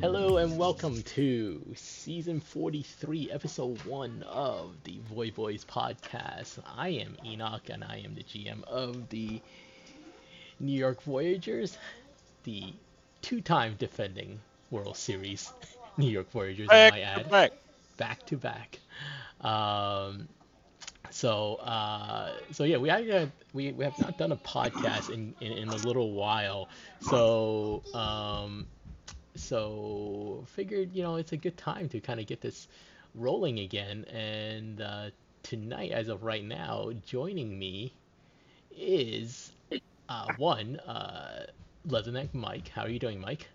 Hello and welcome to season 43, episode 1 of the Voy Boys podcast. I am Enoch and I am the GM of the New York Voyagers, the two time defending World Series New York Voyagers, I might add. back. Back to back. Um, so, uh, so yeah, we, had, we we have not done a podcast in, in, in a little while. So, um, so figured you know it's a good time to kind of get this rolling again. And uh, tonight as of right now joining me is uh, one uh, Leatherneck Mike. How are you doing Mike?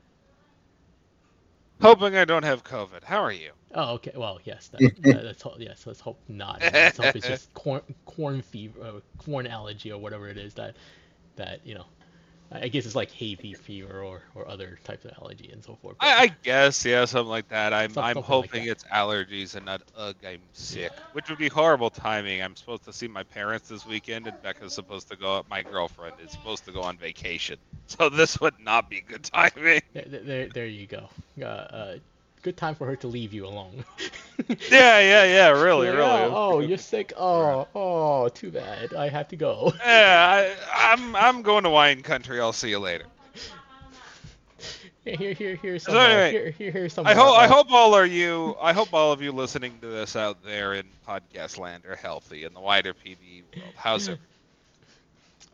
Hoping I don't have COVID. How are you? oh okay. Well yes that, that, let's hope yes let's hope not. Let's hope it's just corn corn fever or corn allergy or whatever it is that that you know I guess it's like hay fever or, or other types of allergy and so forth. I, I guess, yeah, something like that. I'm I'm like hoping that. it's allergies and not ugh, I'm sick, which would be horrible timing. I'm supposed to see my parents this weekend, and Becca's supposed to go. My girlfriend is supposed to go on vacation, so this would not be good timing. There, there, there you go. Uh, uh, good time for her to leave you alone. Yeah, yeah, yeah. Really, Like, really. Oh, oh, you're sick. Oh, oh, too bad. I have to go. Yeah, I, I'm I'm going to wine country. I'll see you later. Here, here, here's some. So anyway, here, here, here's some. I hope I hope all are you I hope all of you listening to this out there in podcast land are healthy in the wider PBE world. How's it?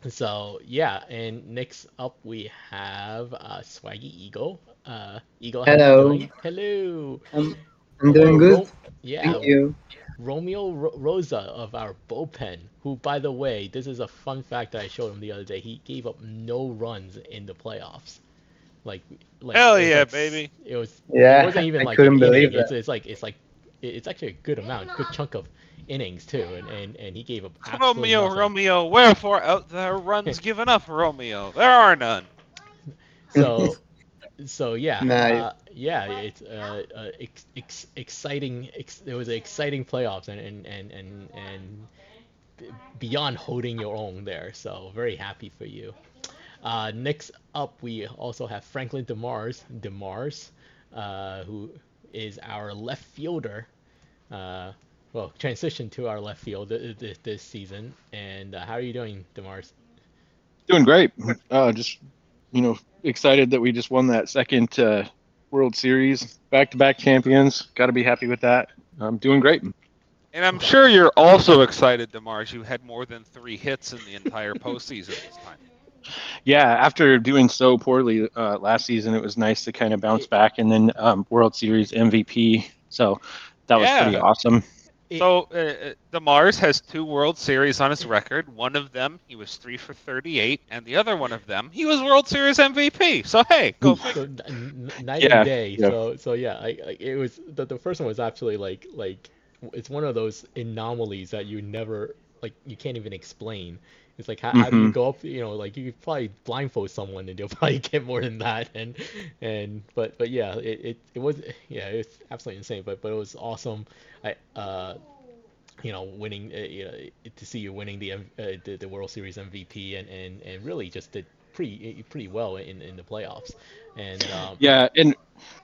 So yeah, and next up we have uh, Swaggy Eagle. Uh, Eagle. Hello. Hello. I'm, I'm doing good. Ro- yeah. Thank you. Romeo Ro- Rosa of our bullpen, who, by the way, this is a fun fact that I showed him the other day. He gave up no runs in the playoffs. Like, like Hell yeah, like baby. It was. Yeah, It wasn't even I like couldn't an inning, believe It's, it's like it's like it's actually a good amount, good chunk of innings too, and and, and he gave up. Romeo, nothing. Romeo, wherefore out there runs given up, Romeo? There are none. So, so yeah, Nice. uh, yeah, it's uh, uh ex- ex- exciting. Ex- there was an exciting playoffs and and and and and beyond holding your own there. So very happy for you. Uh, next up, we also have Franklin Demars, Demars, uh, who is our left fielder. Uh, well, transition to our left field th- th- this season. And uh, how are you doing, Demars? Doing great. Uh, just you know, excited that we just won that second uh, World Series, back-to-back champions. Got to be happy with that. I'm doing great. And I'm sure you're also excited, Demars. You had more than three hits in the entire postseason this time. Yeah, after doing so poorly uh, last season, it was nice to kind of bounce back and then um, World Series MVP. So that was Yeah. pretty awesome. It- So, uh, uh, Demars has two World Series on his record. One of them, he was three for 38, and the other one of them, he was World Series MVP. So, hey, go so figure. n- n- night Yeah, and day. yeah. So so yeah, I, I, it was the, the first one was absolutely like like it's one of those anomalies that you never like you can't even explain. It's like how, how do you Mhm. go up? You know, like you could probably blindfold someone and they'll probably get more than that. And and but but yeah, it, it, it was yeah it's absolutely insane. But but it was awesome. I uh you know winning uh, you know to see you winning the uh, the, the World Series MVP and, and and really just did pretty pretty well in in the playoffs. And um, Yeah, and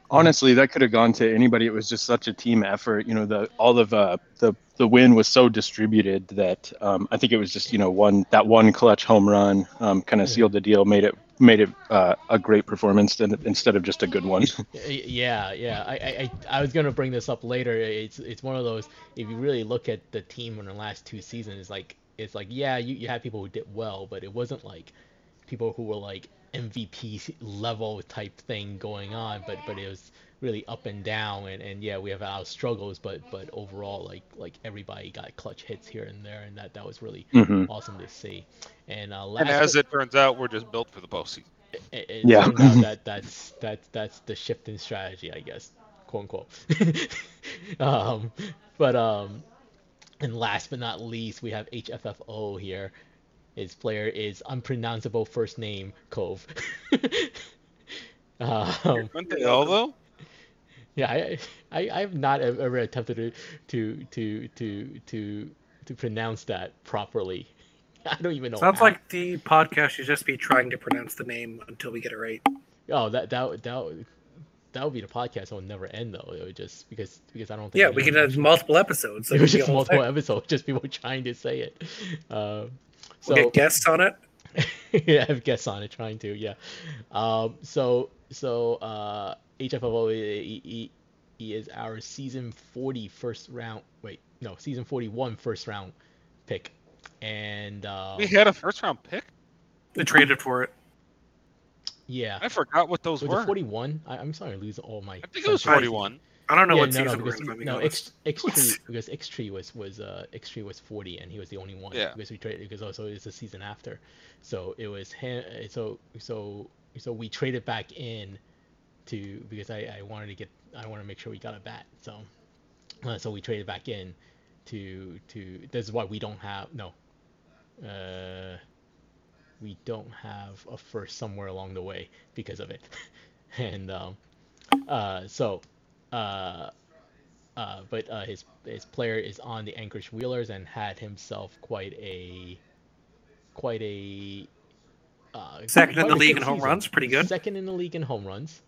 honestly, that could have gone to anybody. It was just such a team effort. You know, the all of uh, the the win was so distributed that um, I think it was just you know one that one clutch home run um, kind of sealed the deal, made it made it uh, a great performance instead of just a good one. Yeah, yeah. I, I, I was gonna bring this up later. It's it's one of those. If you really look at the team in the last two seasons, it's like it's like yeah, you, you had people who did well, but it wasn't like people who were like MVP level type thing going on. But but it was really up and down, and, and yeah, we have our struggles, but but overall, like like everybody got clutch hits here and there, and that that was really hmm awesome to see. And uh, last And as it turns out, we're just built for the postseason. it, it Yeah. that that's that's that's the shift in strategy, I guess, quote unquote. um, but um, and last but not least, we have HFFO here. His player is unpronounceable first name Cove. um, Aren't they all, though? yeah, I, I I have not ever attempted to to to to to to pronounce that properly. I don't even know. Sounds how. like the podcast should just be trying to pronounce the name until we get it right. Oh, that that that that that would be the podcast that would never end though. It would just because because I don't think Yeah, we can anyone have multiple episodes. So it was it'd just multiple thing. episodes, just people trying to say it. Uh, so We'll get guests on it. yeah, I have guests on it trying to. Yeah. Um, so so uh, HFFO he, he, he is our season 40 first round. Wait, no, season 41 first round pick, and uh, We had a first round pick. They traded for it. yeah. I forgot what those Was were. it 41? I, I'm sorry, I lose all my. I think it was 41. I don't know yeah, what no, no, season we're in. if I'm being no. X, X3 because X3 was was uh X3 was 40 and he was the only one Yeah. because we traded because also it's the season after, so it was him. So so so we traded back in, to because I I wanted to get I want to make sure we got a bat so, uh, so we traded back in, to to this is why we don't have no, uh, we don't have a first somewhere along the way because of it, and um, uh so uh, uh, but uh, his his player is on the Anchorage Wheelers and had himself quite a quite a uh, Second in the league good in home runs, pretty good. Second in the league in home runs.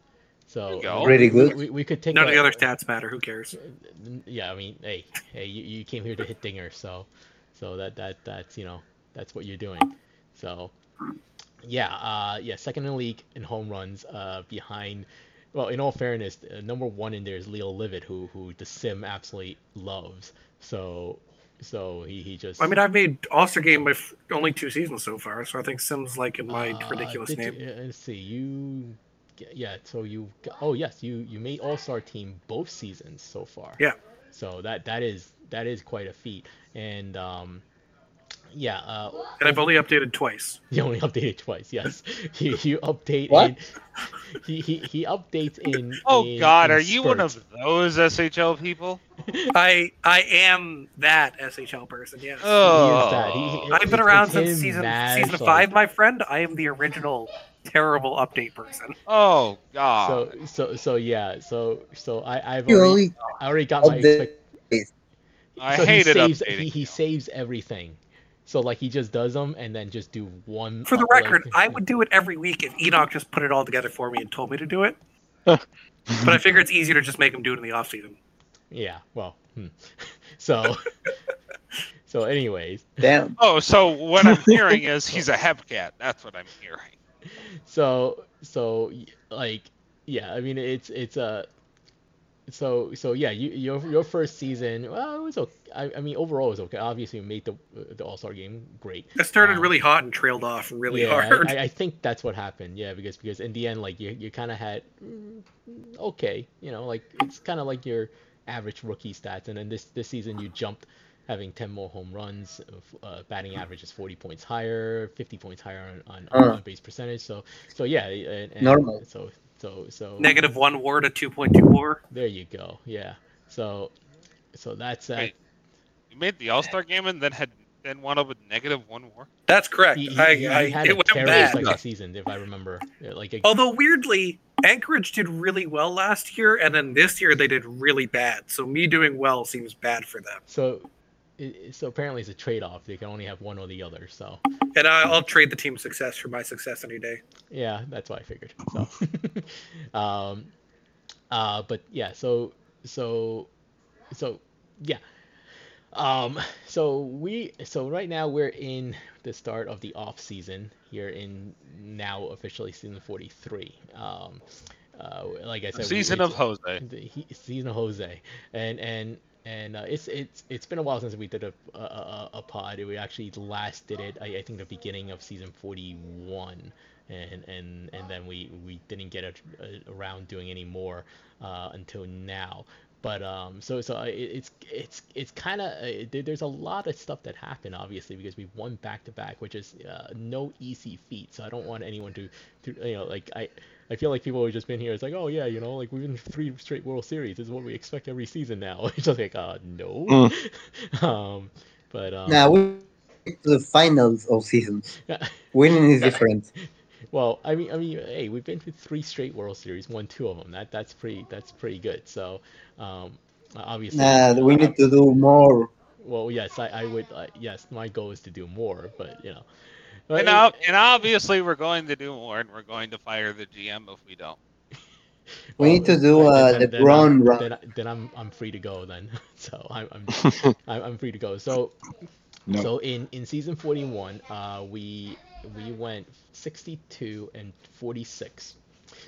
So you go. Pretty we- good. We, we could take None of the other stats matter. Who cares? yeah, I mean, hey, hey, you, you came here to hit dingers, so, so that that that's you know that's what you're doing. So, yeah, uh, yeah, second in the league in home runs, uh, behind. Well, in all fairness, uh, number one in there is Leo Livid, who who the sim absolutely loves. So, so he he just. I mean, I've made All Star Game my f- only two seasons so far, so I think Sims like in my Uh, ridiculous name. You, uh, let's see, you, yeah. So you, oh yes, you you made All Star team both seasons so far. Yeah. So that that is that is quite a feat, and um, yeah. Uh, And I've only updated twice. you only updated twice. Yes, you you update What? in. He, he he updates in. Oh in- God, in are you one of those SHL people? I I am that SHL person. Yes. Oh. He- he- I've been around since season Nash, season five, my friend. I am the original terrible update person. oh God. So so so yeah. So so I I've already I already got my expect. I so hated he saves, updating. He, he saves everything. So like he just does them and then just do one. For the like- record, I would do it every week if Enoch just put it all together for me and told me to do it. but I figure it's easier to just make him do it in the off season. Yeah. Well. Hmm. So. so anyways, damn. Oh, so what I'm hearing is he's a Hepcat. That's what I'm hearing. so so like yeah i mean it's it's a so so yeah you your your first season well it was okay i, I mean overall it was okay obviously you made the the all-star game great I started Um, really hot and trailed off really yeah, hard. I, I, I think that's what happened yeah because because in the end like you, you kind of had mm, okay you know like it's kind of like your average rookie stats and then this this season you jumped having 10 more home runs uh, batting average is 40 points higher 50 points higher on, on, Uh. on base percentage so so yeah and, and Normal. so so so Negative one war to two point two war. there you go yeah so so that's that Wait. You made the All Star game and then had then wound up with negative one war. That's correct. he, he, I, he I, had it a went terrible bad. second season if i remember like a, Although weirdly, Anchorage did really well last year, and then this year they did really bad. So me doing well seems bad for them. So, it, so apparently it's a trade-off. They can only have one or the other. So, And I, I'll trade the team's success for my success any day. yeah, that's what I figured. So, um, uh, but yeah, so so so yeah. Um, so we so right now we're in the start of the off season here in now officially season 43. Um, uh, like I said, Season it's- of Jose. the he, season of Jose, and and and uh, it's it's it's been a while since we did a a, a, a pod. We actually last did it, I, I think, the beginning of season forty one, and and and then we we didn't get a, a, around doing any more uh, until now. But um, so so it, it's it's it's kind of uh, there's a lot of stuff that happened obviously because we won back to back, which is uh, no easy feat. So I don't want anyone to, to you know like I I feel like people who have just been here. It's like, oh yeah, you know, like we've been three straight World Series. This is what we expect every season now. It's just like, uh, no. um, but um, Now we get to the finals of seasons. Winning is different. well, I mean, I mean, hey, we've been to three straight World Series, won two of them. That that's pretty that's pretty good. So, um, obviously. Nah, we need to do more. Well, yes, I, I would. Uh, yes, my goal is to do more, but you know. But And, it- ob- and obviously we're going to do more, and we're going to fire the GM if we don't. We need to do then- uh, then- the then brown I'm- run. Then, I- then I'm I'm free to go then. So I'm I'm I'm, I'm free to go. So No. so in in season 41, uh, we we went 62 and 46.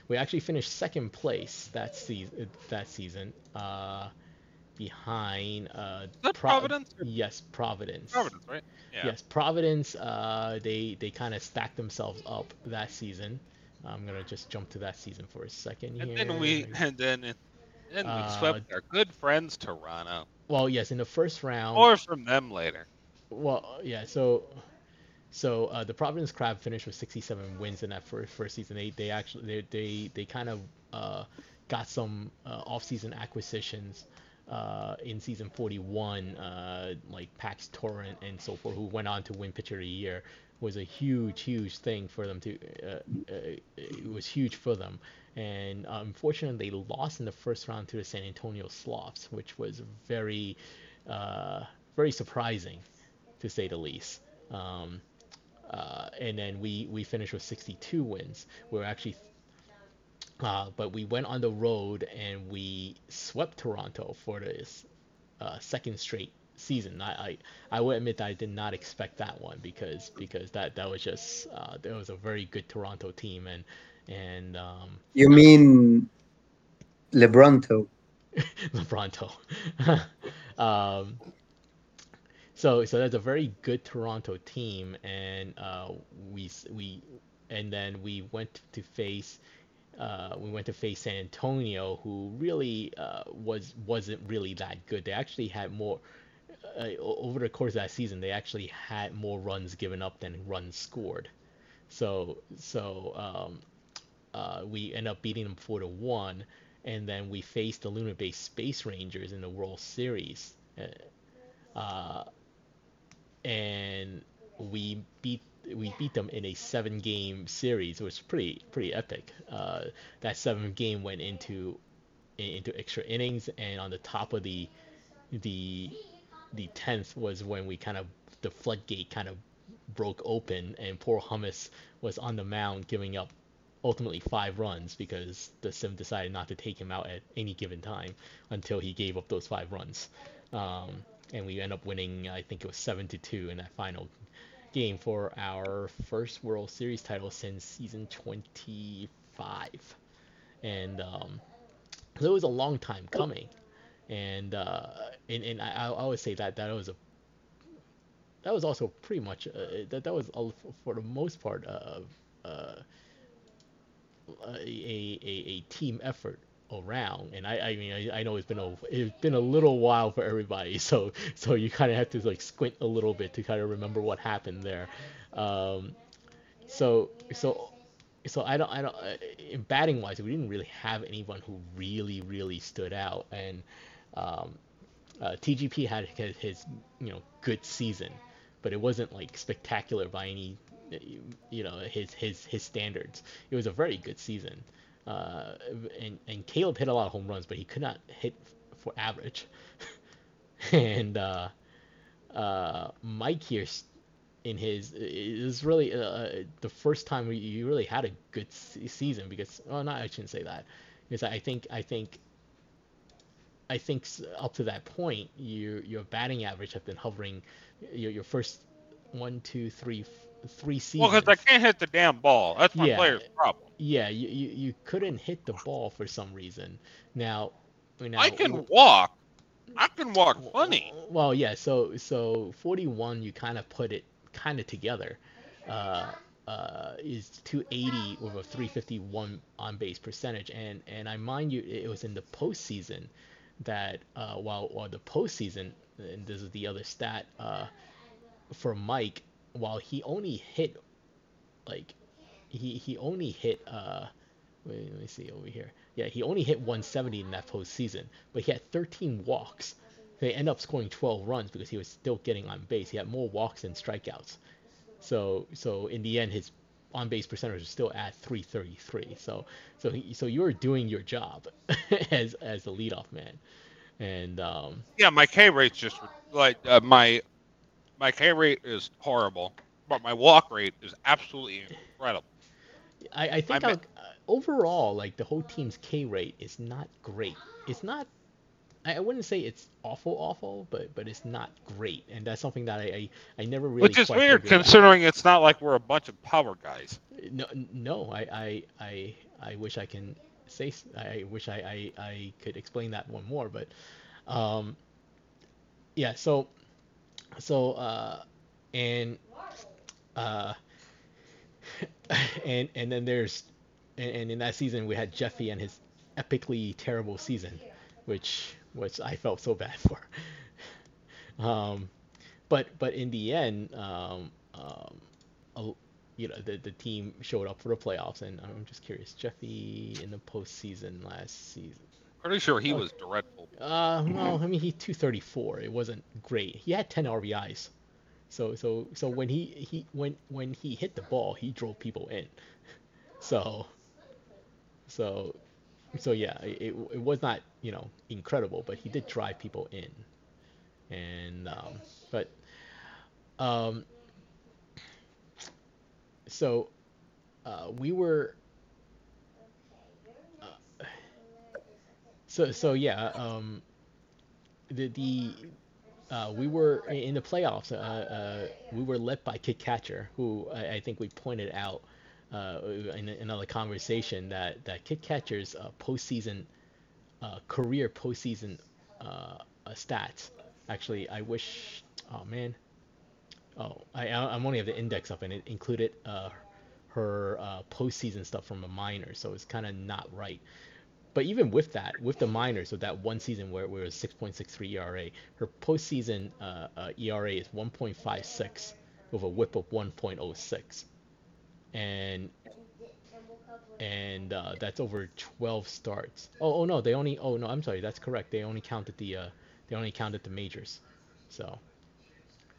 We actually finished second place that season that season. Uh, behind uh Pro- Providence? Yes, Providence. Providence, right? Yeah. Yes, Providence. Uh, they they kind of stacked themselves up that season. I'm gonna just jump to that season for a second here. And then we and then then we Uh, swept our good friends Toronto. Well, yes, in the first round. Or from them later. Well, yeah. So, so uh, the Providence Crab finished with 67 wins in that first first season. They they actually they they, they kind of uh, got some uh, off-season acquisitions uh, in season 41, uh, like Pax Torrent and so forth, who went on to win Pitcher of the Year. Was a huge, huge thing for them to. Uh, uh, it was huge for them, and uh, unfortunately, they lost in the first round to the San Antonio Sloths, which was very, very surprising to say the least. Um, uh, and then we we finished with 62 wins. We were actually, uh, but we went on the road and we swept Toronto for this uh, second straight season. I, I I will admit that I did not expect that one because because that that was just uh, there was a very good Toronto team and and um, You mean Lebronto? Lebronto. um, so so that's a very good Toronto team, and uh, we we and then we went to face uh, we went to face San Antonio, who really uh, was wasn't really that good. They actually had more uh, over the course of that season. They actually had more runs given up than runs scored. So so um, uh, we end up beating them four to one, and then we faced the Lunar Base Space Rangers in the World Series, uh, and we beat we beat them in a seven game series. It was pretty pretty epic. Uh, that seventh game went into into extra innings, and on the top of the the the tenth was when we kind of the floodgate kind of broke open, and poor Hummus was on the mound giving up ultimately five runs because the sim decided not to take him out at any given time until he gave up those five runs. Um, and we end up winning, I think it was seven to two in that final game for our first World Series title since season 25. And um, so it was a long time coming. And uh, and, and I, I always say that that was a that was also pretty much uh, that that was all for the most part uh, uh, a, a, a team effort around. And I, I mean I, I know it's been a it's been a little while for everybody so so you kind of have to like squint a little bit to kind of remember what happened there. Um, so so so I don't I don't uh, in batting wise we didn't really have anyone who really really stood out. And um, uh, TGP had his, his you know good season but it wasn't like spectacular by any you know his his his standards. It was a very good season, uh, and and Caleb hit a lot of home runs, but he could not hit for average. and uh, uh, Mike here, in his, is really uh, the first time you really had a good se- season because, well, not I shouldn't say that, because I think I think. I think up to that point, your your batting average have been hovering. Your, your first one, two, three, three Well, seasons. because I can't hit the damn ball. That's my Yeah. player's problem. Yeah, you, you, you couldn't hit the ball for some reason. Now, now I can walk. I can walk funny. Well, yeah. So so 41, you kind of put it kind of together. Uh, uh, is 280 with a 351 on base percentage, and and I mind you, it was in the postseason that uh, while while the postseason, and this is the other stat uh, for Mike, while he only hit like he he only hit uh wait, let me see over here. Yeah, he only hit 170 in that postseason, but he had 13 walks. They end up scoring 12 runs because he was still getting on base. He had more walks than strikeouts. So so in the end, his on base percentage was still at 333. So so he, so you were doing your job as as the leadoff man, and um, Yeah, my K rate's just like uh, my my K rate is horrible, but my walk rate is absolutely incredible. I, I think I'll, overall, like the whole team's K rate is not great. It's not. I I wouldn't say it's awful, awful, but but it's not great, and that's something that I I, I never really. Which is quite weird figured out. considering it's not like we're a bunch of power guys. No, no, I, I, I, I wish I can say, I wish I, I, I could explain that one more, but, um, yeah, so, so, uh, and, uh, and, and then there's, and, and in that season we had Jeffy and his epically terrible season, which, which I felt so bad for. Um, but, but in the end, um, um, a- you know the, the team showed up for the playoffs and I'm just curious Jeffy in the postseason last season Pretty sure he Oh. was dreadful. uh no I mean he 234 it wasn't great he had 10 RBIs so so so when he he when when he hit the ball he drove people in so so so yeah it, it was not you know incredible but he did drive people in and um but um so uh, we were so so yeah um the the uh, we were in the playoffs uh, uh, we were led by Kid Catcher who I, I think we pointed out uh, in another conversation that that Kid Catcher's uh, postseason uh, career postseason stats actually I wish oh man Oh, I I- I'm only have the index up and it included her postseason stuff from the minors, so it's kind of not right. But even with that, with the minors, with that one season where, where it was 6.63 ERA, her postseason uh, uh, ERA is 1.56 with a WHIP of 1.06, and and uh, that's over 12 starts. Oh oh no, they only oh no, I'm sorry, that's correct. They only counted the uh, they only counted the majors, so.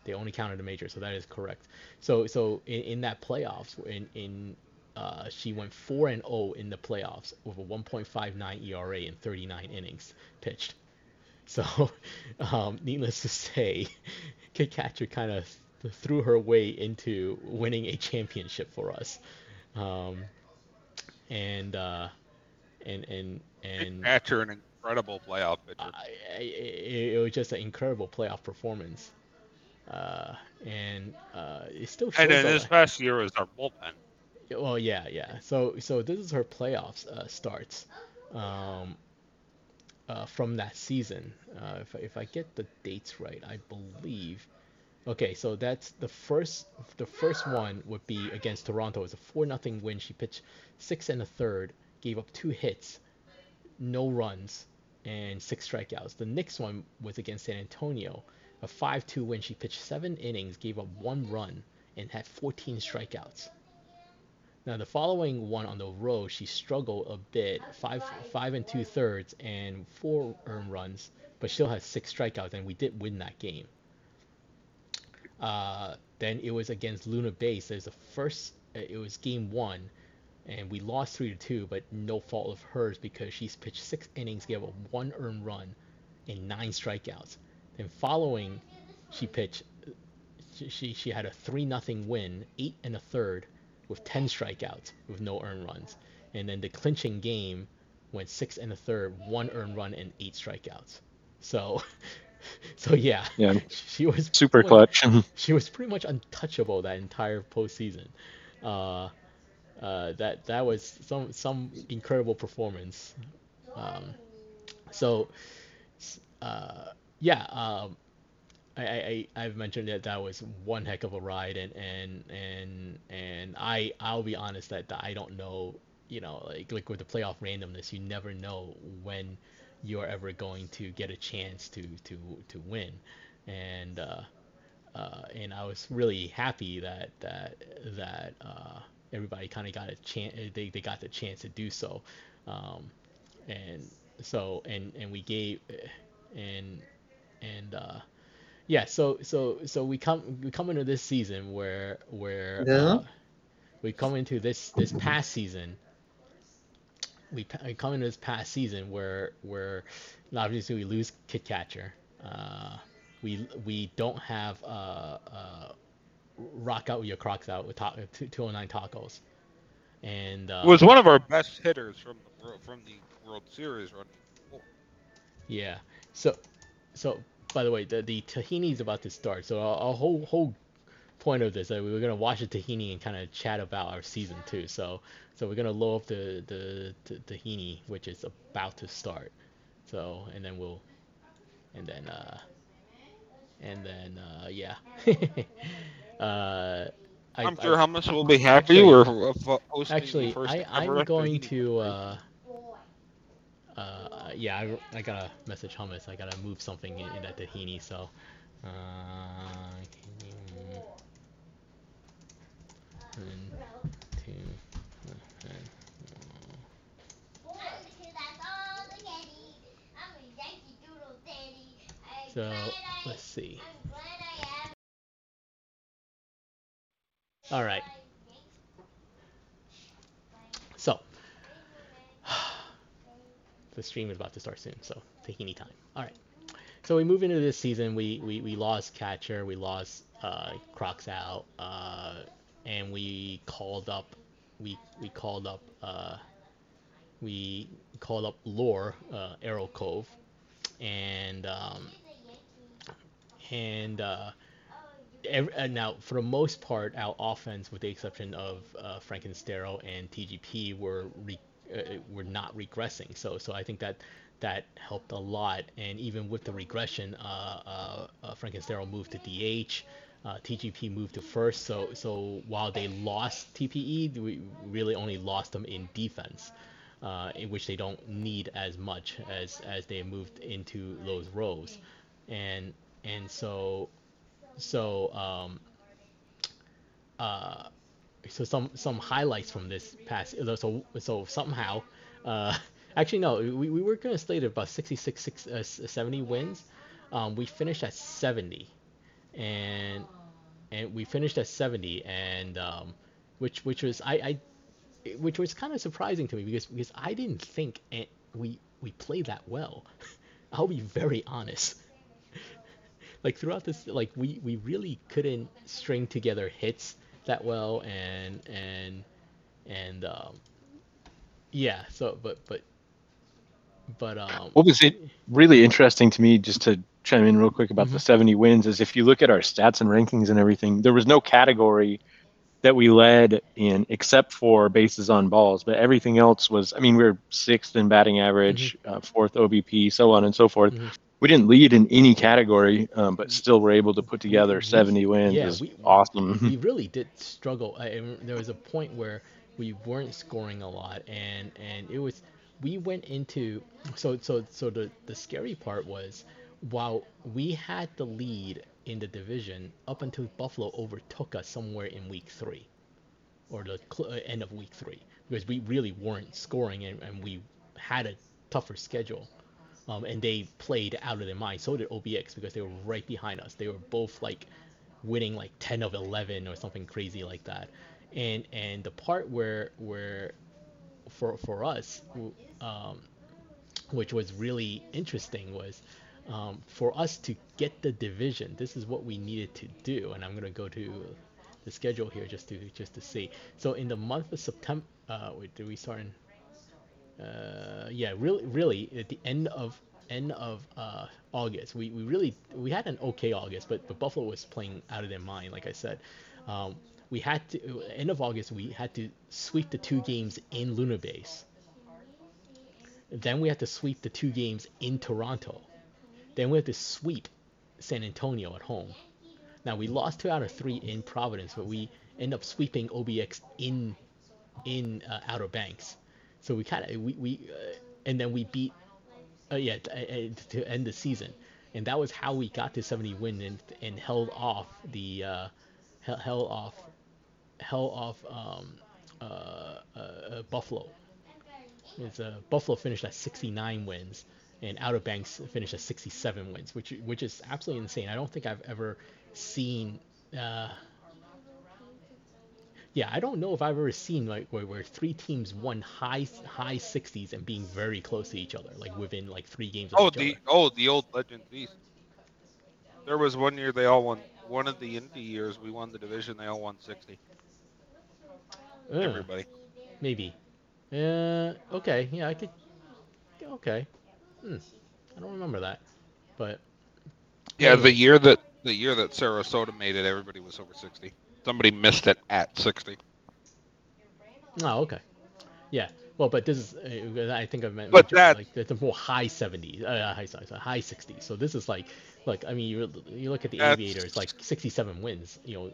They only counted the majors. so that is correct. So so in, in that playoffs, in in uh, she went four and 0 in the playoffs with a 1.59 ERA in 39 innings pitched. So, um, needless to say, Kid Catcher kind of threw her way into winning a championship for us. Um, and uh, and and and Catcher, an incredible playoff pitcher. I, it, it was just an incredible playoff performance. Uh, and uh, it still shows and then this past year was our bullpen. Well, yeah, yeah. So, so this is her playoffs uh, starts um, uh, from that season. Uh, if, if I get the dates right, I believe. Okay, so that's the first. The first one would be against Toronto. It was a four nothing win. She pitched six and a third, gave up two hits, no runs, and six strikeouts. The next one was against San Antonio, a five two win. She pitched seven innings, gave up one run, and had 14 strikeouts. Now the following one on the road, she struggled a bit, five five and two thirds and four earned runs, but still had six strikeouts, and we did win that game. Uh, then it was against Luna Base. There's the first. It was game one, and we lost three to two, but no fault of hers because she's pitched six innings, gave up one earned run, and nine strikeouts. Then following, she pitched. She, she had a three nothing win, eight and a third, with 10 strikeouts with no earned runs. And then the clinching game went six and a third, one earned run and eight strikeouts. So, so yeah, Yeah. she was Super much- clutch. She was pretty much untouchable that entire postseason. Uh, uh, that that was some some incredible performance. Um, so, uh, yeah, um, I, I, I've mentioned that that was one heck of a ride, and and and and I I'll be honest that, that I don't know, you know, like like with the playoff randomness, you never know when you're ever going to get a chance to to to win, and uh, uh, and I was really happy that that that uh, everybody kind of got a chance. They, they got the chance to do so, um, and so and and we gave and and uh, yeah. So so so we come we come into this season where where Yeah. uh, we come into this this past season. We, we come into this past season where where obviously we lose Kid Catcher. Uh, we we don't have uh, uh, rock out with your crocs out with ta- two- 209 tacos. and uh, was one of our best hitters from the from the World Series run. Yeah. So, so by the way, the the tahini is about to start. So our, our whole whole point of this, uh, we were gonna watch the tahini and kind of chat about our season too. So so we're gonna load up the the, the tahini, which is about to start. So and then we'll and then uh and then uh yeah. uh, I, I'm I- sure Hummus will be happy. actually- We're uh, hosting the Actually, first I, I'm going to. Uh, uh, yeah, I, I gotta message hummus. I gotta move something in, in that tahini. So, uh, so let's see. All right. So, the stream is about to start soon, so tahini time. All right. So we move into this season. We we, we lost catcher. We lost uh, Crocs out, uh, and we called up. We we called up. Uh, we called up Lore uh, Arrow Cove, and um, and uh, ev- uh, now for the most part, our offense, with the exception of uh, Frankenstero and TGP, were re- were not regressing. So so I think that that helped a lot. And even with the regression, uh, uh, uh, Frankenstero moved to DH. Uh, TGP moved to first. So so while they lost TPE, we really only lost them in defense. Uh, in which they don't need as much as as they moved into those roles, and and so so um, uh, so some some highlights from this past so so somehow uh, actually no we, we were gonna stay slate about 66 six, uh, 70 wins. Um, we finished at 70 and and we finished at 70 and um, which which was I, I which was kind of surprising to me because because I didn't think it, we we played that well. I'll be very honest. Like throughout this like we we really couldn't string together hits that well and and and um yeah so but but but um What was it really interesting to me, just to chime in real quick about the 70 wins, is if you look at our stats and rankings and everything, there was no category that we led in except for bases on balls, but everything else was. I mean, we were sixth in batting average, uh, fourth OBP, so on and so forth. Mhm. We didn't lead in any category, um, but still were able to put together 70 wins. Yeah, we- awesome. we really did struggle. I, I- there was a point where we weren't scoring a lot, and and it was we went into so so so the the scary part was while we had the lead in the division up until Buffalo overtook us somewhere in week three, or the cl- uh, end of week three, because we really weren't scoring and, and we had a tougher schedule. Um, and they played out of their mind. So did OBX because they were right behind us. They were both like winning like 10 of 11 or something crazy like that. And and the part where where for for us, um, which was really interesting, was um, for us to get the division. This is what we needed to do, and I'm gonna go to the schedule here just to just to see. So in the month of September, uh, wait, did we start in? Uh, yeah, really, really, at the end of end of uh, August, we, we really we had an okay August, but but Buffalo was playing out of their mind, like I said. Um, we had to end of August, we had to sweep the two games in Luna Base. Then we had to sweep the two games in Toronto. Then we had to sweep San Antonio at home. Now we lost two out of three in Providence, but we end up sweeping OBX in in uh, Outer Banks. So we kind of we, we uh, and then we beat uh, yeah t- uh, uh, to end the season, and that was how we got to 70 win and and held off the uh, held, off held off um, uh, Buffalo. It's, Buffalo finished at 69 wins, and Outer Banks finished at 67 wins, which which is absolutely insane. I don't think I've ever seen. Uh, yeah, I don't know if I've ever seen like where, where three teams won high high 60s and being very close to each other, like within like three games of Oh, each the other. oh the old Legends East. There was one year they all won. One of the indie years we won the division. They all won sixty. Ugh. Everybody. maybe. Uh, okay, yeah, I could. Okay. Hmm. I don't remember that, but. Yeah, anyway. the year that the year that Sarasota made it, everybody was over sixty. Somebody missed it at sixty. Oh, okay. Yeah. Well, but this is, uh, I think I meant But mentioned, that- like it's a more high 70s, uh, high sorry, sorry, high 60s. So this is like, look, I mean, you you look at the That's- Aviators, like 67 wins, you know,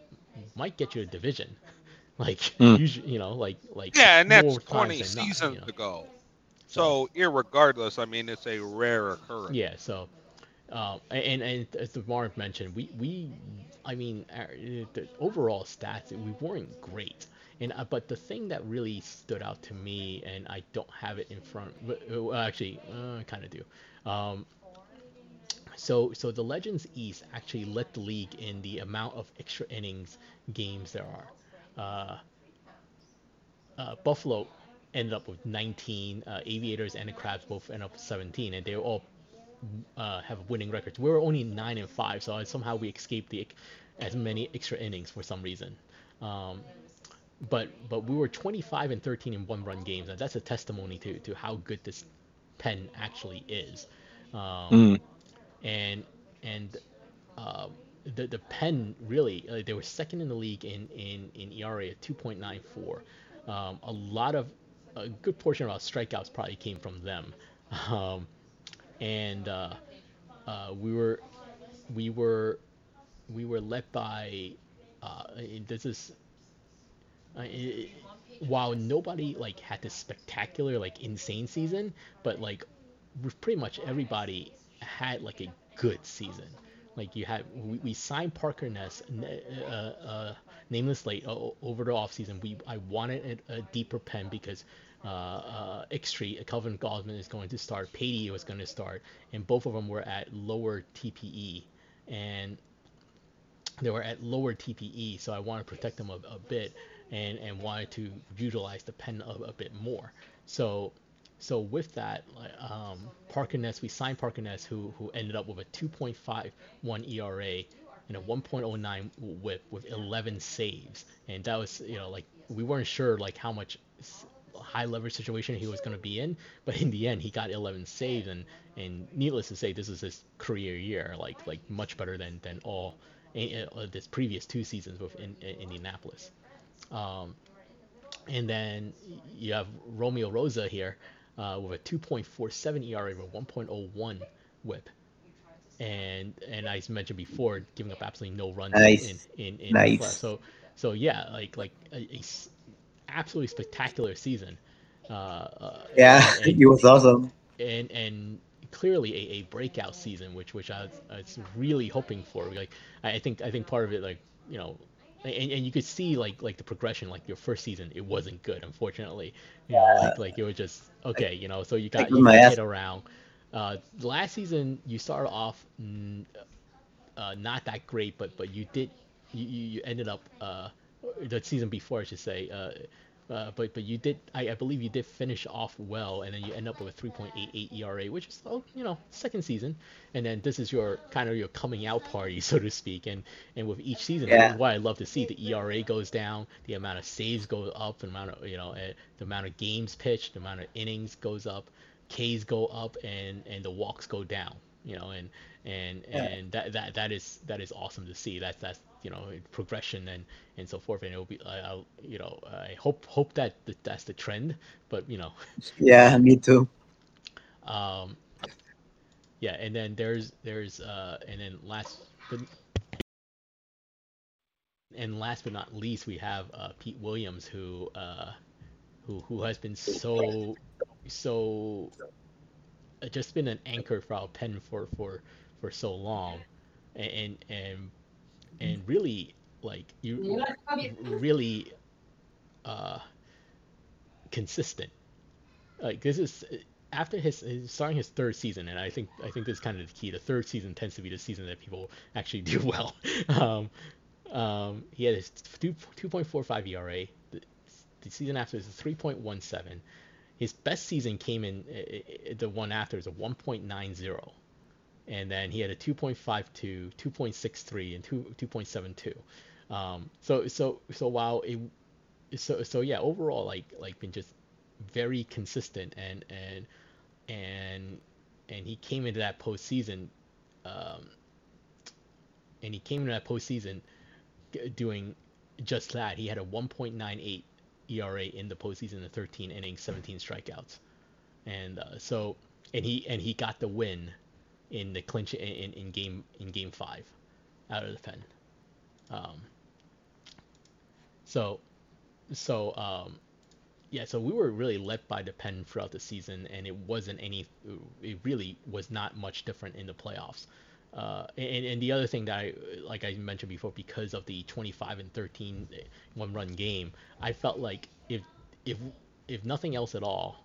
might get you a division, like Hmm. usually, you know, like like Yeah, and that's more times twenty than not, seasons you know. ago. So, irregardless, I mean, it's a rare occurrence. Yeah. So, um, and and as the Mark mentioned, we we, I mean, our, the overall stats we weren't great. And uh, but the thing that really stood out to me, and I don't have it in front, uh, actually, uh, I kind of do. Um, so so the Legends East actually led the league in the amount of extra innings games there are. Uh, uh, Buffalo ended up with 19. Uh, Aviators and the Crabs both ended up with 17, and they were all uh, have winning records. We were only nine and five, so somehow we escaped the as many extra innings for some reason. Um, but but we were 25 and 13 in one run games, and that's a testimony to to how good this pen actually is. Um, Mm. and and uh, the the pen really uh, they were second in the league in in in ERA at 2.94. Um, a lot of a good portion of our strikeouts probably came from them, um, and uh, uh, we were we were we were led by uh, this is uh, it, while nobody like had this spectacular like insane season, but like pretty much everybody had like a good season. Like you had, we, we signed Parker Ness, n- uh, uh, nameless late o- over the offseason. We I wanted a, a deeper pen because uh, uh, X-Street, Kelvin Gosman is going to start, Patey was going to start, and both of them were at lower TPE, and they were at lower TPE, so I wanted to protect them a, a bit, and and wanted to utilize the pen a, a bit more. So so with that, um, we signed Parker Ness, who who ended up with a 2.51 ERA and a 1.09 WHIP with 11 saves, and that was you know like we weren't sure like how much high leverage situation he was going to be in, but in the end he got 11 saves, and and needless to say, this is his career year, like like much better than than all eh, this previous two seasons with in, in Indianapolis. Um, and then you have Romeo Rosa here uh, with a 2.47 ERA with 1.01 WHIP. And and I mentioned before, giving up absolutely no runs Nice. in in, in Nice. So so yeah, like like a, a absolutely spectacular season. Uh, uh, Yeah, and- it was awesome. and and clearly a, a breakout season, which which I was, I was really hoping for. Like I I think I think part of it, like you know, and, and you could see like like the progression. Like your first season, it wasn't good, unfortunately. You know, like like it was just okay. You know, so you got you got hit around. Uh, last season you started off mm, uh, not that great, but but you did you, you you ended up uh, the season before I should say. Uh, but but you did I, I believe you did finish off well, and then you end up with a 3.88 ERA, which is oh you know second season, and then this is your kind of your coming out party so to speak, and and with each season, Yeah. what I love to see. The ERA goes down, the amount of saves goes up, the amount of you know uh, the amount of games pitched, the amount of innings goes up, Ks go up, and and the walks go down. You know, and and Yeah. and that that that is that is awesome to see. That's that's you know progression and and so forth. And it'll be I, I'll you know I hope hope that th- that's the trend. But you know, Yeah, me too. um, yeah. And then there's there's uh and then last but and last but not least we have uh, Pete Williams who uh who who has been so so uh, just been an anchor for our pen for for for so long and and and, and really like you really uh consistent. Like this is after his his- starting his third season and i think i think this is kind of the key. The third season tends to be the season that people actually do well. Um um he had his 2 2.45 era the, the season after is a 3.17 his best season came in uh, uh, the one after is a 1.90 and then he had a 2.52 2.63 and 2 2.72 um, so so so while it so so yeah, overall like like been just very consistent and and and and he came into that postseason, um, and he came into that postseason doing just that. He had a 1.98 ERA in the postseason in 13 innings, 17 strikeouts, and uh, so and he and he got the win in the clinch in, in game in game five out of the pen. Um, so so um, yeah, so we were really led by the pen throughout the season, and it wasn't any. It really was not much different in the playoffs. Uh, and, and the other thing that I, like I mentioned before, because of the 25 and 13 one run game, I felt like if if if nothing else at all,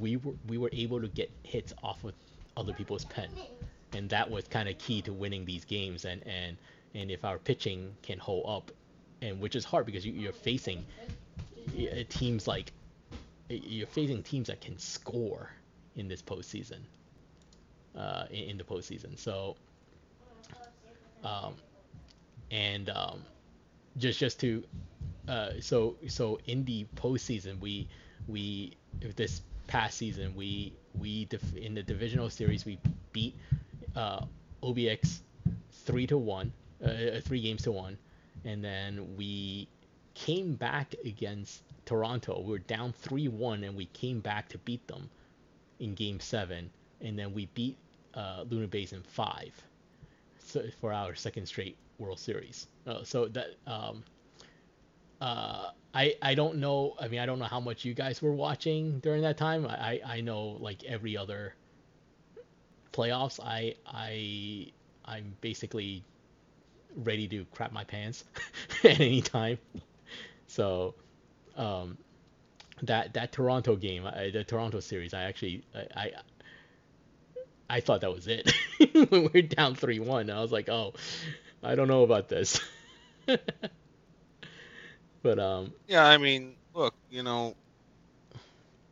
we were we were able to get hits off of other people's pen, and that was kind of key to winning these games. And and and if our pitching can hold up, and which is hard because you, you're facing teams like you're facing teams that can score in this postseason. Uh, in, in the postseason, so um, and um, just just to uh, so so in the postseason we we if this past season we we def- in the divisional series we beat uh, OBX three to one uh, three games to one and then we came back against Toronto. We were down 3 1 and we came back to beat them in game seven. And then we beat uh, Luna Base in five so, for our second straight World Series. Uh, so that. Um, uh, I, I don't know. I mean, I don't know how much you guys were watching during that time. I, I know like every other playoffs, I I I'm basically ready to crap my pants at any time. So, um, that that Toronto game, I, the Toronto series, I actually I, I I thought that was it. when we are down three one, I was like, oh, I don't know about this. but um. Yeah, I mean, look, you know,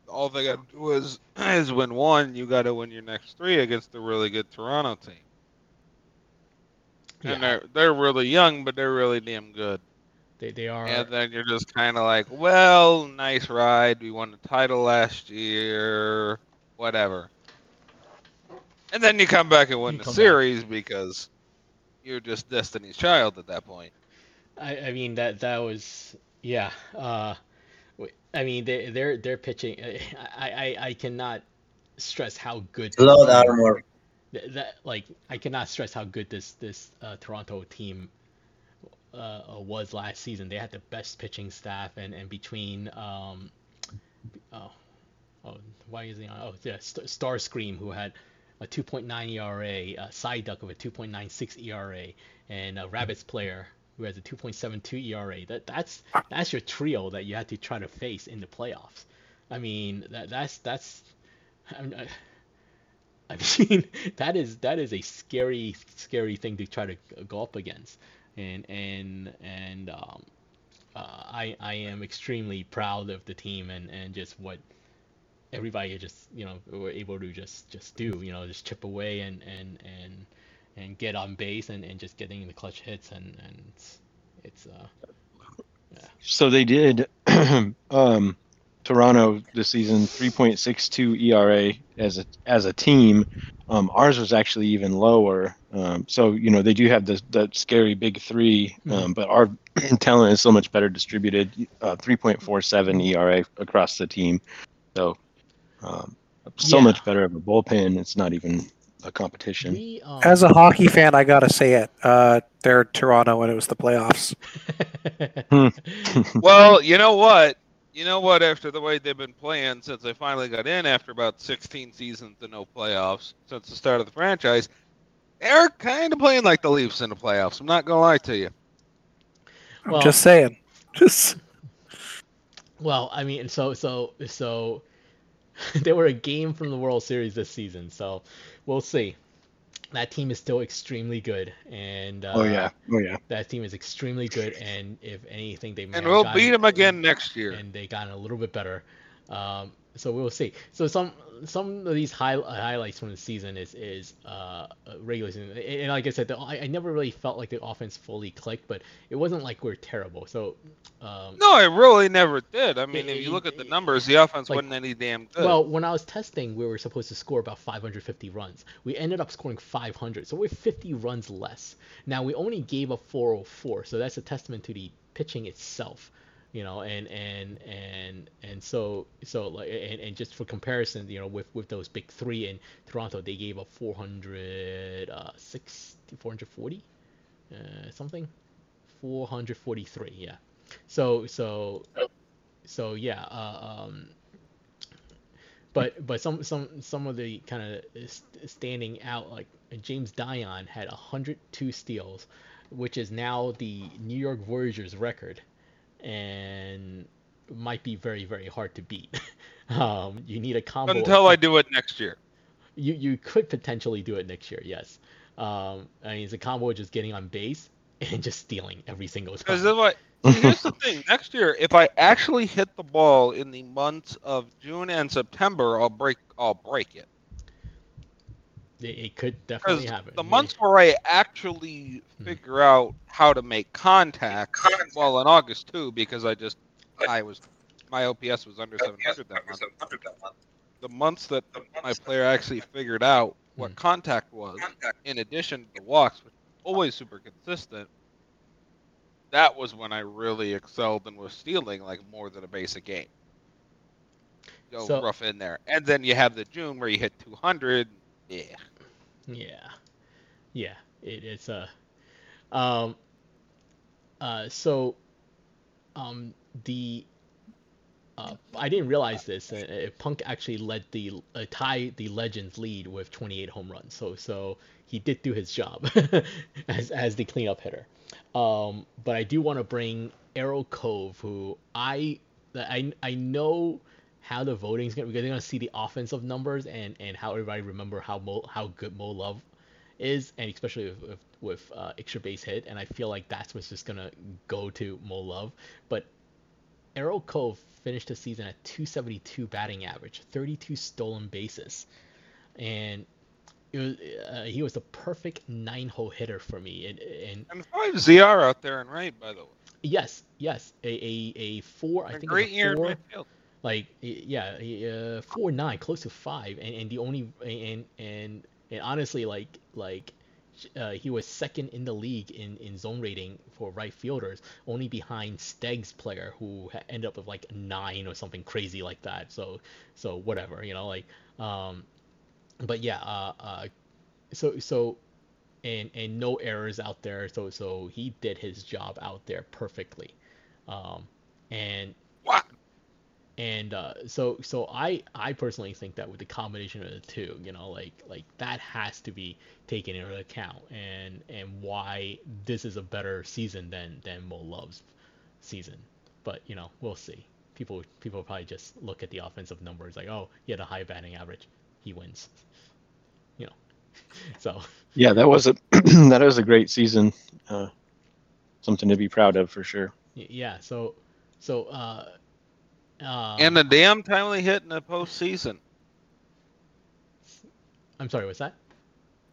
all they got to do is is win one. You got to win your next three against the really good Toronto team. Yeah. And they're they're really young, but they're really damn good. They, they are. And then you're just kind of like, well, nice ride. We won the title last year. Whatever. And then you come back and win you the series back. because you're just Destiny's Child at that point. I, I mean that that was yeah. Uh, I mean they they're they're pitching. I I, I cannot stress how good. Blood armor. That like I cannot stress how good this this uh, Toronto team uh, was last season. They had the best pitching staff, and and between um, oh, oh, why is he on? Oh, yeah, Starscream, who had a 2.9 ERA, a Psyduck of a 2.96 ERA, and a Rabbits player who has a 2.72 ERA. That that's that's your trio that you had to try to face in the playoffs. I mean, that that's that's. I I mean that is that is a scary scary thing to try to go up against and and and um, uh, I I am extremely proud of the team and and just what everybody just you know were able to just just do you know just chip away and and and and get on base and, and just getting the clutch hits and and it's, it's uh yeah. So they did um Toronto this season 3.62 ERA as a as a team. Um, ours was actually even lower. Um, so you know they do have the that scary big three, mm-hmm. um, but our talent is so much better distributed. Uh, 3.47 ERA across the team, so um, so yeah. much better of a bullpen. It's not even a competition. We, um... As a hockey fan, I gotta say it. Uh, they're Toronto when it was the playoffs. well, you know what? you know what? After the way they've been playing since they finally got in after about 16 seasons and no playoffs since the start of the franchise, they're kind of playing like the Leafs in the playoffs. I'm not gonna lie to you. Well, just saying. Just. Well, I mean, so so so, they were a game from the World Series this season, so we'll see. That team is still extremely good, and uh, oh yeah, oh yeah, that team is extremely good, and if anything, they and we'll beat them again next year, and they got a little bit better. Um, so we'll see. So some some of these high, highlights from the season is is uh, regular season, and like I said, the, I, I never really felt like the offense fully clicked, but it wasn't like we're terrible. So um, No, it really never did. I mean, It- if you look at the numbers, the offense like- wasn't any damn good. Well, when I was testing, we were supposed to score about 550 runs. We ended up scoring 500, so we're 50 runs less. Now we only gave up 404, so that's a testament to the pitching itself, you know. And and and and so so like and, and just for comparison, you know, with with those big three in Toronto, they gave up 460, 440, uh, something, 443, yeah. So so so yeah. Uh, um, but but some some some of the kind of standing out like James Dion had 102 steals, which is now the New York Voyagers record, and might be very very hard to beat. um, you need a combo. of- Until I do it next year. you you could potentially do it next year. Yes. Um, I mean, it's a combo of just getting on base and just stealing every single time. I, here's the thing: next year, if I actually hit the ball in the months of June and September, I'll break. I'll break it. It, it could definitely happen. the months where I actually Hmm. figure out how to make contact, well, in August too, because I just I was my OPS was under 700 that month. The months that my player actually figured out what Hmm. contact was, in addition to the walks, which was always super consistent, that was when I really excelled and was stealing like more than a basic game. Go So- rough in there, and then you have the June where you hit 200. Yeah, Yeah, yeah, it, it's a, um, uh, so, um, the, uh, I didn't realize this. Uh, uh, Punk actually led the uh, tie the Legends lead with 28 home runs. So so he did do his job as as the cleanup hitter. Um, but I do want to bring Arrow Cove, who I I I know how the voting's gonna because they're gonna see the offensive numbers and and how everybody remember how Mo, how good Mo Love is, and especially with with, with uh, extra base hit, and I feel like that's what's just gonna go to Mo Love. But Arrow Cove finished the season at 272 batting average, 32 stolen bases, and it was, uh, he was the perfect nine-hole hitter for me. And, and and five ZR out there and right by the way. yes, yes, a a, a four. I A think great a year in four, midfield. Like yeah, uh, four nine, close to five, and, and the only and and and honestly, like like uh, he was second in the league in, in zone rating for right fielders, only behind Steg's player who ended up with like nine or something crazy like that. So so whatever, you know, like um, but yeah, uh, uh, so so and and no errors out there. So so he did his job out there perfectly, um, and. And uh, so so I I personally think that with the combination of the two, you know, like like that has to be taken into account, and and why this is a better season than than Mo Love's season. But you know, we'll see. People people probably just look at the offensive numbers like, oh, he had a high batting average, he wins. You know, so Yeah, that was a that was a great season. Uh, something to be proud of for sure. yeah, so so uh, um, and a damn timely hit in the postseason. I'm sorry, what's that?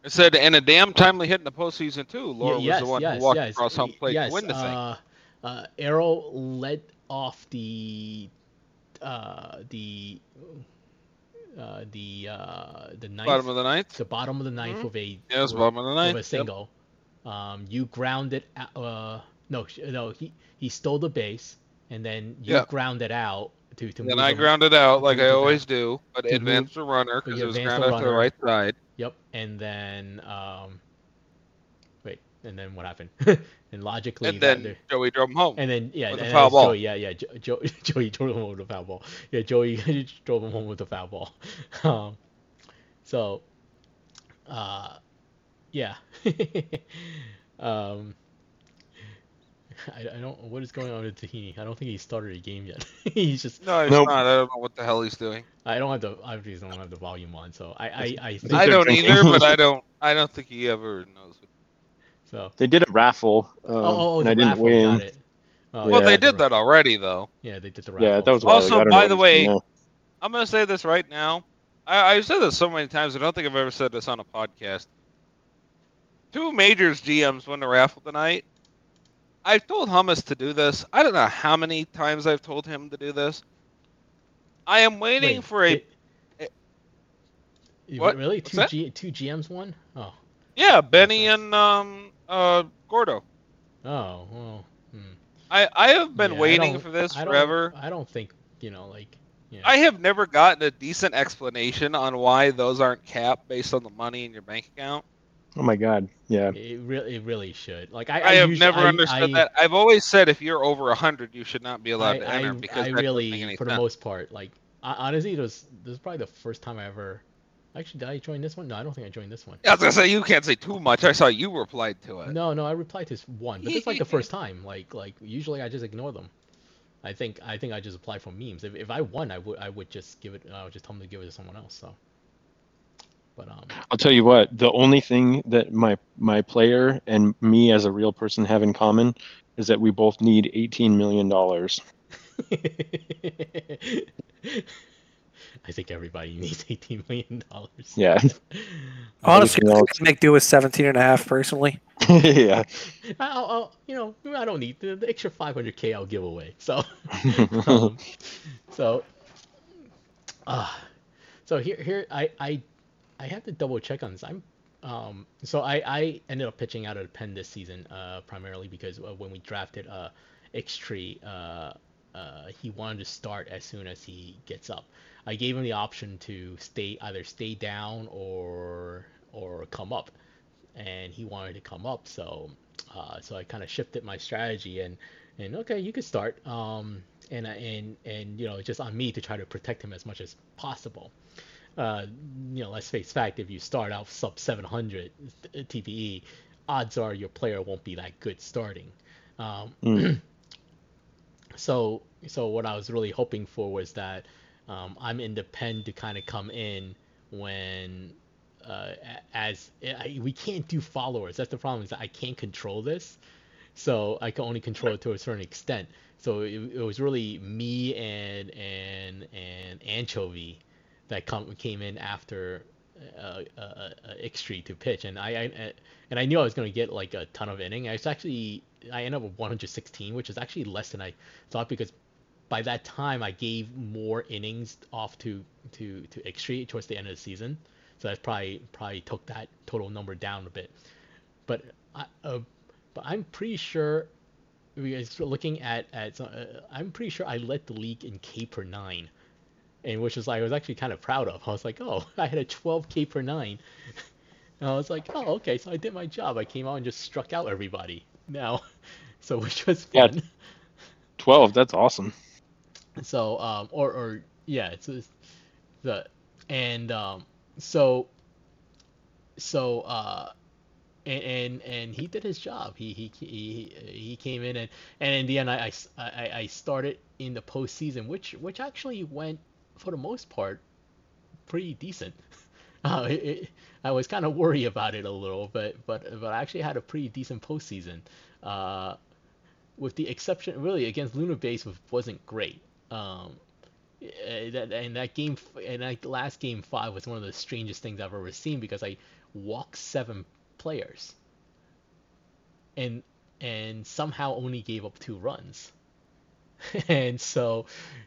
I said, and a damn timely hit in the postseason too. Laura yes, was the one yes, who walked yes, across home plate yes, to win the thing. uh, Uh, Arrow led off the uh, the uh, the uh, the ninth, Bottom of the ninth. the bottom of the ninth Mhm. with a Yeah, it was with- bottom of the with ninth. a Yep. single. Um, you grounded uh no no he he stole the base and then you Yeah. it out to to Then I ground it out like I always do, but to advanced the runner because it was the grounded to the right side. Yep, and then um, wait, and then what happened? and logically, And that- then Joey drove him home. and then yeah, and a then foul ball. Joey, yeah, yeah, Jo- Jo- Joey drove him home with a foul ball. Yeah, Joey drove him home with a foul ball. Um, so, uh, yeah. um, I, I don't. What is going on with Tahini? I don't think he started a game yet. he's just. No, he's Nope. not. I don't know what the hell he's doing. I don't have the. Obviously, don't have the volume on. So I. I. I think. I don't either, but I don't. I don't think he ever knows. so. They did a raffle, um, Oh, oh, oh, and the I didn't raffle, win. Got it. Oh, Well, Yeah. they did that already, though. Yeah, they did the raffle. Yeah, that was Also, ago. By the way, it's- I'm gonna say this right now. I, I've said this so many times. I don't think I've ever said this on a podcast. Two majors GMs won the raffle tonight. I've told Hummus to do this. I don't know how many times I've told him to do this. I am waiting Wait, for a it- What? Really? What's Two that? G two GMs won? Oh. yeah Benny and um uh Gordo. Oh. Well. Hmm. I I have been Yeah, waiting for this I forever. I don't think you know like. Yeah. I have never gotten a decent explanation on why those aren't capped based on the money in your bank account. Oh my God. Yeah. It really, it really should. Like I, I, have usually- never I- understood I- that. I've always said if you're over hundred, you should not be allowed I, to enter I, because I that really, make any for the sense. most part, like I, honestly, it was this is probably the first time I ever. Actually, did I join this one? No, I don't think I joined this one. Yeah, I was gonna say you can't say too much. I saw you replied to it. No, no, I replied to this one, but this is like the first time. Like, like usually I just ignore them. I think, I think I just apply for memes. If, if I won, I would, I would just give it. I would just tell them to give it to someone else. So, but um, I'll tell you what. The only thing that my my player and me as a real person have in common is that we both need 18 million dollars. I think everybody needs eighteen million dollars. Yeah. Honestly, I can make do with 17 and a half personally. yeah. I'll, I'll, you know, I don't need the, the extra 500k. I'll give away. So, um, so, uh, so here, here, I, I, I have to double check on this. I'm, um, so I, I ended up pitching out of the pen this season, uh, primarily because when we drafted, uh, X-Tree, uh, uh, he wanted to start as soon as he gets up. I gave him the option to stay, either stay down or, or come up and he wanted to come up. So, uh, so I kind of shifted my strategy and, and okay, you could start. Um, and and and you know, just on me to try to protect him as much as possible. Uh, you know, let's face fact, if you start out sub 700 TPE, odds are your player won't be that good starting. Um, Mm. so so what I was really hoping for was that um, I'm in the pen to kind of come in when uh, as I, we can't do followers. That's the problem is that I can't control this, so I can only control it to a certain extent. So it, it was really me and and and Anchovy that come came in after uh, uh, uh, X-Tree to pitch, and I, I and I knew I was going to get like a ton of inning. I was actually I ended up with 116, which is actually less than I thought because by that time I gave more innings off to to to X-Tree towards the end of the season, so that probably probably took that total number down a bit. But I uh, but I'm pretty sure because looking at at uh, I'm pretty sure I led the league in K per nine, and which was like I was actually kind of proud of. I was like, oh, I had a 12 K per nine. And I was like, oh, okay, so I did my job. I came out and just struck out everybody. Now, so which was fun. Yeah. 12. That's awesome. So um or or yeah, it's, it's the and um so so uh and, and and he did his job. He he he he came in and and in the end I, I, I started in the postseason, which which actually went for the most part pretty decent. Uh, it, it, I was kind of worried about it a little, but but but I actually had a pretty decent postseason. Uh, with the exception, really, against Luna Base was, wasn't great. Um, eh, that and that game and that last game five was one of the strangest things I've ever seen because I walked seven players, and and somehow only gave up two runs, and so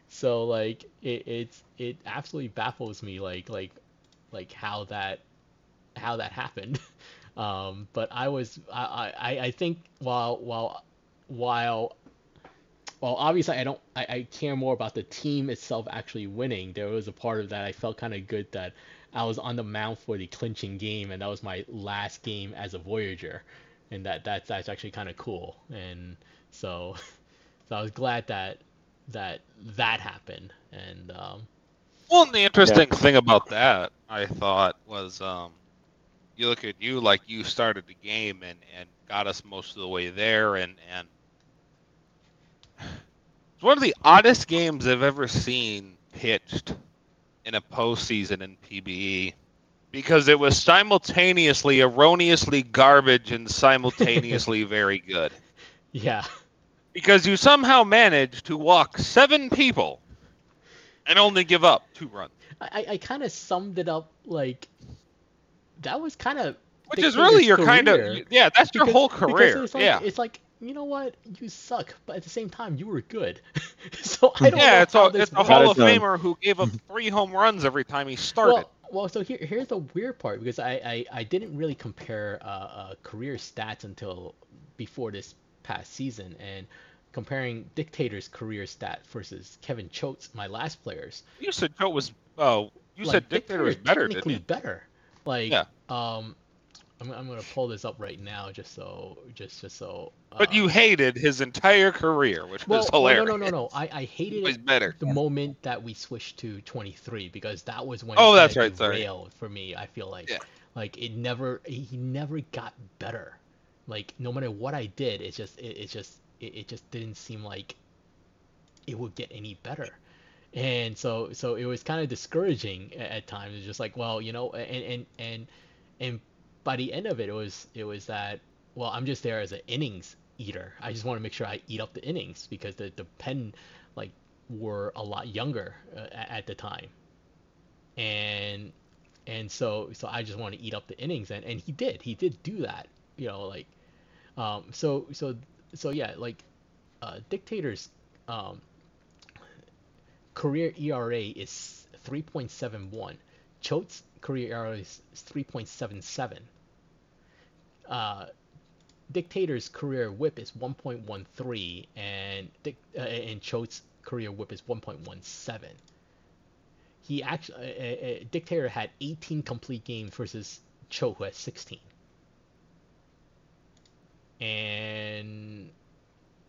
so like it it's it absolutely baffles me like like like how that how that happened. Um, but I was I, I, I think while while while well obviously I don't I, I care more about the team itself actually winning. There was a part of that I felt kind of good that I was on the mound for the clinching game and that was my last game as a Voyager, and that that's that's actually kind of cool. And so so I was glad that that that happened. And um, Well, and the interesting thing about that, I thought, was um, you look at you like you started the game and, and got us most of the way there, and and it's one of the oddest games I've ever seen pitched in a postseason in PBE because it was simultaneously erroneously garbage and simultaneously very good. yeah Because you somehow managed to walk seven people and only give up two runs, I I kind of summed it up like that was kind of which is really your kind of yeah. That's your whole career. It's like, yeah. It's like you know what, you suck, but at the same time, you were good. so I don't know Yeah, it's how a this it's a. Hall of done. Famer who gave up three home runs every time he started. Well, well, so here, here's the weird part because I, I, I didn't really compare uh, uh, career stats until before this past season, and comparing Dictator's career stat versus Kevin Choate's, my last players. you said Choate was oh, you like, said Dictator was better, didn't technically better. Like, Yeah. um, I'm, I'm gonna pull this up right now just so just just so. But uh, you hated his entire career, which well, was hilarious. no, no, no, no. I, I hated it better. the moment that we switched to 23 because that was when Oh, that's right, sorry. for me i feel like Yeah. like it never he never got better like no matter what i did it's just it, it just it, it just didn't seem like it would get any better. And so so it was kind of discouraging a- at times. It's just like well you know and and and and by the end of it it was it was that well i'm just there as an innings eater. I just want to make sure i eat up the innings because the the pen like were a lot younger uh, at the time. And and so so i just want to eat up the innings. And and he did. He did do that you know like um so so so yeah like uh dictators um career ERA is 3.71. Choate's career ERA is 3.77. Uh, Dictator's career WHIP is 1.13, and Dic- uh, and Choate's career WHIP is 1.17. He actually uh, uh, uh, Dictator had 18 complete games versus Choate who had 16. And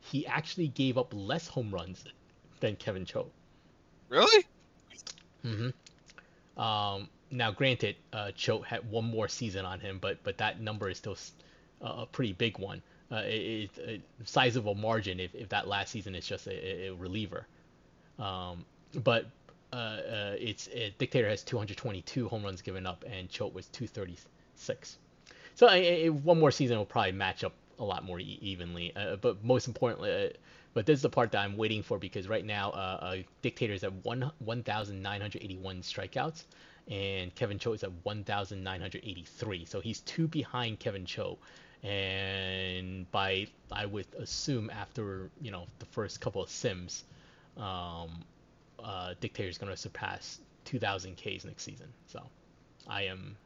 he actually gave up less home runs than Kevin Choate. Really? Mm-hmm. Um, now, granted, uh, Choate had one more season on him, but but that number is still a pretty big one. Uh, it, it, a sizable margin if, if that last season is just a, a- reliever. Um, but uh, uh, it's it, Dictator has 222 home runs given up, and Choate was 236. So one more season will probably match up a lot more e- evenly. Uh, but most importantly, uh, but this is the part that I'm waiting for because right now, uh, uh, Dictator is at one 1,981 strikeouts, and Kevin Choate is at 1,983. So he's two behind Kevin Choate, and by I would assume after you know the first couple of sims, um, uh, Dictator is going to surpass 2,000 Ks next season. So I am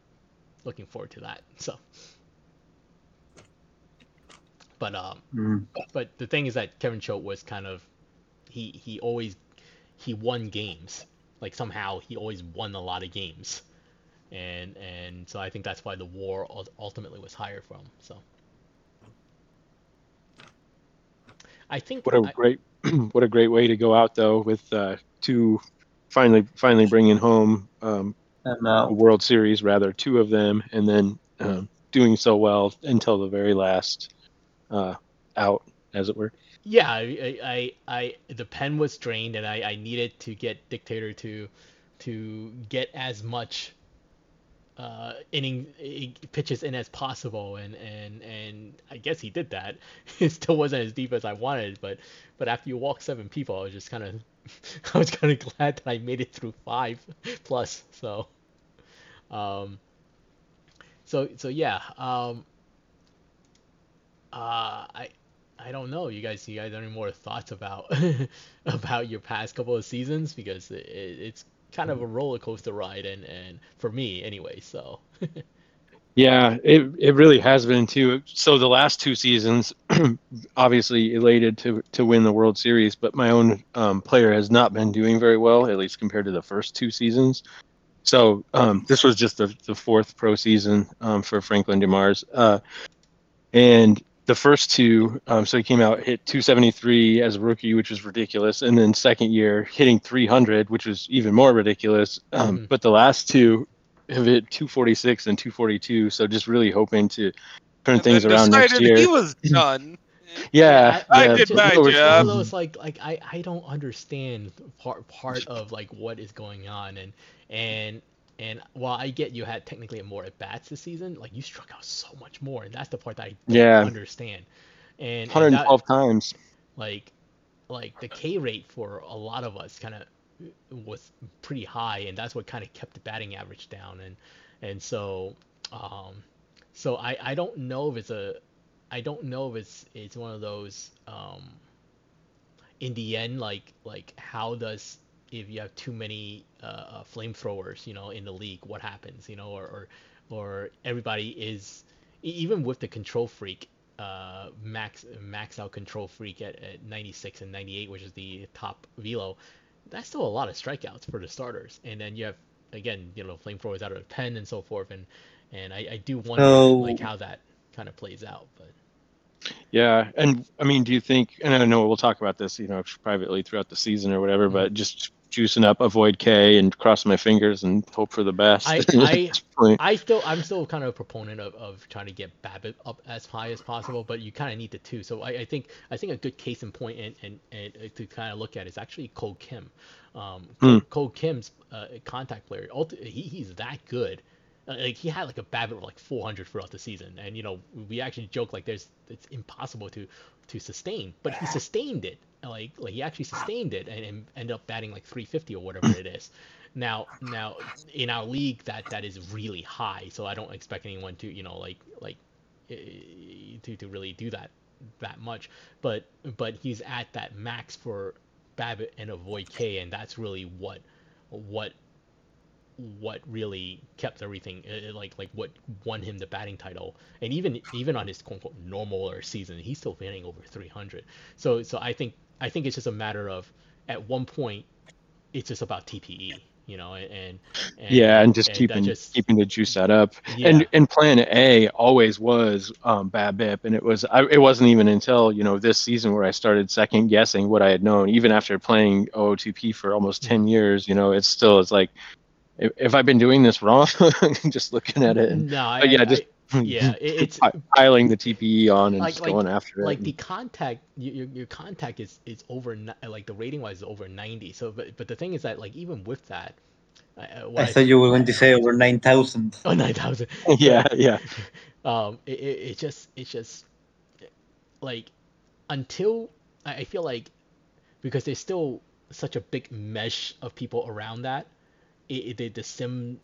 looking forward to that. So. But um, Mm. but the thing is that Kevin Choate was kind of he he always he won games. Like somehow he always won a lot of games. And and so I think that's why the war ultimately was higher for him so. I think What a I- great, what a great way to go out though with uh, two, finally, finally bringing home um, a World Series, rather two of them, and then um, doing so well until the very last uh, out, as it were. yeah I, I I the pen was drained and I I needed to get Dictator to to get as much uh, inning pitches in as possible, and and and I guess he did that. It still wasn't as deep as I wanted, but but after you walk seven people, I was just kind of I was kind of glad that I made it through five plus. So, um, so so yeah, um, uh, I. I don't know. You guys, you guys have any more thoughts about about your past couple of seasons because it, it's kind of a roller coaster ride, and and for me anyway. So Yeah, it it really has been too. So the last two seasons, obviously elated to to win the World Series, but my own um, player has not been doing very well, at least compared to the first two seasons. So um, this was just the, the fourth pro season um, for Franklin Demars, uh, and the first two, um, so he came out hit 273 as a rookie, which was ridiculous, and then second year hitting 300, which was even more ridiculous. Um, Mhm. But the last two have hit 246 and 242, so just really hoping to turn And things then around next year. He was done. yeah, I yeah, did so my it was- It's one job. of those like like I, I don't understand part part of like what is going on and and and while I get you had technically more at bats this season, like you struck out so much more, and that's the part that I don't Yeah. understand. And, and that- 112 times. like like the K rate for a lot of us kind of was pretty high, and that's what kind of kept the batting average down. And and so um, so I I don't know if it's a I don't know if it's it's one of those um, in the end like like how does if you have too many uh, uh, flamethrowers you know in the league what happens you know or or, or everybody is even with the control freak uh, max max out control freak at, at 96 and 98 which is the top velo that's still a lot of strikeouts for the starters. And then you have again you know flamethrowers out of 10 and so forth. And and I, I do wonder So- like how that kind of plays out but. Yeah, and I mean, do you think? And I know we'll talk about this, you know, privately throughout the season or whatever, but just juicing up, avoid K, and cross my fingers and hope for the best. I- I- I still I'm still kind of a proponent of, of trying to get BABIP up as high as possible, but you kind of need the two. So I, I think I think a good case in point and, and, and uh, to kind of look at is actually Cole Kim. Um, Hmm. Cole, Cole Kim's uh, contact player. He, he's that good. Uh, Like he had like a BABIP of like 400 throughout the season, and you know we actually joke like there's it's impossible to to sustain, but he sustained it. Like like he actually sustained it and, and ended up batting like 350 or whatever it is. Now, now in our league, that that is really high. So I don't expect anyone to, you know, like like eh, to to really do that that much. But but he's at that max for BABIP and avoid K, and that's really what what what really kept everything eh, like like what won him the batting title and even even on his quote unquote normal or season he's still hitting over 300 so so i think i think it's just a matter of at one point it's just about tpe you know and, and yeah, and just that keeping just- keeping the juice that up. yeah, And and plan A always was um, BABIP, and it was I, it wasn't even until you know this season where I started second guessing what I had known. Even after playing OOTP for almost Mm-hmm. ten years, you know, it's still it's like, if, if I've been doing this wrong, just looking at it, and no I, but yeah, I- just- I- yeah it's piling the TPE on and Like- just like- going after it. like the contact your, your contact is is over like the rating wise is over 90 so but but the thing is that like even with that uh, what I thought you were going to say over 9,000. oh 9000 yeah, yeah, um it, it, it just it's just like until I, I feel like because there's still such a big mesh of people around that it, it the- the sim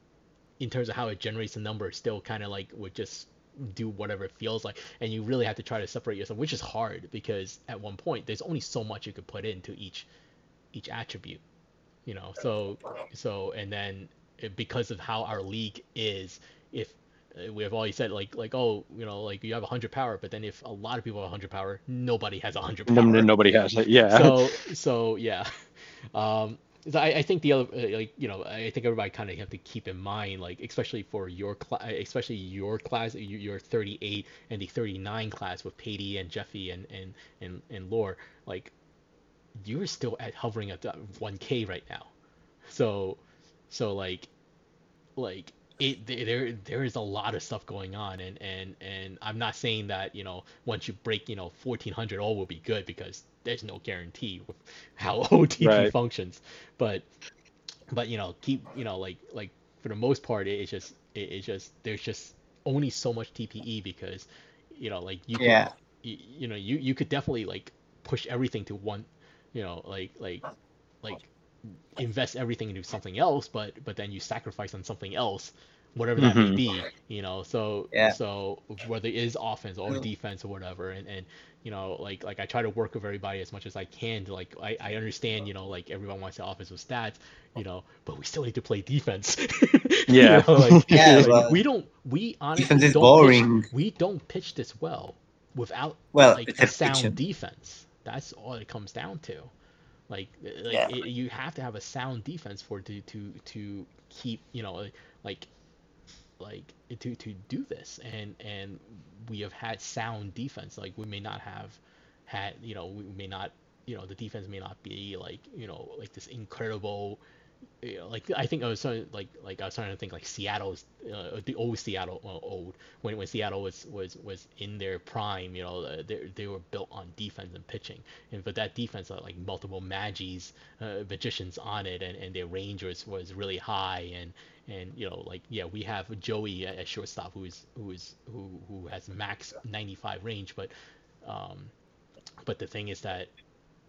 in terms of how it generates the number still kind of like would just do whatever it feels like. And you really have to try to separate yourself which is hard because at one point there's only so much you could put into each each attribute you know? So so and then it- because of how our league is if uh, we have always said like like oh you know like you have 100 power but then if a lot of people have 100 power nobody has 100 power. nobody has it. Yeah, so so yeah. Um I, I think the other uh, like you know I think everybody kind of have to keep in mind like especially for your class especially your class your, your 38 and the 39 class with Patey and Jeffy and and and, and Lore like you're still at hovering at 1k right now. So so like like it there there is a lot of stuff going on and and and I'm not saying that you know once you break you know 1400 all will be good because there's no guarantee with how OTP Right. functions but but you know keep you know like like for the most part it, it's just it, it's just there's just only so much TPE because you know like you could- Yeah. you, you know you you could definitely like push everything to one you know like like like invest everything into something else but but then you sacrifice on something else whatever that may Mhm. be you know so Yeah. so whether it is offense or defense or whatever and and you know like like i try to work with everybody as much as i can to like i, I understand you know like everyone wants the offensive stats you know but we still need to play defense Yeah. know, like, Yeah, like, we don't we honestly Defense is don't boring. pitch, we don't pitch this well without Well, like a sound defense. That's all it comes down to. Like, like Yeah. it, you have to have a sound defense for to to to keep you know like like to to do this and and we have had sound defense. Like we may not have had you know we may not you know the defense may not be like you know like this incredible you know, like I think I was trying like like I was trying to think like Seattle's uh, the old Seattle uh, old when when Seattle was was was in their prime you know uh, they they were built on defense and pitching. And but that defense had like multiple Magis uh, magicians on it and, and their range was was really high and and you know like yeah we have Joey at, shortstop who's who's who who has max 95 range but um but the thing is that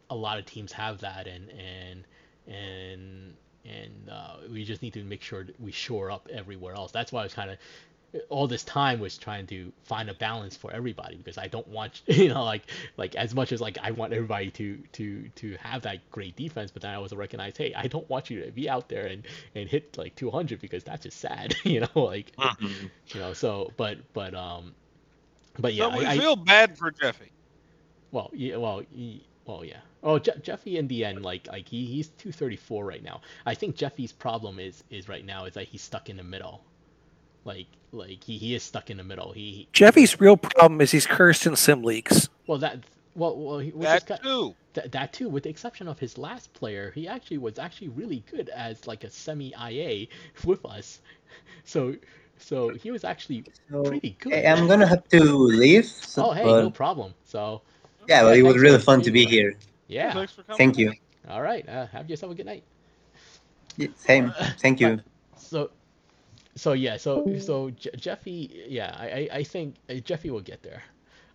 a lot of teams have that and and and and uh, we just need to make sure that we shore up everywhere else. That's why I was kind of all this time was trying to find a balance for everybody because I don't want you know like like as much as like I want everybody to to to have that great defense, but then I also recognize hey I don't want you to be out there and and hit like 200 because that's just sad you know like Mm-hmm. you know so but but um but yeah so we I, I- feel bad for Jeffy. well, yeah, well, he, well, yeah. Oh, Je- Jeffy in the end, like, like he, he's 234 right now. I think Jeffy's problem is, is right now is that he's stuck in the middle. Like, like he, he is stuck in the middle. He, he Jeffy's real problem is he's cursed in sim leagues. well, that, well, well, he, we That just got, too. that, that too, with the exception of his last player, he actually was actually really good as like a semi IA with us. So, so he was actually So, pretty good. I- I'm gonna have to leave. So, oh, hey, but, no problem. So, yeah, but it was really fun to be here. yeah. Thanks for coming. Thank you. All right. Uh, have yourself a good night. Yeah, Same. Thank you. so so yeah so so Je- jeffy yeah i i, I think uh, jeffy will get there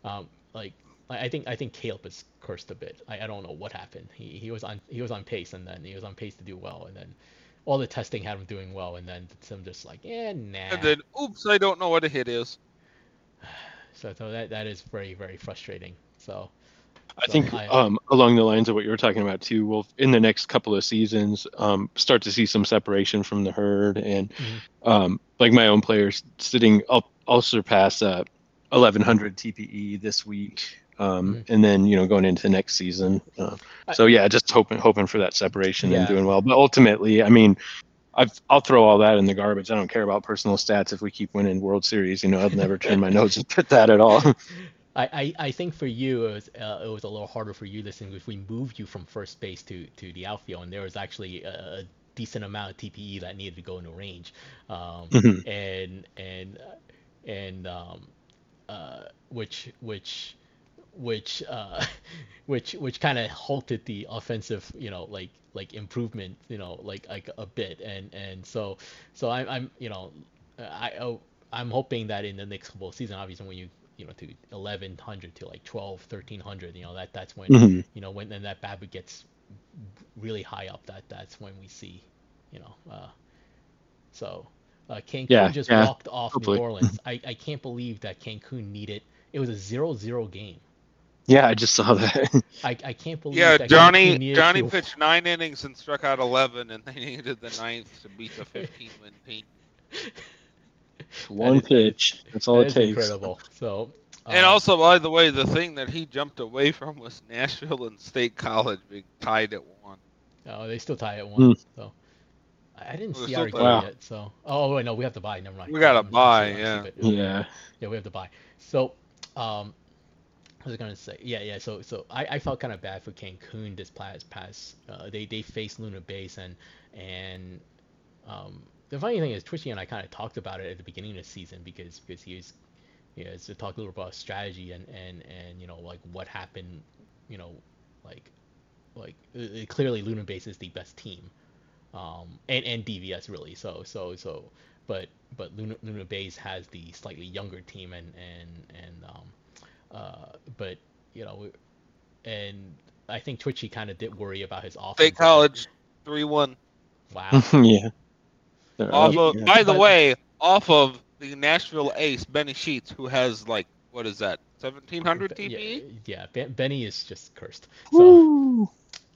um like I I think I think Caleb is cursed a bit. I, I don't know what happened. He he was on he was on pace and then he was on pace to do well and then all the testing had him doing well and then some just like yeah nah. And then, oops, I don't know what a hit is. So so that that is very very frustrating. So I think um, along the lines of what you were talking about too, we'll in the next couple of seasons um, start to see some separation from the herd, and Mhm. um, like my own players sitting, I'll, I'll surpass uh, 1100 TPE this week, um, Mhm. and then you know going into the next season. Uh, so yeah, just hoping hoping for that separation Yeah. and doing well. But ultimately, I mean. I've, I'll throw all that in the garbage. I don't care about personal stats if we keep winning World Series. You know, I'll never turn my nose at that at all. I, I, I think for you it was uh, it was a little harder for you this thing because we moved you from first base to, to the outfield and there was actually a, a decent amount of TPE that needed to go into range, um, Mhm. and and uh, and um, uh, which which which uh, which which kind of halted the offensive you know like like improvement you know like like a bit and and so so I, I'm you know I oh, I'm hoping that in the next couple of seasons obviously when you you know to 1100 to like 12 1300 you know that that's when Mhm. you know when then that BABIP gets really high up that that's when we see you know uh so uh Cancun Yeah, just yeah, walked off hopefully. New Orleans I, I can't believe that Cancun needed it was a 0-0 game Yeah, I just saw that. I, I can't believe Yeah, that Johnny Johnny to- pitched nine innings and struck out 11, and they needed the ninth to beat the 15 win team. One is- pitch. That's all that it is takes. incredible so And um, also, by the way, the thing that he jumped away from was Nashville and State College being tied at one. Oh, they still tie at one. Hmm. So I I didn't Well, see they're our still game tied. yet. So oh wait, no, we have to buy. Never mind. We gotta I'm- I'm buy, yeah. Stupid. Yeah. Yeah, we have to buy. So um, what was gonna say? Yeah, yeah. So so I, I felt kind of bad for Cancun this past past. Uh, they they faced Luna Base and and um, the funny thing is Twitchy and I kind of talked about it at the beginning of the season because because he was you know to talk a little about strategy and and and you know like what happened you know like like uh, uh, clearly Luna Base is the best team um and and DVS really so so so but but Luna Luna Base has the slightly younger team and and and um uh but you know and I think Twitchy kind of did worry about his offense. State College, 3 1. Wow. yeah. They're Off up, of, yeah. By the way, off of the Nashville ace, Benny Sheets, who has, like, what is that, 1700 Be- TPE? Yeah, yeah Ben, Benny is just cursed. So Woo!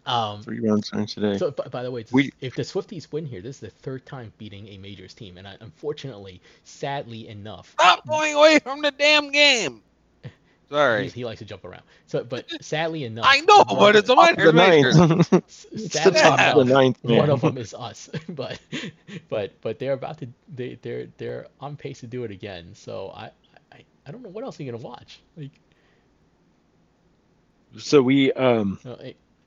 um Three runs earned today. So, by, by the way, We- if the Swifties win here, this is the third time beating a majors team, and I, unfortunately, sadly enough, Stop going away from the damn game! He, Sorry. he likes to jump around. So, but sadly enough, I know, but it's a minor the major. ninth. s- the sadly top of the ninth, man. one of them is us. but but but they're about to they they're they're on pace to do it again. So I I, I don't know what else are you gonna watch. Like So we um uh,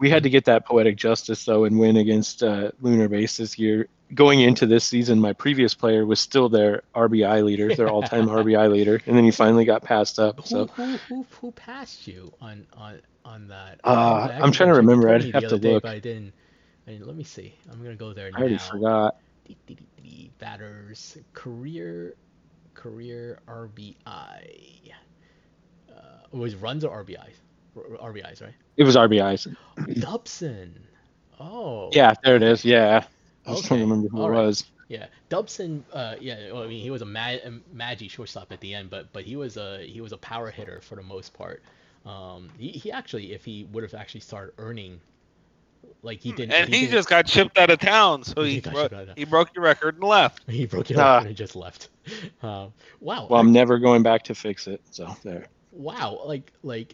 we had to get that poetic justice though and win against uh, Luna Base this year. Going into this season, my previous player was still their RBI leader, their all-time RBI leader, and then he finally got passed up. So who who who passed you on on on that? Uh, I'm trying to remember. I'd have to day, look. I didn't. I didn't- let me see. I'm gonna go there I already forgot. Batters career career RBI. Uh, was runs or RBIs? R- RBIs, right? It was RBIs. Dobson. Oh. Yeah, there it is. Yeah, I was trying Okay, to remember who all it right. was. Yeah, Dobson. Uh, yeah. Well, I mean, he was a mad, Maggi shortstop at the end, but but he was a he was a power hitter for the most part. Um, he, he actually, if he would have actually started earning, like he didn't, And he, he didn't- just got shipped out of town, so He he bro- shipped out he broke your record and left. he broke it Ah. off and just left. Um, wow. Well, I'm never going back to fix it. So there. wow like like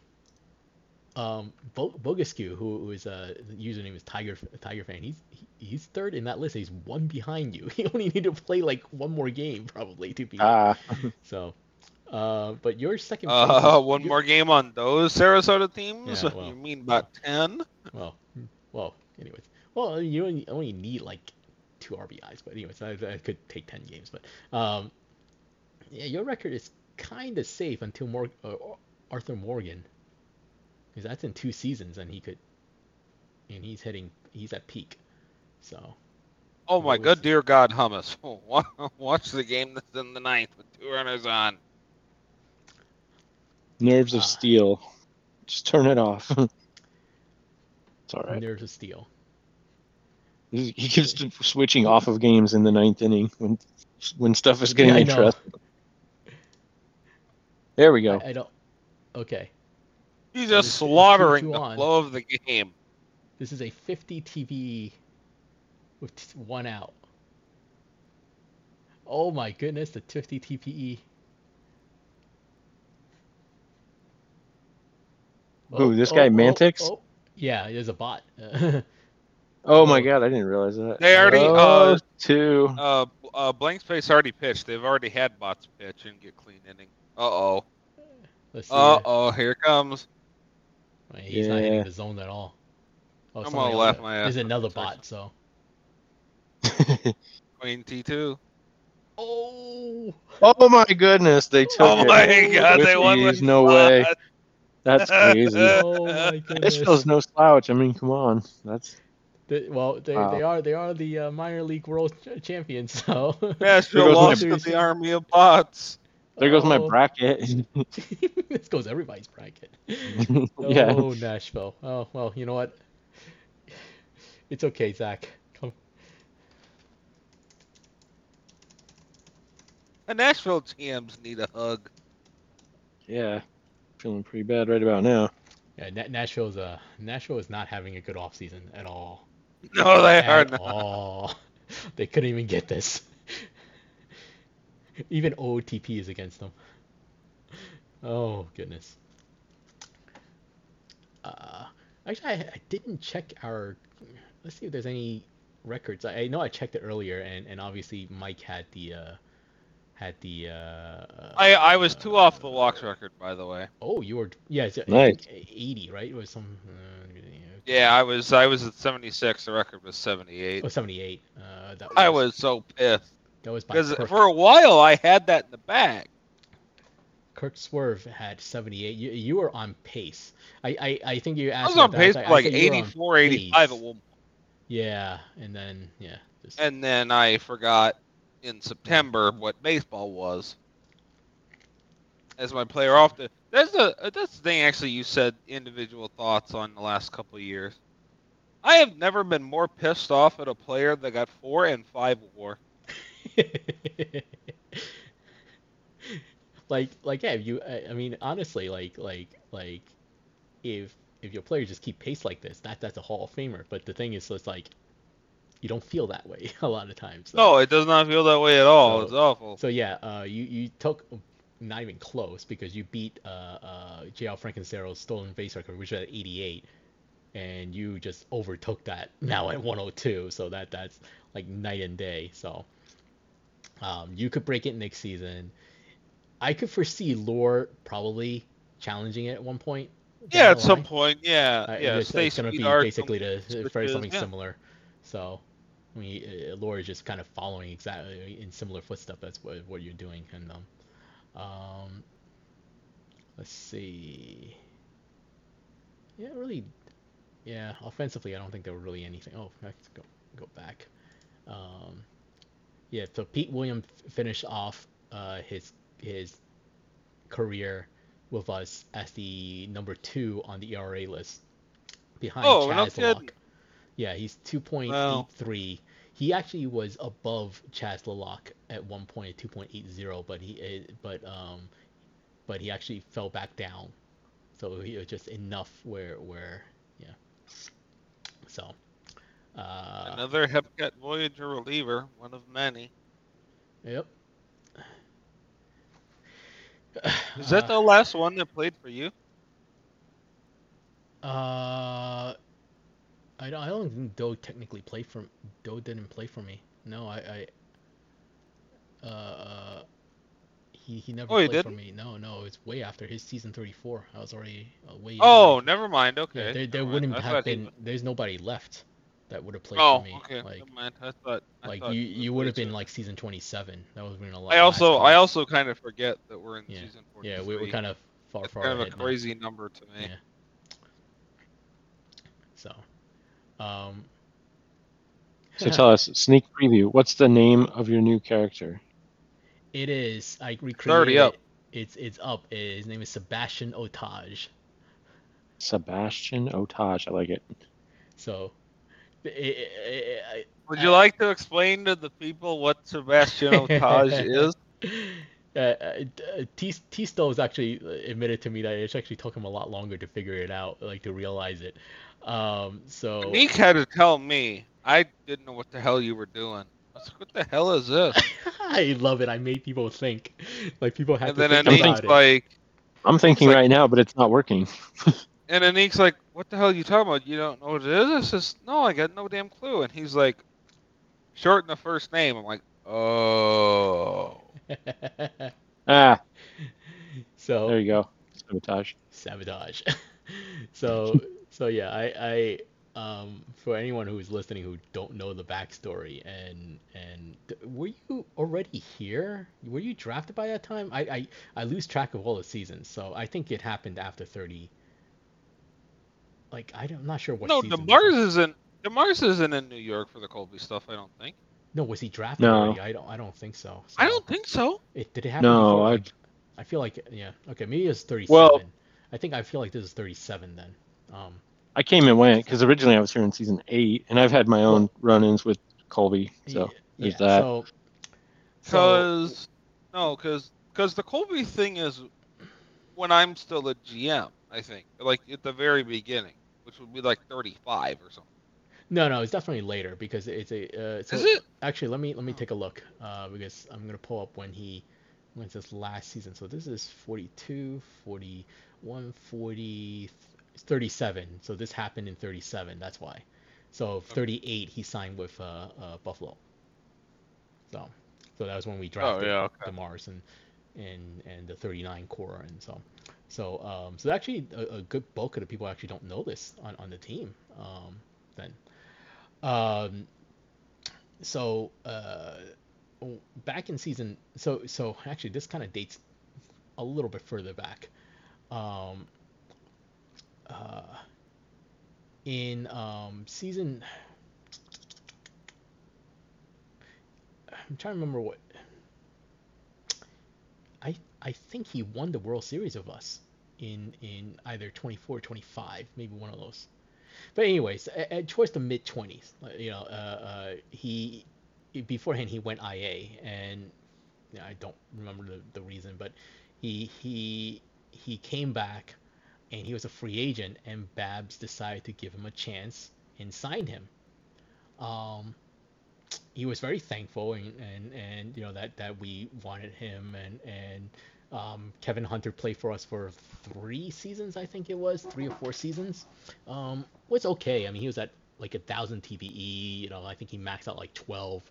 um Bo- Bogascu who who is uh username is Tiger Tiger fan he's he, he's third in that list he's one behind you he only need to play like one more game probably to be Ah, so uh but your second place Uh, is- one your- more game on those Sarasota teams. Yeah, well. You mean about ten? well well anyways well you only, only need like two RBIs but anyways I, I could take 10 games but um yeah your record is kind of safe until Mor- uh, Arthur Morgan because that's in two seasons and he could and he's hitting he's at peak so Oh my good dear God, hummus! Wa- Watch the game that's in the ninth with two runners on. nerves of Ah. steel. Just turn it off. it's all right. nerves of steel He he keeps switching off of games in the ninth inning when when stuff is getting Yeah, interesting. There we go. I, I don't okay He's just it's- it's slaughtering two the on. flow of the game. this is a 50 TPE with t- one out oh my goodness the 50 TPE Who, this guy, Mantix? Oh, Yeah, there's a bot. Oh my god, I didn't realize that. They already, oh, uh, two. Uh, uh, blank space already pitched. They've already had bots pitch and get clean inning. Uh oh. Uh oh, Here comes. Wait, He's not hitting the zone at all. Oh, I'm gonna laugh my ass There's another bot, so. Queen T two. Oh! oh my goodness, they took Oh my Oh, God! with They won ease, with no way. That's crazy. Oh my goodness. Nashville's no slouch. I mean, come on. That's They- well, they, Wow. they are they are the uh, minor league world ch- champions, so. Nashville goes lost to the army of bots. There goes my Oh. bracket. this goes everybody's bracket. yeah. Oh, Nashville. Oh well, you know what? It's okay, Zach. Come. The Nashville TMs need a hug. Yeah. Feeling pretty bad right about now. Yeah, Na- Nashville's uh Nashville is not having a good offseason at all. No, they are At not. all. They couldn't even get this. Even OOTP is against them. Oh goodness. Uh, actually, I, I didn't check our. Let's see if there's any records. I, I know I checked it earlier, and, and obviously Mike had the uh, had the. Uh, I I was uh, two off the walks record, by the way. Oh, you were yeah, Nice. 80, right? It was some. Uh, Yeah, I was I was at 76. The record was 78. Oh, 78. Uh, that was, I was so pissed was by because for a while I had that in the bag. Kirk Swerve had 78. You, you were on pace. I, I, I think you asked. I was on pace like I said you were on 84, 85 at one point. Yeah, and then yeah. Just, And then I forgot in September what baseball was. As my player off the that's the that's the thing actually you said individual thoughts on the last couple of years. I have never been more pissed off at a player that got four and five war. like like yeah, if you I, I mean honestly like like like if if your players just keep pace like this, that that's a Hall of Famer. But the thing is, so it's like you don't feel that way a lot of times. so- No, it does not feel that way at all. So- it's awful. So yeah, uh, you you took not even close because you beat uh, uh, J.L. Frankencero's stolen base record, which was at 88, and you just overtook that now at 102. So that that's like night and day. So um, you could break it next season. I could foresee Lore probably challenging it at one point. yeah, at some point, yeah, Uh, yeah. it's, Stay it's gonna be basically to for something yeah. similar. So, I mean, Lore is just kind of following exactly in similar footsteps. That's what, what you're doing, and um, um, let's see. Yeah, really. Yeah, offensively, I don't think there were really anything. Oh, let's go go back. Um, yeah, so Pete Williams finished off uh, his his career with us as the number two on the ERA list, behind Oh, Chaz. Locke. Yeah, he's 2.83. He actually was above Chaz Lalak at one point at 2.80, but he eh, but um but he actually fell back down. So he was just enough where where yeah. So uh, Another Hepcat Voyager reliever, one of many. Yep. Is that the last one that played for you? Uh, I don't. I don't think Doe technically played for. Doe didn't play for me. No, I. I uh, he he never Oh, he played for me. No, no, it's way after his season 34. I was already uh, way. Oh, never mind. Yeah, Okay. there, there wouldn't I have thought he been. There's nobody left that would have played Oh, for me. okay. Like, never mind. I thought. I like thought you, you would have been like season 27. That was been a lot. I also, I also kind of forget that we're in Yeah. season 43. Yeah, we we're kind of far, It's far kind of a ahead now. crazy number to me. Yeah. So, um. So tell us, sneak preview. What's the name of your new character? It is. I recreated already up. it. It's it's up. His name is Sebastian Otage. Sebastian Otage. I like it. So, Would you like to explain to the people what Sebastian Otage is? uh, uh, T Tisto's actually admitted to me that it actually took him a lot longer to figure it out, like to realize it. Um, so Nick had to tell me. I didn't know what the hell you were doing. I was like, what the hell is this? I love it. I made people think, like people had and to then think Anik's about it. like, I'm thinking like- right now, but it's not working. and Anik's like, what the hell are you talking about? You don't know what it is? I says, no, I got no damn clue. And he's like, shorten the first name. I'm like, oh. Ah, so there you go. Sabotage. sabotage. so so yeah, I I um for anyone who's listening who don't know the backstory and and were you already here? Were you drafted by that time? I I, I lose track of all the seasons, so I think it happened after thirty. Like I don't, I'm not sure what. no, season DeMars was. isn't. DeMars isn't in New York for the Colby stuff. I don't think. No, was he drafted No. already? I don't I don't think so. I don't think so. It did it happen No. I- Like, I feel like yeah. Okay, maybe it's thirty-seven. Well- I think I feel like this is thirty-seven then. Um. I came and went because originally I was here in season eight, and I've had my own run-ins with Colby. So yeah, there's that. So, so Because no, because because the Colby thing is when I'm still a GM. I think like at the very beginning, which would be like 35 or something. no, no, it's definitely later because it's a. Uh, so Is it? Actually, let me let me take a look uh, because I'm gonna pull up when he when's this last season. So this is 42, 41, 40, 37. So this happened in 37. That's why. So 38 he signed with uh, uh, Buffalo. So so that was when we drafted yeah, okay. DeMars and and and the 39 core and so so um so actually a, a good bulk of the people actually don't know this on, on the team um then. Um so uh back in season so so actually this kind of dates a little bit further back. Um uh in um season I'm trying to remember what I think he won the World Series of us in in either 24 or 25, maybe one of those. But anyways, at, at towards the mid 20s, you know, uh, uh, he beforehand he went IA, and you know, I don't remember the, the reason, but he he he came back, and he was a free agent, and Babs decided to give him a chance and signed him. Um, he was very thankful and, and, and you know that, that we wanted him. And and um, Kevin Hunter played for us for three seasons I think it was three or four seasons. Um, was okay. I mean he was at like a thousand TPE you know I think he maxed out like 12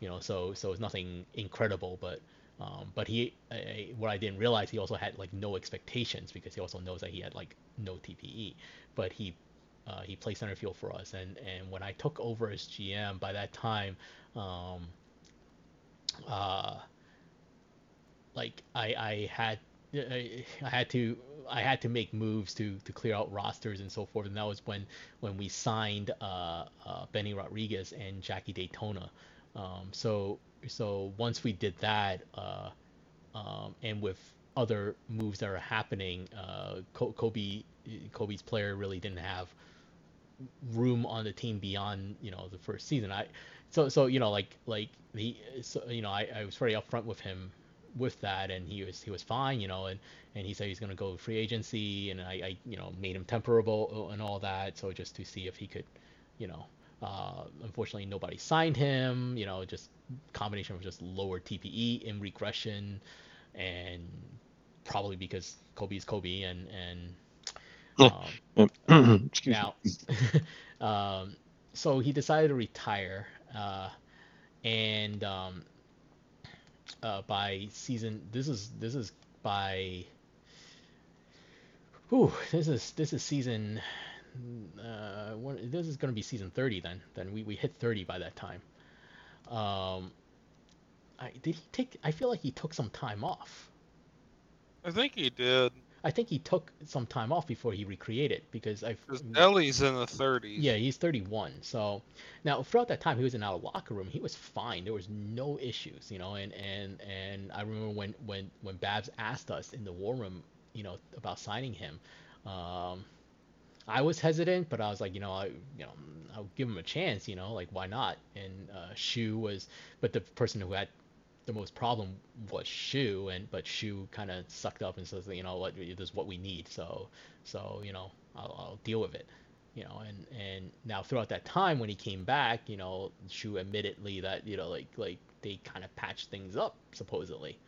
you know so so it's nothing incredible. But um, but he what I didn't realize he also had like no expectations because he also knows that he had like no TPE but he uh, he played center field for us, and and when I took over as GM, by that time, um, uh, like I I had I, had to I had to make moves to to clear out rosters and so forth, and that was when when we signed uh, uh, Benny Rodriguez and Jackie Daytona. Um, so so once we did that, uh, um, and with other moves that are happening, uh, Kobe Kobe's player really didn't have room on the team beyond you know the first season. I so so you know like like he so, you know I, I was very upfront with him with that and he was he was fine you know and and he said he's going to go free agency and I, I you know made him temporable and all that so just to see if he could you know uh, unfortunately nobody signed him you know just combination of just lower TPE in regression and probably because Kobe's Kobe and and um, now um, so he decided to retire uh, and um, uh, by season this is this is by Whew, this is this is season uh, what, this is going to be season 30 then then we, we hit 30 by that time. Um I, did he take I feel like he took some time off. I think he did. I think he took some time off before he recreated because I. Because Ellie's in the 30s. Yeah, he's 31. So now throughout that time, he was in our locker room. He was fine. There was no issues, you know. And and and I remember when when when Babs asked us in the war room, you know, about signing him. Um, I was hesitant, but I was like, you know, I, you know, I'll give him a chance, you know, like why not? And uh, Shu was, but the person who had the most problem was Shu, and but Shu kind of sucked up and says, you know what, this is what we need. So so you know, I'll, I'll deal with it. You know, and and now throughout that time when he came back, you know, Shu admittedly that you know like like they kind of patched things up supposedly,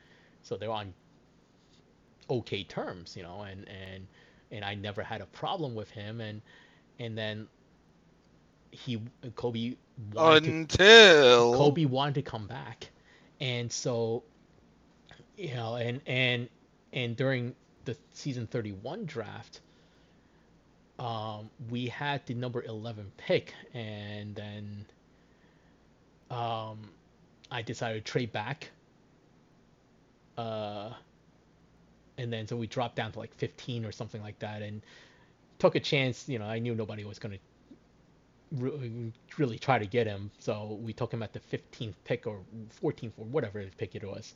so they're on okay terms, you know, and and and I never had a problem with him, and and then he Kobe until to, Kobe wanted to come back and so you know and and and during the season 31 draft um, we had the number 11 pick. And then um, i decided to trade back uh, and then so we dropped down to like 15 or something like that and took a chance you know i knew nobody was going to really try to get him. So we took him at the 15th pick or 14th or whatever his pick it was.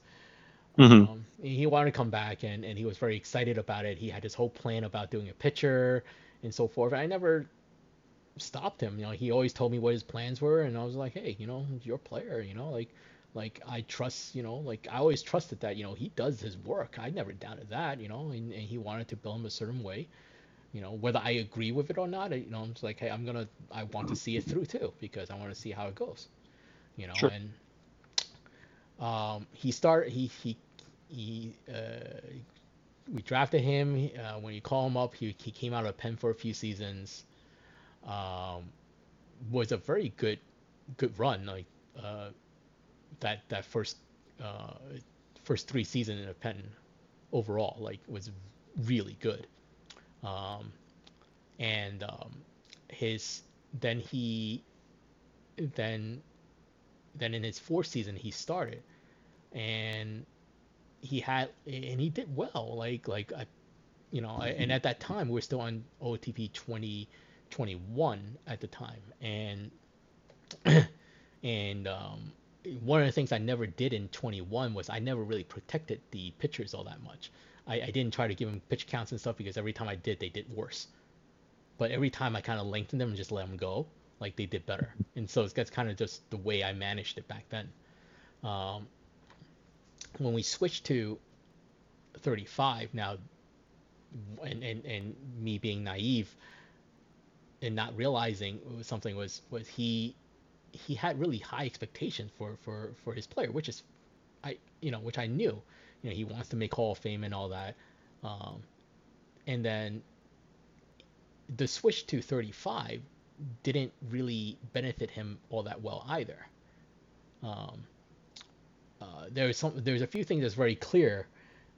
Mm-hmm. Um, he wanted to come back and, and he was very excited about it. He had his whole plan about doing a pitcher and so forth. I never stopped him. You know, he always told me what his plans were, and I was like, hey, you know, your player. You know, like like I trust. You know, like I always trusted that. You know, he does his work. I never doubted that. You know, and, and he wanted to build him a certain way you know whether I agree with it or not. You know, I'm just like, hey, I'm gonna, I want to see it through too because I want to see how it goes. You know, sure. and um, he started, he he he. Uh, we drafted him uh, when you call him up. He he came out of Penn for a few seasons. Um, was a very good good run like uh, that that first uh, first three seasons in a Penn overall like was really good. Um, and um, his then he then then in his fourth season he started. And he had and he did well like like I, you know and at that time we are still on OOTP 2021 at the time. And and um, one of the things I never did in 21 was I never really protected the pitchers all that much I, I didn't try to give them pitch counts and stuff because every time I did, they did worse. But every time I kind of lengthened them and just let them go, like they did better. And so that's kind of just the way I managed it back then. Um, when we switched to 35 now, and, and, and me being naive and not realizing something was was he he had really high expectations for for for his player, which is I you know which I knew you know he wants to make Hall of Fame and all that. Um, and then the switch to 35 didn't really benefit him all that well either. Um, uh, there's some there's a few things that's very clear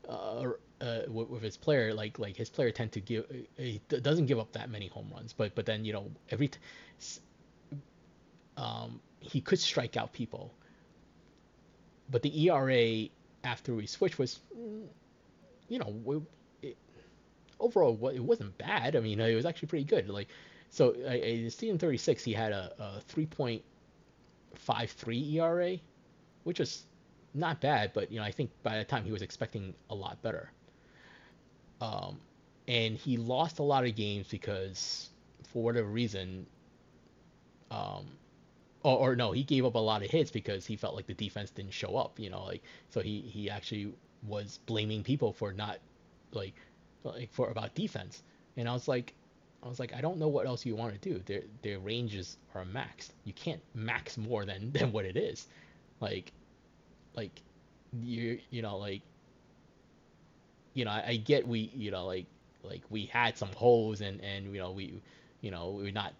uh, uh, with, his player. Like like his player tend to give he doesn't give up that many home runs, but but then you know every t- um, he could strike out people, but the ERA after we switched was, you know, it, overall it wasn't bad. I mean, it was actually pretty good. Like, so in season 36, he had a, a 3.53 ERA, which was not bad, but you know, I think by the time he was expecting a lot better. Um, and he lost a lot of games because for whatever reason, um, or, or no, he gave up a lot of hits because he felt like the defense didn't show up. You know, like so he he actually was blaming people for not like like for about defense, and I was like. I was like, I don't know what else you want to do. Their their ranges are maxed. You can't max more than than what it is. Like, like, you you know like, you know I, I get we you know like like we had some holes and and you know we you know we're not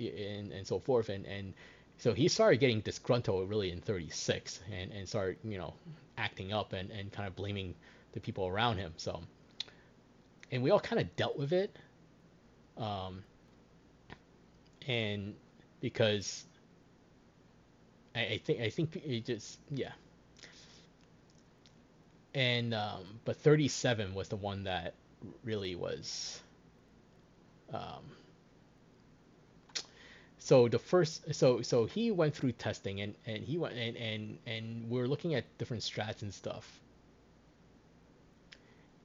and and so forth and and so he started getting disgruntled really in 36 and and started you know acting up and and kind of blaming the people around him. So and we all kind of dealt with it um and because I, I think I think it just yeah. And um but 37 was the one that really was um so the first so so he went through testing and and he went and and and we are looking at different strats and stuff.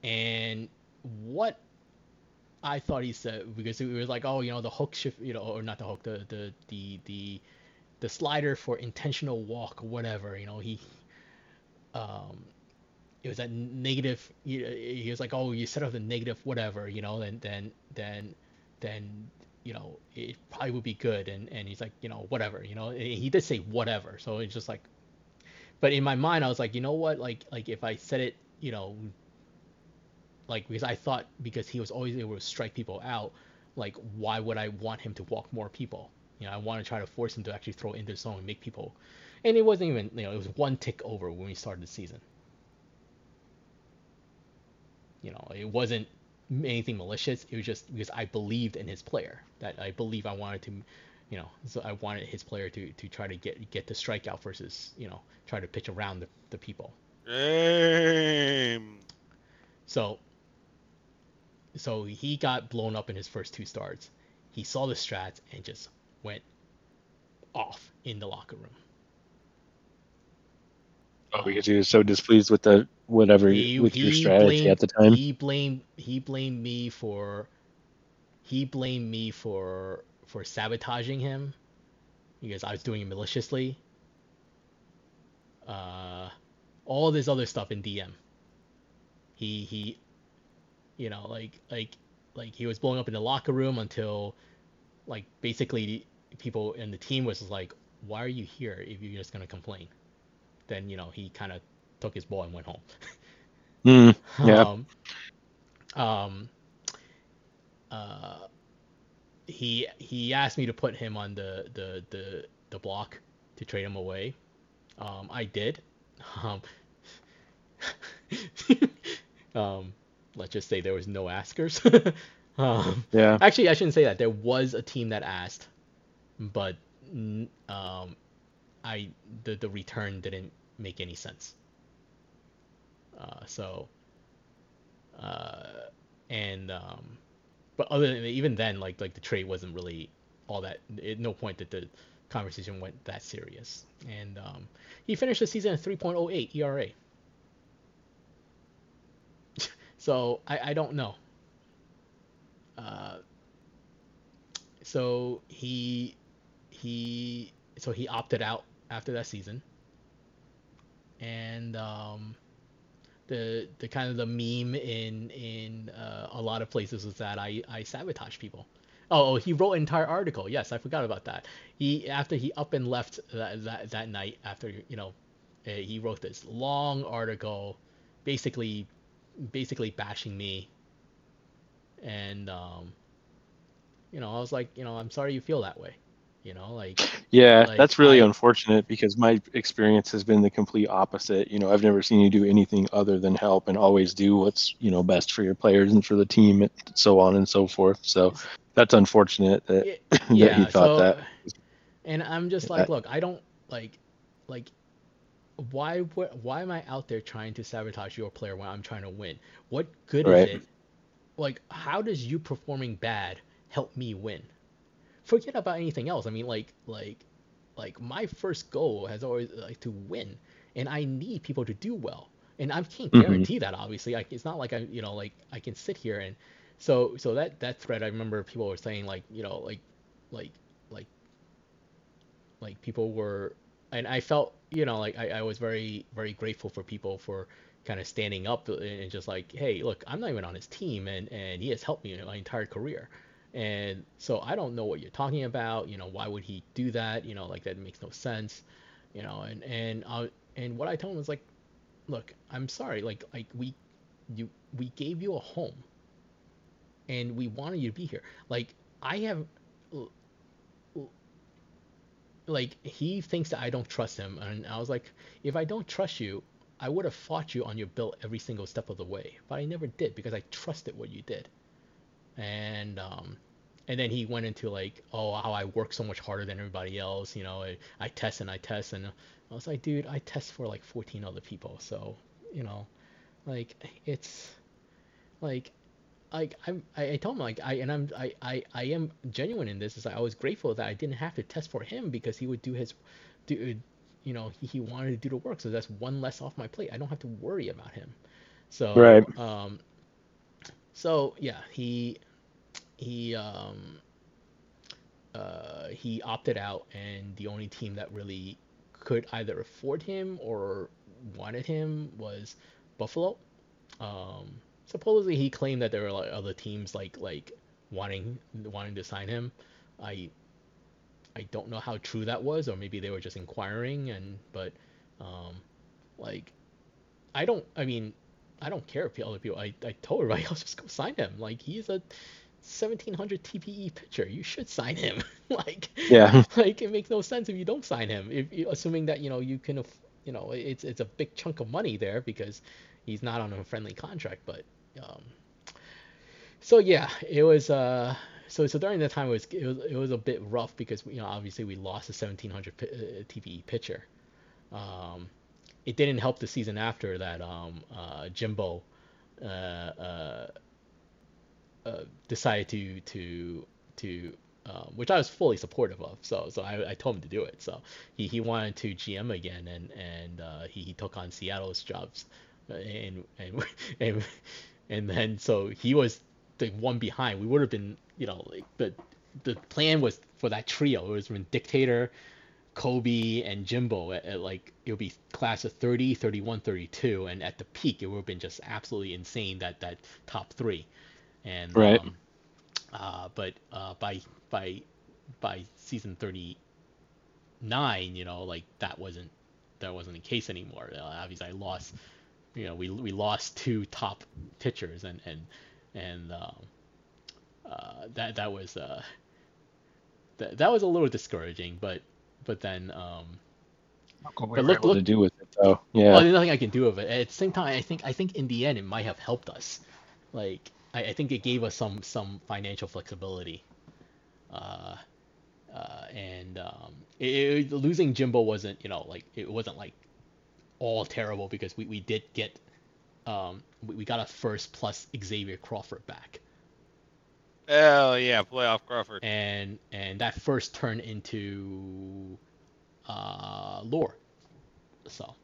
And what I thought he said because it was like oh you know the hook shift you know or not the hook the the the the the slider for intentional walk whatever you know he um it was at negative he, he was like oh you set up the negative whatever you know then then then then you know it probably would be good and and he's like you know whatever you know he did say whatever so it's just like but in my mind i was like you know what like like if i said it you know like because i thought because he was always able to strike people out like why would i want him to walk more people? You know i want to try to force him to actually throw into the zone and make people and it wasn't even you know it was one tick over when we started the season. You know, it wasn't anything malicious. It was just because I believed in his player. That I believe I wanted to, you know, so I wanted his player to to try to get get the strikeout versus you know try to pitch around the, the people. Game. So. So he got blown up in his first two starts. He saw the strats and just went off in the locker room. Oh, because he was so displeased with the whatever He, with your strategy blamed, at the time. He blamed he blamed me for he blamed me for for sabotaging him because I was doing it maliciously. Uh, all this other stuff in DM. He he, you know, like like like he was blowing up in the locker room until, like basically people in the team was like, why are you here if you're just gonna complain? Then you know he kind of took his ball and went home. Mm, yeah. Um, um, uh, he he asked me to put him on the the the, the block to trade him away. Um, I did. Um, um, let's just say there was no askers. um, yeah. actually, I shouldn't say that. There was a team that asked, but um, I the the return didn't make any sense. Uh, so, uh, and um, but other than even then, like like the trade wasn't really all that. At no point that the conversation went that serious. And um, he finished the season at 3.08 ERA. so I I don't know. Uh, so he he so he opted out after that season and um, the the kind of the meme in in uh, a lot of places was that I I sabotage people. Oh, oh, he wrote an entire article. Yes, I forgot about that. He after he up and left that that, that night after you know, uh, he wrote this long article, basically basically bashing me. And um, you know, I was like, you know, I'm sorry you feel that way. You know, like Yeah, like, that's really I- unfortunate because my experience has been the complete opposite. You know, I've never seen you do anything other than help and always do what's, you know, best for your players and for the team and so on and so forth. So that's unfortunate that, Yeah, that yeah, he thought so, that. And I'm just like, look, I don't like, like, why, why am I out there trying to sabotage your player when I'm trying to win? What good Right. is it? Like, how does you performing bad help me win? Forget about anything else. I mean, like, like, like my first goal has always like to win, and I need people to do well. And I can't Mhm. guarantee that, obviously. Like, it's not like I, you know, like I can sit here and so so that that thread I remember people were saying like you know like like like like people were and I felt you know like I, I was very very grateful for people for kind of standing up and just like hey look I'm not even on his team and and he has helped me my entire career and so I don't know what you're talking about you know why would he do that? You know like that makes no sense you know and and uh, and what I told him was like look I'm sorry like like we you we gave you a home and we wanted you to be here. Like I have like he thinks that I don't trust him, and I was like, if I don't trust you, I would have fought you on your bill every single step of the way, but I never did because I trusted what you did. And um, and then he went into like, oh, how I work so much harder than everybody else. You know, I, I test and I test, and I was like, dude, I test for like 14 other people, so you know, like it's like like I'm, I, I told him like I and I'm I, I, I am genuine in this is I was grateful that I didn't have to test for him because he would do his do you know he, he wanted to do the work. So that's one less off my plate. I don't have to worry about him. So right. um so yeah he he um uh he opted out and the only team that really could either afford him or wanted him was Buffalo um supposedly he claimed that there were like other teams like like wanting wanting to sign him. I I don't know how true that was, or maybe they were just inquiring. And but um, like I don't. I mean, I don't care if other people. I I told everybody else just go sign him. Like he's a 1700 TPE pitcher. You should sign him. like yeah. Like it makes no sense if you don't sign him. If assuming that you know you can, you know, it's it's a big chunk of money there because he's not on a friendly contract. But um, so yeah, it was. Uh, so so during that time it was it was it was a bit rough because you know obviously we lost a 1700 p- uh, TPE pitcher. Um, it didn't help the season after that. Um, uh, Jimbo uh, uh, uh, decided to to to um, which I was fully supportive of. So so I, I told him to do it. So he, he wanted to GM again and and uh, he, he took on Seattle's jobs and and and and then so he was the one behind. We would have been, you know, like the the plan was for that trio. It was when Dictator, Kobe, and Jimbo. At, at like it would be class of 30, 31, 32, and at the peak it would have been just absolutely insane that that top three. And right. Um, uh, but uh, by by by season 39, you know, like that wasn't that wasn't the case anymore. Uh, obviously, I lost you know we we lost two top pitchers and and and um, uh, that that was uh, that that was a little discouraging, but but then um, but look, look to do with it though. Yeah. Well, there's nothing I can do with it. At the same time, I think I think in the end it might have helped us. Like I, I think it gave us some some financial flexibility. Uh, uh, and um, it, it, losing Jimbo wasn't you know like it wasn't like all terrible because we, we did get um, we, we got a first plus Xavier Crawford back. Hell yeah, playoff Crawford. And and that first turned into uh, Lore. So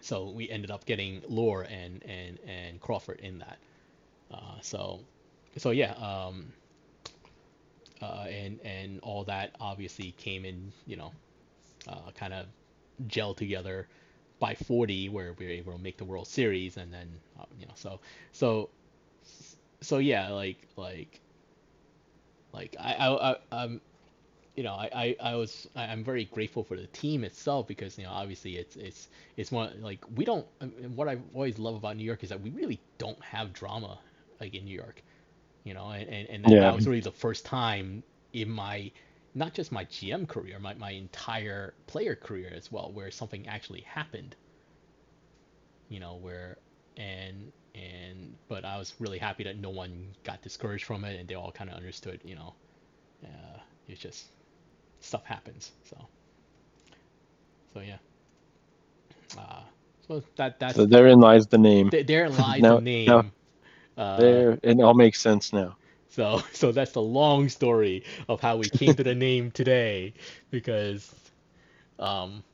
so we ended up getting Lore and and and Crawford in that. Uh, so so yeah, um, uh, and and all that obviously came in, you know, uh, kind of gel together by 40 where we were able to make the World Series and then uh, you know so so so yeah like like like I I, I um you know I, I, I was I'm very grateful for the team itself because you know obviously it's it's it's one like we don't what I always love about New York is that we really don't have drama like in New York you know and and, and that, yeah. that was really the first time in my not just my GM career, my, my entire player career as well, where something actually happened. You know, where and and but I was really happy that no one got discouraged from it and they all kind of understood, you know, uh, it's just stuff happens. So so yeah. Uh, so that that's so therein lies the name. Th- therein lies now, the name. Now, uh, there it all makes sense now. So so that's the long story of how we came to the name today because um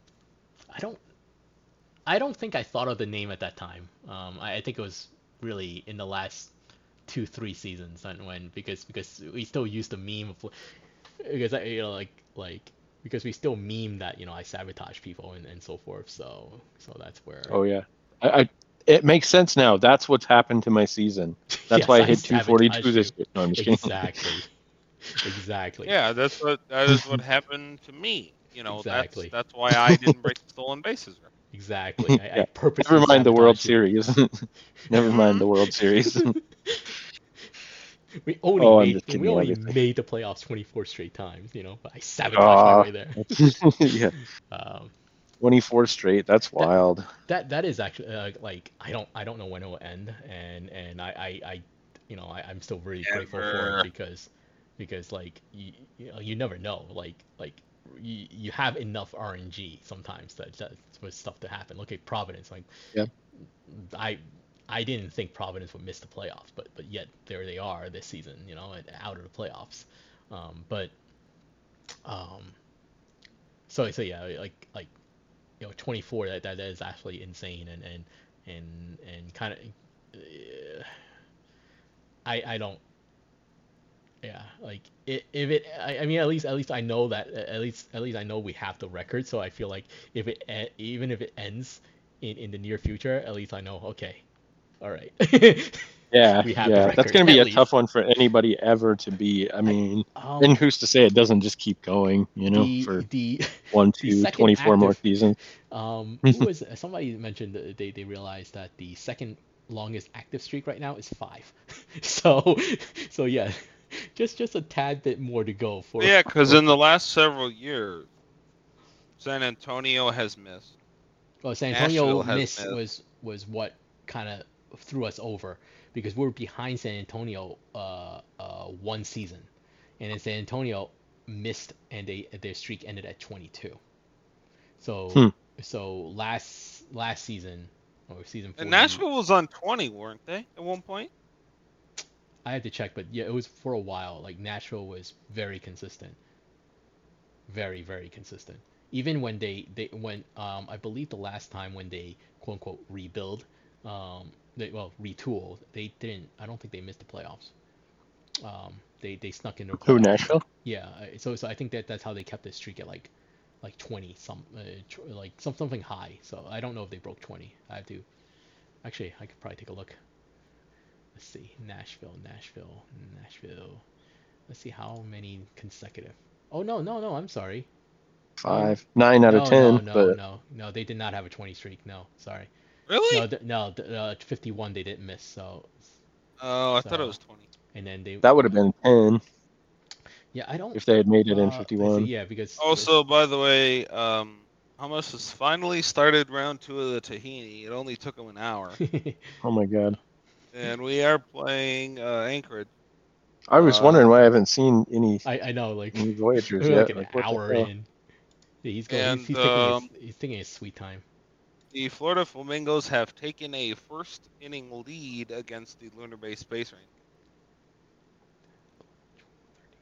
I don't I don't think I thought of the name at that time. Um I, I think it was really in the last two three seasons and when because because we still use the meme of because I, you know like like because we still meme that you know I sabotage people and, and so forth so so that's where Oh yeah, I, I it makes sense now. That's what's happened to my season. That's Yes, why I I hit 242 this year. No, I'm just kidding. exactly exactly Yeah, that's what that is what happened to me. You know, Exactly. that's that's why I didn't break the stolen bases record. exactly I, I Yeah. purposely Never mind the World you. Series. Never mind the World Series. We only Oh, made we only obviously. made the playoffs 24 straight times, you know, but I sabotaged Ah. my way there. yeah, Um, 24 straight. That's wild. that that is actually uh, like I don't I don't know when it will end, and and I I, I you know I, I'm still really grateful for it because because like you you, know, you never know like like you, you have enough RNG sometimes that that for stuff to happen. Look at Providence, like Yeah. I I didn't think Providence would miss the playoffs, but but yet there they are this season, you know, out of the playoffs. Um, but um, so so yeah, like like you know 24 that that is actually insane and and and and kind of uh, I I don't yeah like if it I, I mean at least at least I know that at least at least I know we have the record so I feel like if it even if it ends in in the near future at least I know okay all right Yeah, We have the yeah. That's going to be at a tough one for anybody ever to be. I mean, um, and who's to say it doesn't just keep going, you know, the for the one, the two, second 24 more seasons. Um, who was somebody mentioned that they they realized that the second longest active streak right now is five. so so yeah, just just a tad bit more to go for. Yeah, because in the last several years, San Antonio has missed. well, San Antonio miss missed. was was what kind of threw us over because we're behind San Antonio uh uh one season, and then San Antonio missed and they their streak ended at 22. So Hmm. so last last season or season. And Nashville was on 20, weren't they, at one point? I had to check, but yeah, it was for a while. Like Nashville was very consistent, very very consistent. Even when they they when um I believe the last time when they quote unquote rebuild, um they well retool they didn't. I don't think they missed the playoffs. Um they they snuck into Who. Nashville? Yeah, so so I think that that's how they kept the streak at like like 20 some uh, tw- like some something high. So I don't know if they broke 20. I have to actually I could probably take a look. Let's see, Nashville, Nashville, Nashville. Let's see how many consecutive. Oh no, no, no. I'm sorry. Five, nine out no, of 10. No, no, but no, no. They did not have a 20 streak. No, sorry. Really? No, th- no. th- Uh, 51 they didn't miss. So, oh, I thought it was 20. and then they. that would have been 10 yeah, I don't. if they had made it uh, in 51. Yeah, because. Also, by the way, um, hummus has finally started round two of the Tahini. It only took them an hour. Oh my god. and we are playing uh, Anchorage. I was Uh, wondering why I haven't seen any, I I know like. any Voyagers We're yet. like an Like, what hour in. Yeah, he's going. And, he's, he's, taking um, his, he's taking his sweet time. The Florida Flamingos have taken a first inning lead against the Luna Base Space Range.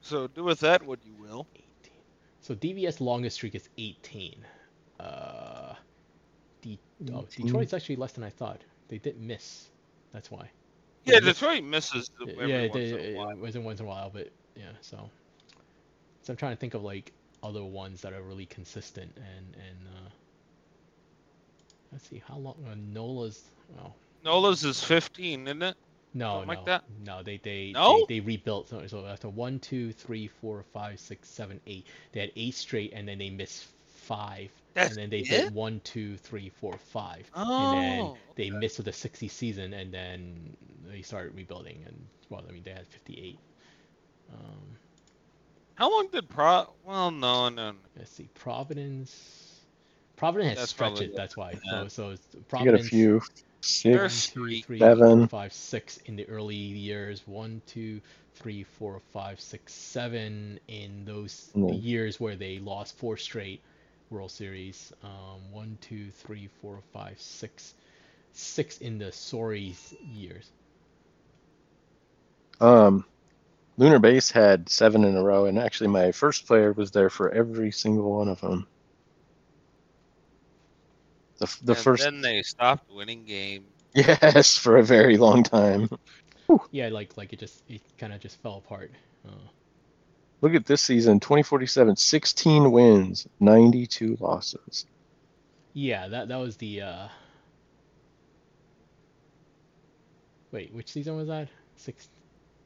So do with that what you will. 18. So DVS longest streak is 18. Uh, D- oh, Detroit's actually less than I thought. They didn't miss. That's why. Yeah, miss- Detroit misses every yeah, once they, in a it while. wasn't once in a while, but yeah. So, so I'm trying to think of like other ones that are really consistent and and uh, let's see how long uh, Nola's. Oh Nola's is 15, isn't it? no, Something no, like that? no. They they, No? they they rebuilt. So, so after one, two, three, four, five, six, seven, eight, they had eight straight, and then they missed five, That's and then they it? did one, two, three, four, five, Oh. and then they okay. missed with the 60 season, and then they started rebuilding, and well, I mean they had 58. Um, How long did Pro? Well, no, no. no. let's see, Providence. Providence has That's stretched probably it. it. That's why. Yeah. So so it's You got a few. There's Six. One, two, three, three, seven. four, five, six in the early years. One, two, three, four, five, six, seven in those And the years where they lost four straight World Series. Um, one, two, three, four, five, six, six in the Sorry's years. Um, Luna Base had seven in a row, and actually, my first player was there for every single one of them. The, the and first, Then they stopped winning games. yes, for a very long time. Yeah, like like it just it kind of just fell apart. Uh, Look at this season 2047, 16 wins, 92 losses. yeah, that that was the. Uh... Wait, which season was that? Six.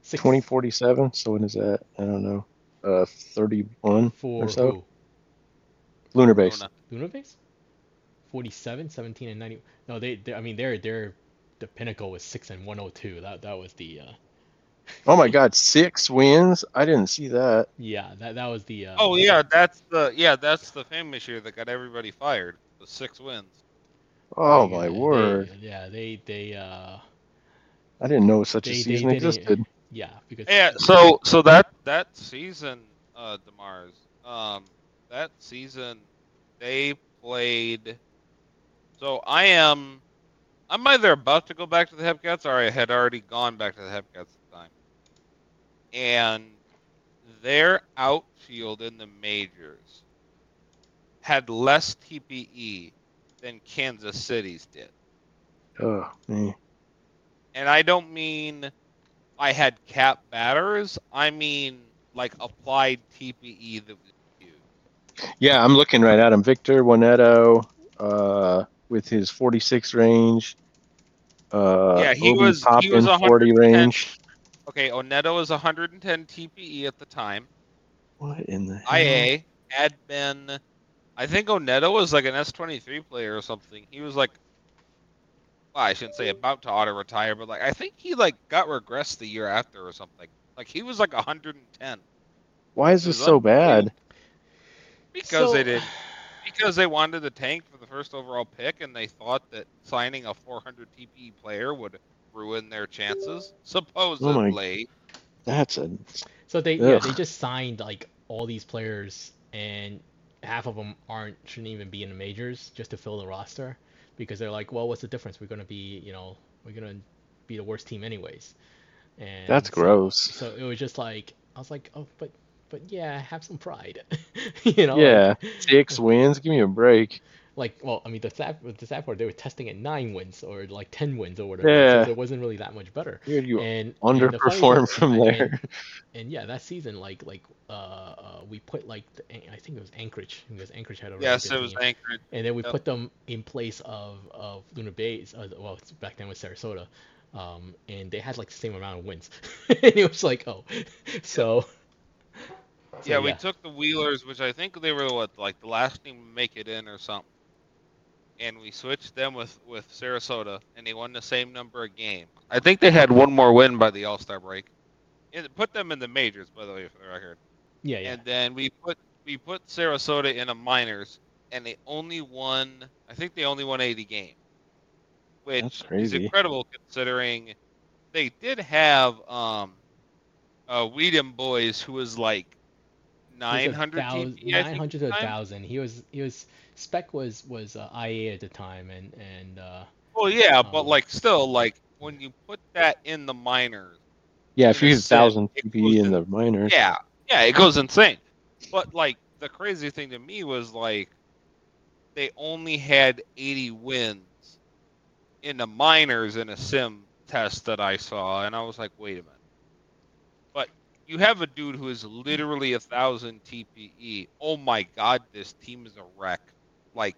Six. 2047, so when is that? I don't know. Uh, 31 for or so. who? Lunar base. Luna. Luna base? 47, 17, and 90. No, they, they I mean, they're they're the pinnacle was six and 102. That that was the. Uh, Oh my God, six wins! I didn't see that. yeah, that that was the. Uh, Oh yeah, that's the yeah that's the famous year that got everybody fired. The six wins. Oh they- my they- word! yeah, they they uh I didn't know such a they- they season didn't- existed. yeah because Yeah. So so that that season, uh, Demars, um, that season they played. So I am, I'm either about to go back to the Hepcats or I had already gone back to the Hepcats at the time. And their outfield in the majors had less TPE than Kansas City's did. Oh man. And I don't mean I had cap batters. I mean like applied TPE that was used. Yeah, I'm looking right at him. Victor Juanetto, uh, with his 46 range. Uh, Yeah, he Obi was- he Toppin, was 40 110. range. Okay, Oneto was 110 TPE at the time. What in the hell? IA had been, I think Oneto was like an S23 player or something. He was like, well, I shouldn't say about to auto retire, but like I think he like got regressed the year after or something. Like he was like 110 Why is this so bad? because So- they did because they wanted the tank for the first overall pick and they thought that signing a 400 TPE player would ruin their chances. Oh supposedly. Oh That's a so they yeah, they just signed like all these players and half of them aren't shouldn't even be in the majors just to fill the roster because they're like well what's the difference we're gonna be you know we're gonna be the worst team anyways and that's so- gross. So it was just like I was like, oh, but but yeah, have some pride, you know? Yeah, six wins. Give me a break. Like, well, I mean, the sad the sad part they were testing at nine wins or like ten wins or whatever. Yeah. So it wasn't really that much better. Here you And and the funny underperform thing- from there. And, and yeah, that season, like like uh, uh we put like the, I think it was Anchorage because Anchorage had a really Yes, good it was team. anchored. and then we Yep. put them in place of of Luna Base. Uh, well, back then with Sarasota, um, and they had like the same amount of wins. and it was like, oh, so. So, yeah, we took the Wheelers, which I think they were what like the last team to make it in or something, and we switched them with with Sarasota, and they won the same number of games. I think they had one more win by the All Star break. It put them in the majors, by the way, for the record. yeah, yeah. And then we put we put Sarasota in a minors, and they only won. I think they only won 80 games, which That's is crazy. incredible considering they did have um, uh, Weedham boys who was like He was a 900 thousand- TP, 900 to a thousand. He was he was spec was was uh, IA at the time, and and uh, Well, yeah, but Um, like still, like when you put that in the minors, Yeah, if you use a thousand set, it TPE goes in in- the minors. yeah, yeah, it goes insane. But like the crazy thing to me was like they only had 80 wins in the minors in a sim test that I saw, and I was like, wait a minute. You have a dude who is literally a thousand TPE. Oh my god, this team is a wreck. Like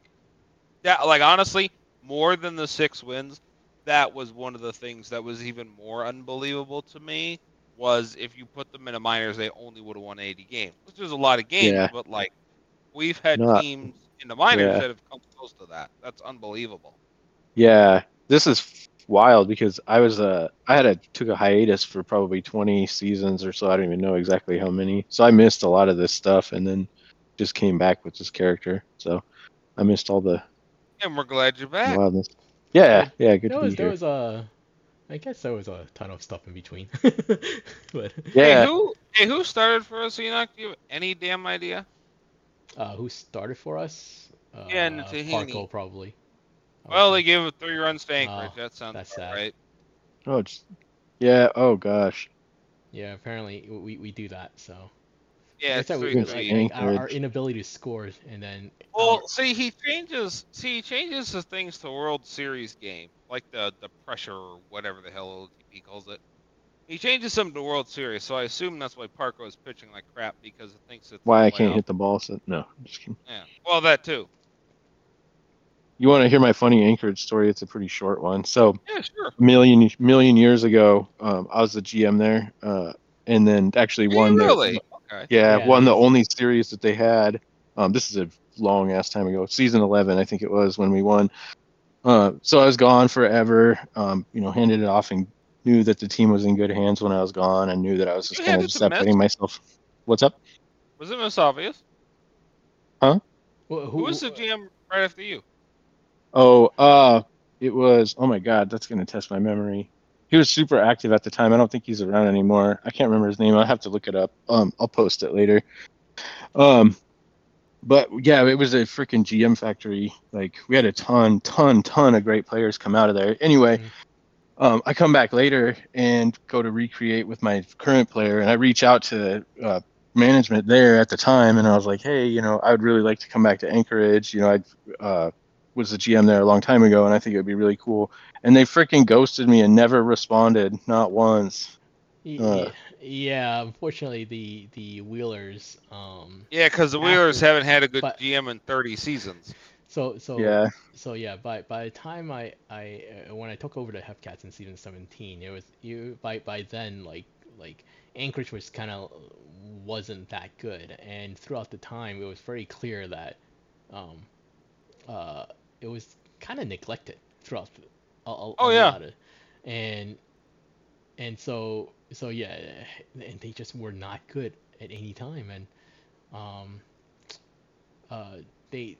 that. Like honestly, more than the six wins, that was one of the things that was even more unbelievable to me. Was if you put them in a minors, they only would have won 80 games, which is a lot of games. Yeah. But like, we've had Not- teams in the minors yeah. that have come close to that. That's unbelievable. Yeah, this is wild because I was uh I had a took a hiatus for probably 20 seasons or so. I don't even know exactly how many. So I missed a lot of this stuff and then just came back with this character. So I missed all the And we're glad you're back. wildness. Yeah, yeah, good there to was be there here. was a, I guess there was a ton of stuff in between, but Yeah, Hey, who hey who started for us, Enoch? Do you have any damn idea? uh, who started for us? Uh, Yeah, and Tahini. Probably. I would Well, they gave it three runs to Anchorage. Oh, that sounds that's sad. right. oh, just, yeah. Oh gosh. yeah, apparently we, we do that. So Yeah, Like it's said, we- three Against like, our, our inability to score and then Well, see, he changes. See, he changes the things to World Series game, like the the pressure or whatever the hell he calls it. He changes them to World Series, so I assume that's why Parker is pitching like crap because it thinks it's Why I can't out. hit the ball? So, no, I'm just kidding. Yeah. Well, that too. You want to hear my funny Anchorage story? It's a pretty short one. So Yeah, sure. a million million years ago, um, I was the GM there, uh, and then actually won. the- really? Okay. yeah, Yeah. won the only series that they had. Um, this is a long ass time ago, season eleven, I think it was when we won. Uh, so I was gone forever. Um, you know, handed it off and knew that the team was in good hands when I was gone. I knew that I was just kind of handed the Mets? separating myself. What's up? Was it most Obvious? Who, Who was the GM right after you? Oh, uh, it was. Oh my God, that's gonna test my memory. He was super active at the time. I don't think he's around anymore. I can't remember his name. I'll have to look it up. Um, I'll post it later. Um, but yeah, it was a freaking GM factory. Like we had a ton, ton, ton of great players come out of there. Anyway, Mhm. um, I come back later and go to recreate with my current player, and I reach out to uh, management there at the time, and I was like, hey, you know, I would really like to come back to Anchorage. You know, I uh, was the GM there a long time ago, and I think it would be really cool. And they freaking ghosted me and never responded, not once. Uh. yeah, unfortunately, the the Wheelers. Um, Yeah, because the After- Wheelers haven't had a good but- GM in 30 seasons. so so Yeah, so yeah. By by the time I I uh, when I took over the Hepcats in season 17, it was you by by then like like Anchorage was kind of wasn't that good, and throughout the time it was very clear that um uh it was kind of neglected throughout the, a, a, Oh, a yeah. lot of- and and so so yeah and they just were not good at any time and um uh they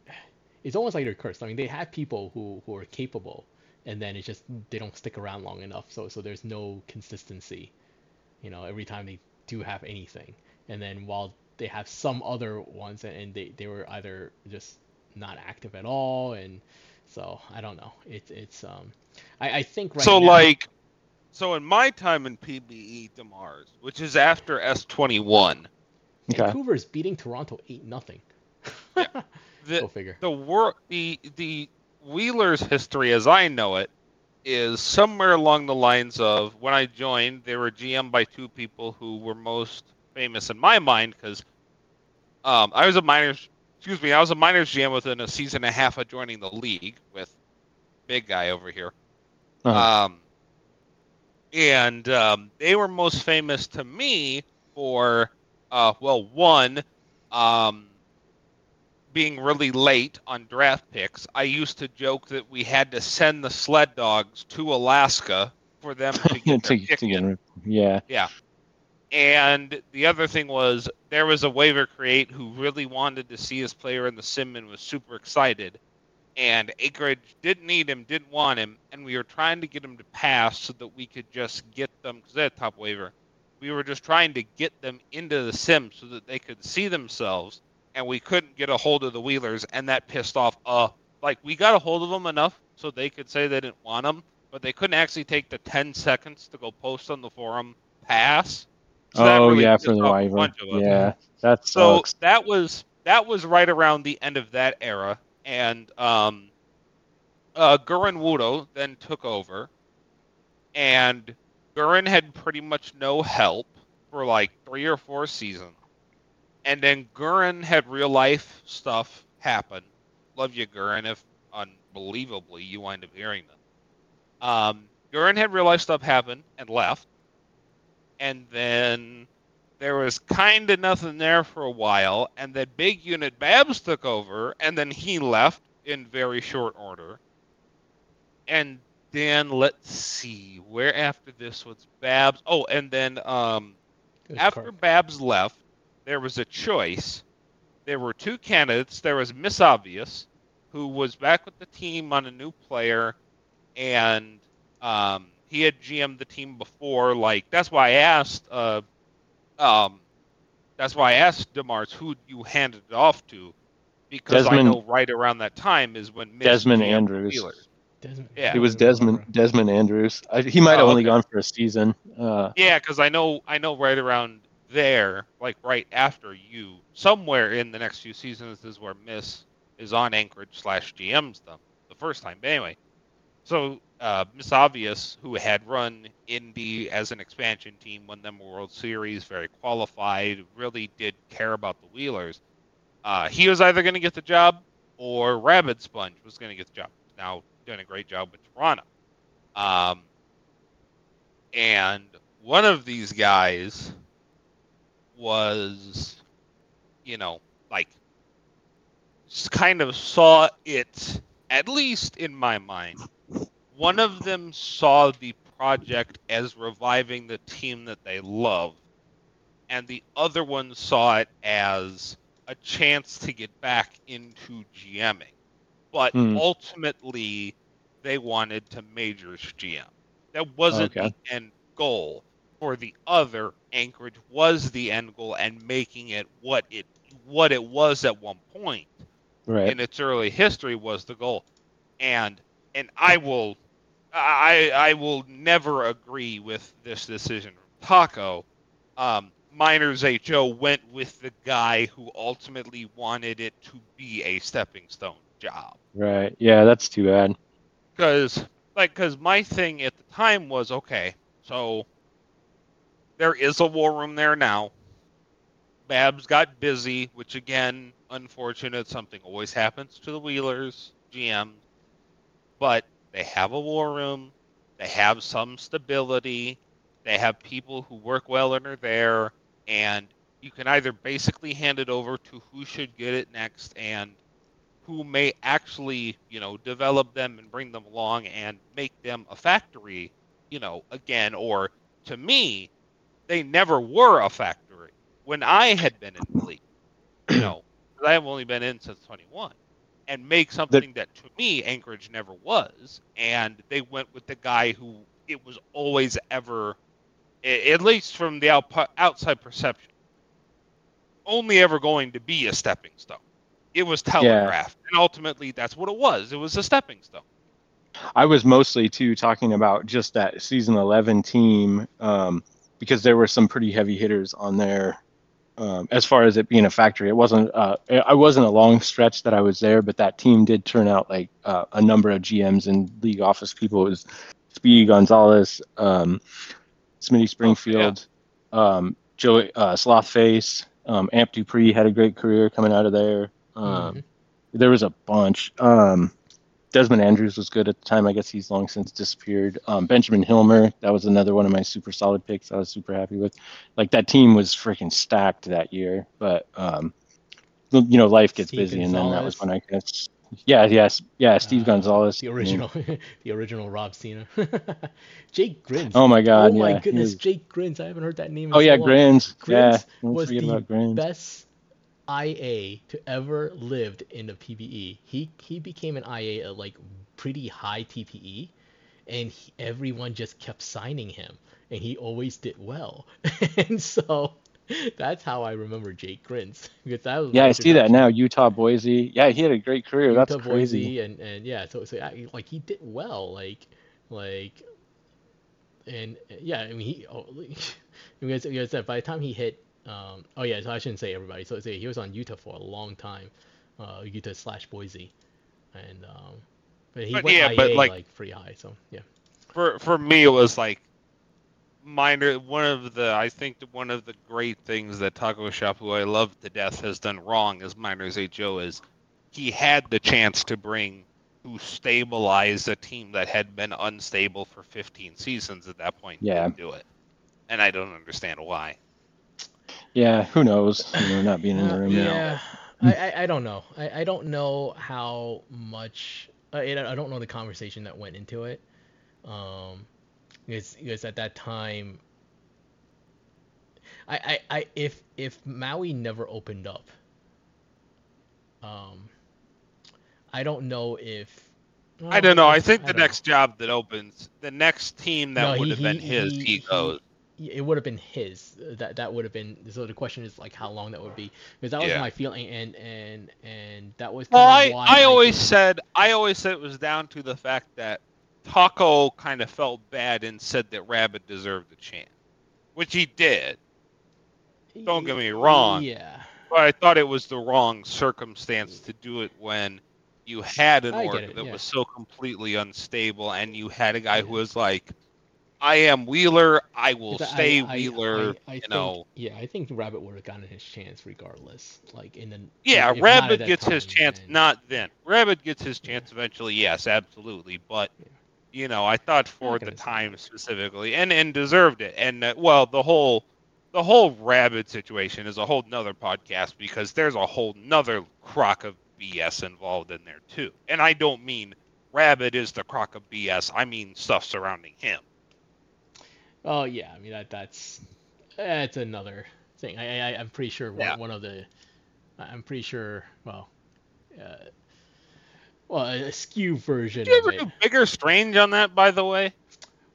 it's almost like they're cursed i mean they have people who who are capable and then it's just they don't stick around long enough so so there's no consistency you know every time they do have anything and then while they have some other ones and, and they, they were either just not active at all and so i don't know it's it's um i i think right so, now, like, so in my time in PBE Demars, which is after S21, okay. vancouver's beating toronto 8 nothing Yeah. the, go figure the wor- the the Wheelers history as I know it is somewhere along the lines of when I joined they were GM by two people who were most famous in my mind because um, I was a minors excuse me I was a minors GM within a season and a half of joining the league with big guy over here Uh-huh. um, and um, they were most famous to me for uh, well one um, being really late on draft picks. I used to joke that we had to send the sled dogs to Alaska for them to get to, to get rid- yeah. And the other thing was there was a waiver create who really wanted to see his player in the sim and was super excited. And Anchorage didn't need him, didn't want him, and we were trying to get him to pass so that we could just get them because they had top waiver. We were just trying to get them into the sim so that they could see themselves, and we couldn't get a hold of the Wheelers, and that pissed off. Uh, like we got a hold of them enough so they could say they didn't want them, but they couldn't actually take the 10 seconds to go post on the forum pass. So oh really yeah, for the off a waiver. bunch of us. Yeah, that So sucks. that was that was right around the end of that era, and um, uh, Gurren Wudo then took over, and Gurren had pretty much no help for like three or four seasons, and then Gurren had real life stuff happen. Love you, Gurren. If unbelievably you wind up hearing them. Um, Gurren had real life stuff happen and left, and then there was kind of nothing there for a while, and then Big Unit Babs took over, and then he left in very short order. And then let's see, where after this was Babs? Oh, and then um, after. Babs left, there was a choice. There were two candidates. There was Miss Obvious, who was back with the team on a new player, and um, he had GM'd the team before. Like that's why I asked. Uh, um, that's why I asked Demars who you handed it off to, because I Desmond- know right around that time is when Miss Desmond GM'd Andrews. Steelers. Desmond, Yeah. It was Desmond Desmond Andrews. I, he might have Oh, only okay. gone for a season. Uh, Yeah, because I know I know right around there, like right after you, somewhere in the next few seasons is where Miss is on Anchorage slash GMs them the first time. But anyway, so uh, Miss Obvious, who had run Indy as an expansion team, won them a World Series, very qualified, really did care about the Wheelers. Uh, he was either going to get the job or Rabbit Sponge was going to get the job. Now doing a great job with Toronto. Um, and one of these guys was, you know, like kind of saw it, at least in my mind. One of them saw the project as reviving the team that they love, and the other one saw it as a chance to get back into GMing. But Hmm. ultimately, they wanted to majors GM. That wasn't Okay. the end goal. For the other, Anchorage was the end goal, and making it what it what it was at one point Right. in its early history was the goal. And and I will I I will never agree with this decision from Taco. Um, Minors HO went with the guy who ultimately wanted it to be a stepping stone job. Right. Yeah, that's too bad. Because like because my thing at the time was okay, so there is a war room there now. Babs got busy, which again, unfortunate. Something always happens to the Wheelers GM, but they have a war room. They have some stability. They have people who work well and are there, and you can either basically hand it over to who should get it next and who may actually, you know, develop them and bring them along and make them a factory, you know, again, or to me, they never were a factory when I had been in league, you know, I have only been in since 21, and make something that to me Anchorage never was, and they went with the guy who it was always ever, at least from the out, outside perception, only ever going to be a stepping stone. It was telegraphed, and ultimately that's what it was. It was a stepping stone. I was mostly too talking about just that season 11 team um, because there were some pretty heavy hitters on there. Um, as far as it being a factory, it wasn't. Uh, I wasn't a long stretch that I was there, but that team did turn out like uh, a number of GMs and league office people. It was Speedy Gonzalez, um, Smitty Springfield, um, Joey uh, Slothface, um, Amp Dupree had a great career coming out of there. Um, Mhm. There was a bunch. Um, Desmond Andrews was good at the time. I guess he's long since disappeared. Um, Benjamin Hilmer, that was another one of my super solid picks. I was super happy with. Like that team was freaking stacked that year. But um, you know, life gets Steve busy, and then that was when I guess. Yeah, yes, yeah. Steve Uh, Gonzalez, the original, the original Rob Cena. Jake Grins. Oh my God! oh my yeah, he goodness, Jake Grins. I haven't heard that name. In Oh so yeah, long. Grins. Grins don't was the Grins. best IA to ever lived in the PBE. He he became an IA at like pretty high TPE, and he, everyone just kept signing him, and he always did well. and so that's how I remember Jake Grins because that was Yeah, I see that now. Utah Boise. Yeah, he had a great career. That's Utah crazy. Boise and and yeah, so so I, like he did well, like like, and yeah, I mean he, oh, because because by the time he hit, um, oh yeah, so I shouldn't say everybody. So, so he was on Utah for a long time, uh, Utah slash Boise, and um, but he But went yeah, IA but, like, like- pretty high. So yeah, for for me it was like minor one of the I think one of the great things that Taco Shop who I love to death has done wrong as Minors HO is he had the chance to bring who stabilize a team that had been unstable for 15 seasons at that point point. Yeah. didn't do it. And I don't understand why. Yeah, who knows? You know, not being in the Uh, room. yeah, I, I I don't know. I, I don't know how much. I I don't know the conversation that went into it. Um, because because at that time. I, I, I if if Maui never opened up, um, I don't know if. I don't know. I well, think the don't know. next job that opens, the next team that No, would he- have been he- his, he- he, he- goes. Yeah, it would have been his. Uh, That that would have been. So the question is like how long that would be, because that was Yeah. my feeling, and and and that was. Well, I, kind why I always didn't- said I always said it was down to the fact that Taco kind of felt bad and said that Rabbit deserved a chance, which he did. don't get me wrong. Yeah. But I thought it was the wrong circumstance to do it when you had an I get it, that yeah. was so completely unstable, and you had a guy who was like, "I am Wheeler. I will I- stay I- Wheeler." I, I you think, know, Yeah, I think Rabbit would have gotten his chance regardless. Like in the yeah, Rabbit that gets his chance. then- Not then. Rabbit gets his chance eventually. Yes, absolutely. But Yeah. you know, I thought for the time specifically, and and deserved it. And uh, well, the whole the whole Rabbit situation is a whole nother podcast because there's a whole nother crock of BS involved in there too. And I don't mean Rabbit is the crock of BS. I mean stuff surrounding him. Oh yeah, I mean that that's that's another thing. I, I I'm pretty sure one, Yeah. one of the I'm pretty sure well, uh, well a skew version Did you ever it. do bigger strange on that, by the way?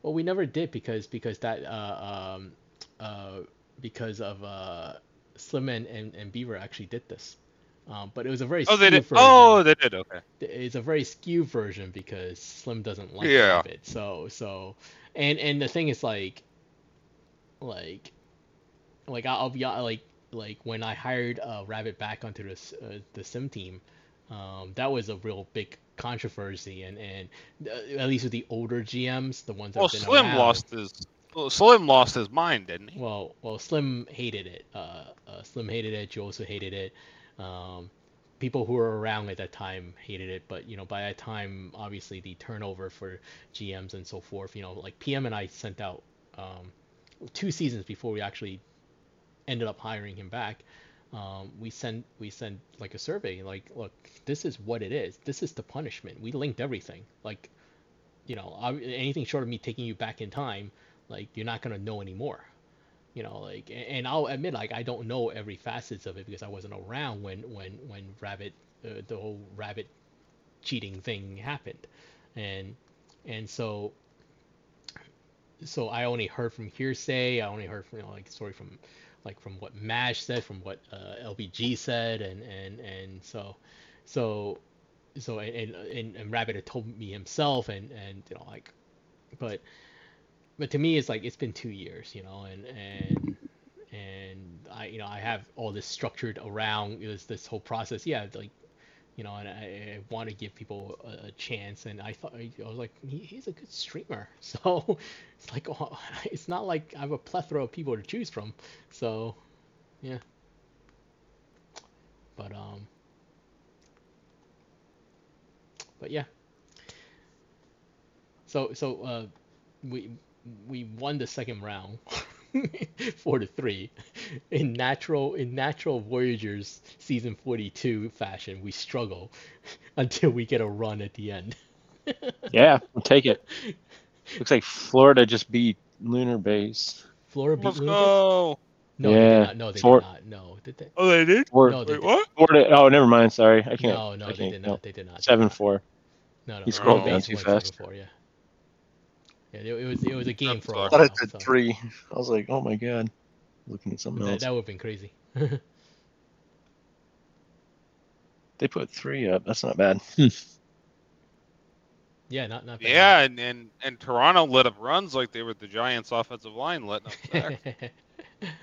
Well, we never did because because that uh um uh because of uh Slim and, and, and Beaver actually did this. Um, but it was a very Oh, they did. version. Oh, they did. Okay. it's a very skewed version because Slim doesn't like Yeah. Rabbit. So so and and the thing is like like like I'll be like like when I hired uh, Rabbit back onto the uh, the Sim team, um, that was a real big controversy and and uh, at least with the older GMs, the ones that Well, been Slim around, lost his. Well, Slim lost his mind, didn't he? well, well, Slim hated it. Uh, uh, Slim hated it. Joe also hated it. Um, people who were around at that time hated it. But you know, by that time, obviously the turnover for GMs and so forth. You know, like PM and I sent out um, two seasons before we actually ended up hiring him back. Um, we sent we sent like a survey. Like, look, this is what it is. This is the punishment. We linked everything. Like, you know, anything short of me taking you back in time, like you're not gonna know anymore you know like and i'll admit like i don't know every facets of it because i wasn't around when when when rabbit uh, the whole rabbit cheating thing happened. And and so so i only heard from hearsay. I only heard from you know, like story from like from what mash said from what uh, lbg said and and and so so so and, and and rabbit had told me himself and and you know like but but to me it's like it's been two years you know and and and i you know i have all this structured around this this whole process. Yeah like you know and i, I want to give people a, a chance and i thought i was like he, he's a good streamer. So it's like oh, it's not like i have a plethora of people to choose from. So yeah. But um but yeah. So so uh we we won the second round four to three in natural in natural voyagers season 42 fashion we struggle until we get a run at the end Yeah, we'll take it. Looks like Florida just beat Lunar Base. florida beat Let's Lunar? go. no they Yeah, did not no they four- did not no did they Oh, they did. Four, no they Wait, did, what? Florida. Oh, never mind. Sorry, I can't. no no I they can't did no. not they did not Seven four. no no You scrolled Florida down too fast. 7-4, yeah yeah it, it was it was a game for I all I thought it now, said so three. I was like, oh my god, looking at something that, else. that would have been crazy They put three up. That's not bad. yeah not not bad. Yeah, and, and and Toronto lit up runs like they were the Giants' offensive line letting up sacks.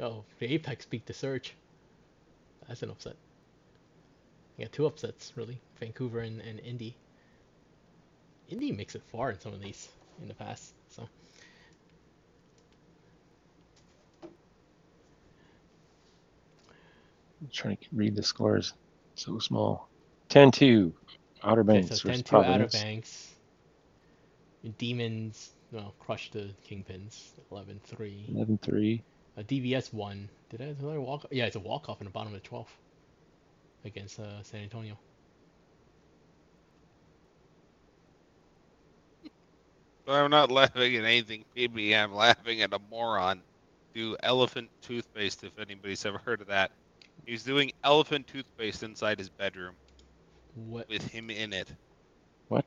Oh, the Apex beat the Surge. That's an upset. You got two upsets, really. Vancouver and, and Indy. Indy makes it far in some of these in the past, so. I'm trying to read the scores. So small. 10-2. Outer Okay, Banks so 10 versus 2 Outer Banks. Demons, well, crushed the Kingpins 11 3. 11-3. Uh, DVS one. Did I, I walk? Yeah, it's a walk off in the bottom of the 12th against uh, San Antonio. I'm not laughing at anything, maybe I'm laughing at a moron. Do elephant toothpaste if anybody's ever heard of that. He's doing elephant toothpaste inside his bedroom What? with him in it. What?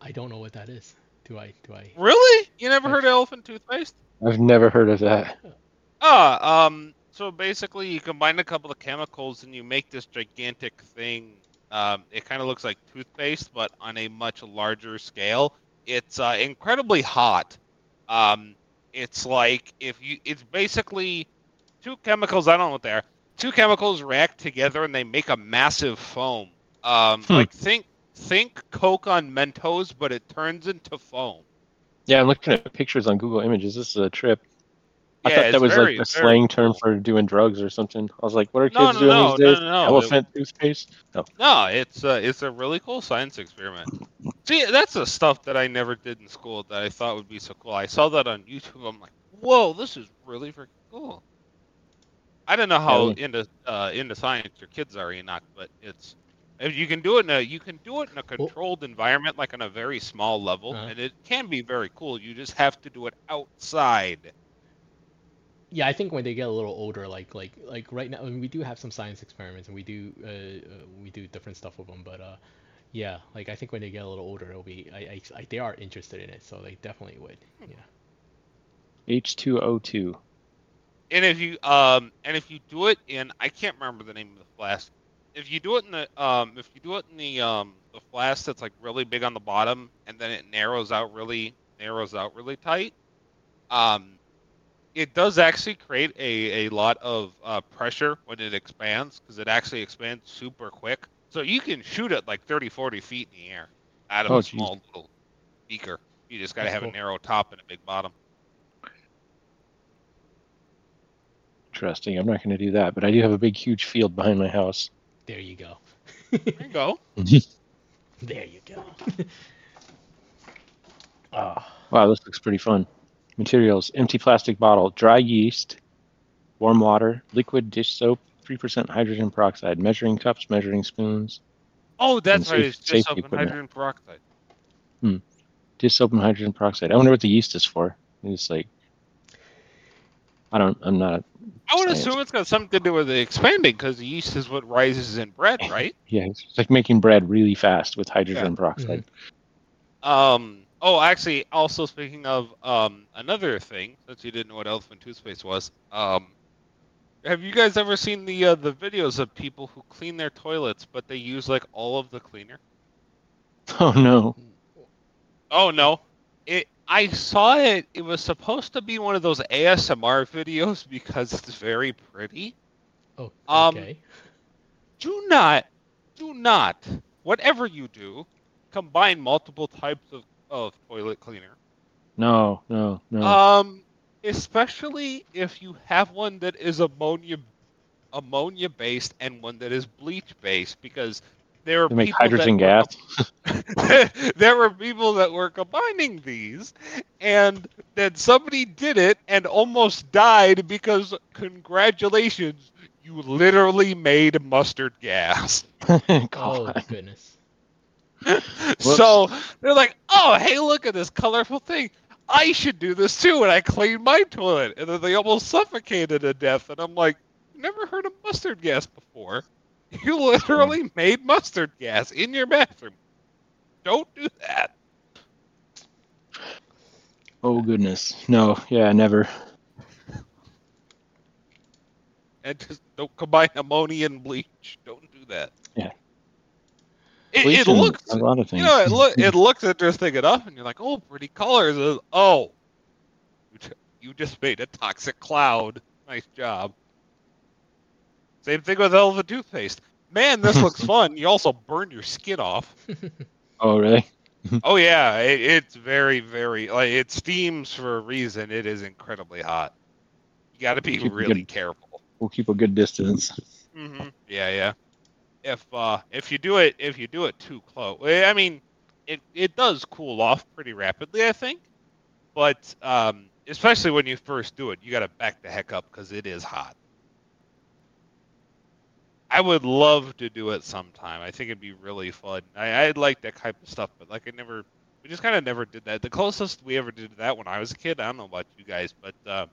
I don't know what that is. Do I? Do I? Really? You never heard of elephant toothpaste? I've never heard of that. Ah, um, so basically you combine a couple of chemicals and you make this gigantic thing. Um, it kind of looks like toothpaste, but on a much larger scale. It's uh, incredibly hot. Um, it's like if you, it's basically two chemicals. I don't know what they are. two chemicals react together and they make a massive foam. Um, Hmm. like think think Coke on Mentos, but it turns into foam. Yeah, I'm looking at pictures on Google Images. This is a trip. I Yeah, thought that was very- like a slang term cool. for doing drugs or something. I was like, what are kids No, no, doing no, these days? no, no. Elephant toothpaste? No. No, it's a, it's a really cool science experiment. See, that's the stuff that I never did in school that I thought would be so cool. I saw that on YouTube. I'm like, whoa, this is really freaking cool. I don't know how Yeah. into uh, into science your kids are, Enoch, but it's if you can do it in a you can do it in a controlled environment, like on a very small level, Uh-huh. and it can be very cool. You just have to do it outside. Yeah, I think when they get a little older, like like like right now, I mean, we do have some science experiments and we do uh, uh we do different stuff with them, but uh, yeah, like I think when they get a little older, it'll be I, I, I they are interested in it, so they definitely would. Yeah. H2O2. And if you um and if you do it in I can't remember the name of the flask. If you do it in the um if you do it in the um the flask that's like really big on the bottom and then it narrows out really narrows out really tight, um it does actually create a, a lot of uh, pressure when it expands because it actually expands super quick. So you can shoot it like 30, 40 feet in the air out of Oh, a geez. small little beaker. You just got to have cool. a narrow top and a big bottom. Interesting. I'm not going to do that, but I do have a big, huge field behind my house. There you go. There you go. There you go. Ah, Wow, this looks pretty fun. Materials empty plastic bottle, dry yeast, warm water, liquid dish soap, 3% hydrogen peroxide, measuring cups, measuring spoons, Oh, that's right. safe- It's just open equipment. hydrogen peroxide. Hmm. Dish soap, and hydrogen peroxide. I wonder what the yeast is for. It's like, I don't, I'm not, I would assume it's got something to do with the expanding because the yeast is what rises in bread, right? yeah, it's like making bread really fast with hydrogen peroxide. um. Oh, actually, also speaking of um another thing, since you didn't know what elephant toothpaste was, um, have you guys ever seen the uh, the videos of people who clean their toilets but they use like all of the cleaner? Oh no. Oh no. It I saw it it was supposed to be one of those ASMR videos because it's very pretty. oh, Um, okay. Do not do not whatever you do combine multiple types of, of toilet cleaner. No, no, no. Um especially if you have one that is ammonia ammonia based and one that is bleach based because there are they make people that hydrogen were gas. there were people that were combining these, and then somebody did it and almost died because congratulations, you literally made mustard gas. Oh God. goodness. so they're like, oh, hey, look at this colorful thing. I should do this too, and I cleaned my toilet, and then they almost suffocated to death. And I'm like, never heard of mustard gas before. You literally made mustard gas in your bathroom. Don't do that. Oh goodness. No, yeah, never. and just don't combine ammonia and bleach. Don't do that. Yeah. It, it looks, a lot of you know, it look it looks interesting enough, and you're like, oh, pretty colors. Uh, Oh, you, ju- you just made a toxic cloud. Nice job. Same thing with elephant toothpaste. Man, this looks fun. You also burned your skin off. oh really? Oh yeah, it, it's very, very like it steams for a reason. It is incredibly hot. You got to be a really good- careful. We'll keep a good distance. hmm Yeah, yeah. If uh, if you do it, if you do it too close, I mean, it it does cool off pretty rapidly, I think. But um, especially when you first do it, you got to back the heck up because it is hot. I would love to do it sometime. I think it'd be really fun. I I'd like that type of stuff, but like I never, we just kind of never did that. The closest we ever did to that when I was a kid, I don't know about you guys, but uh,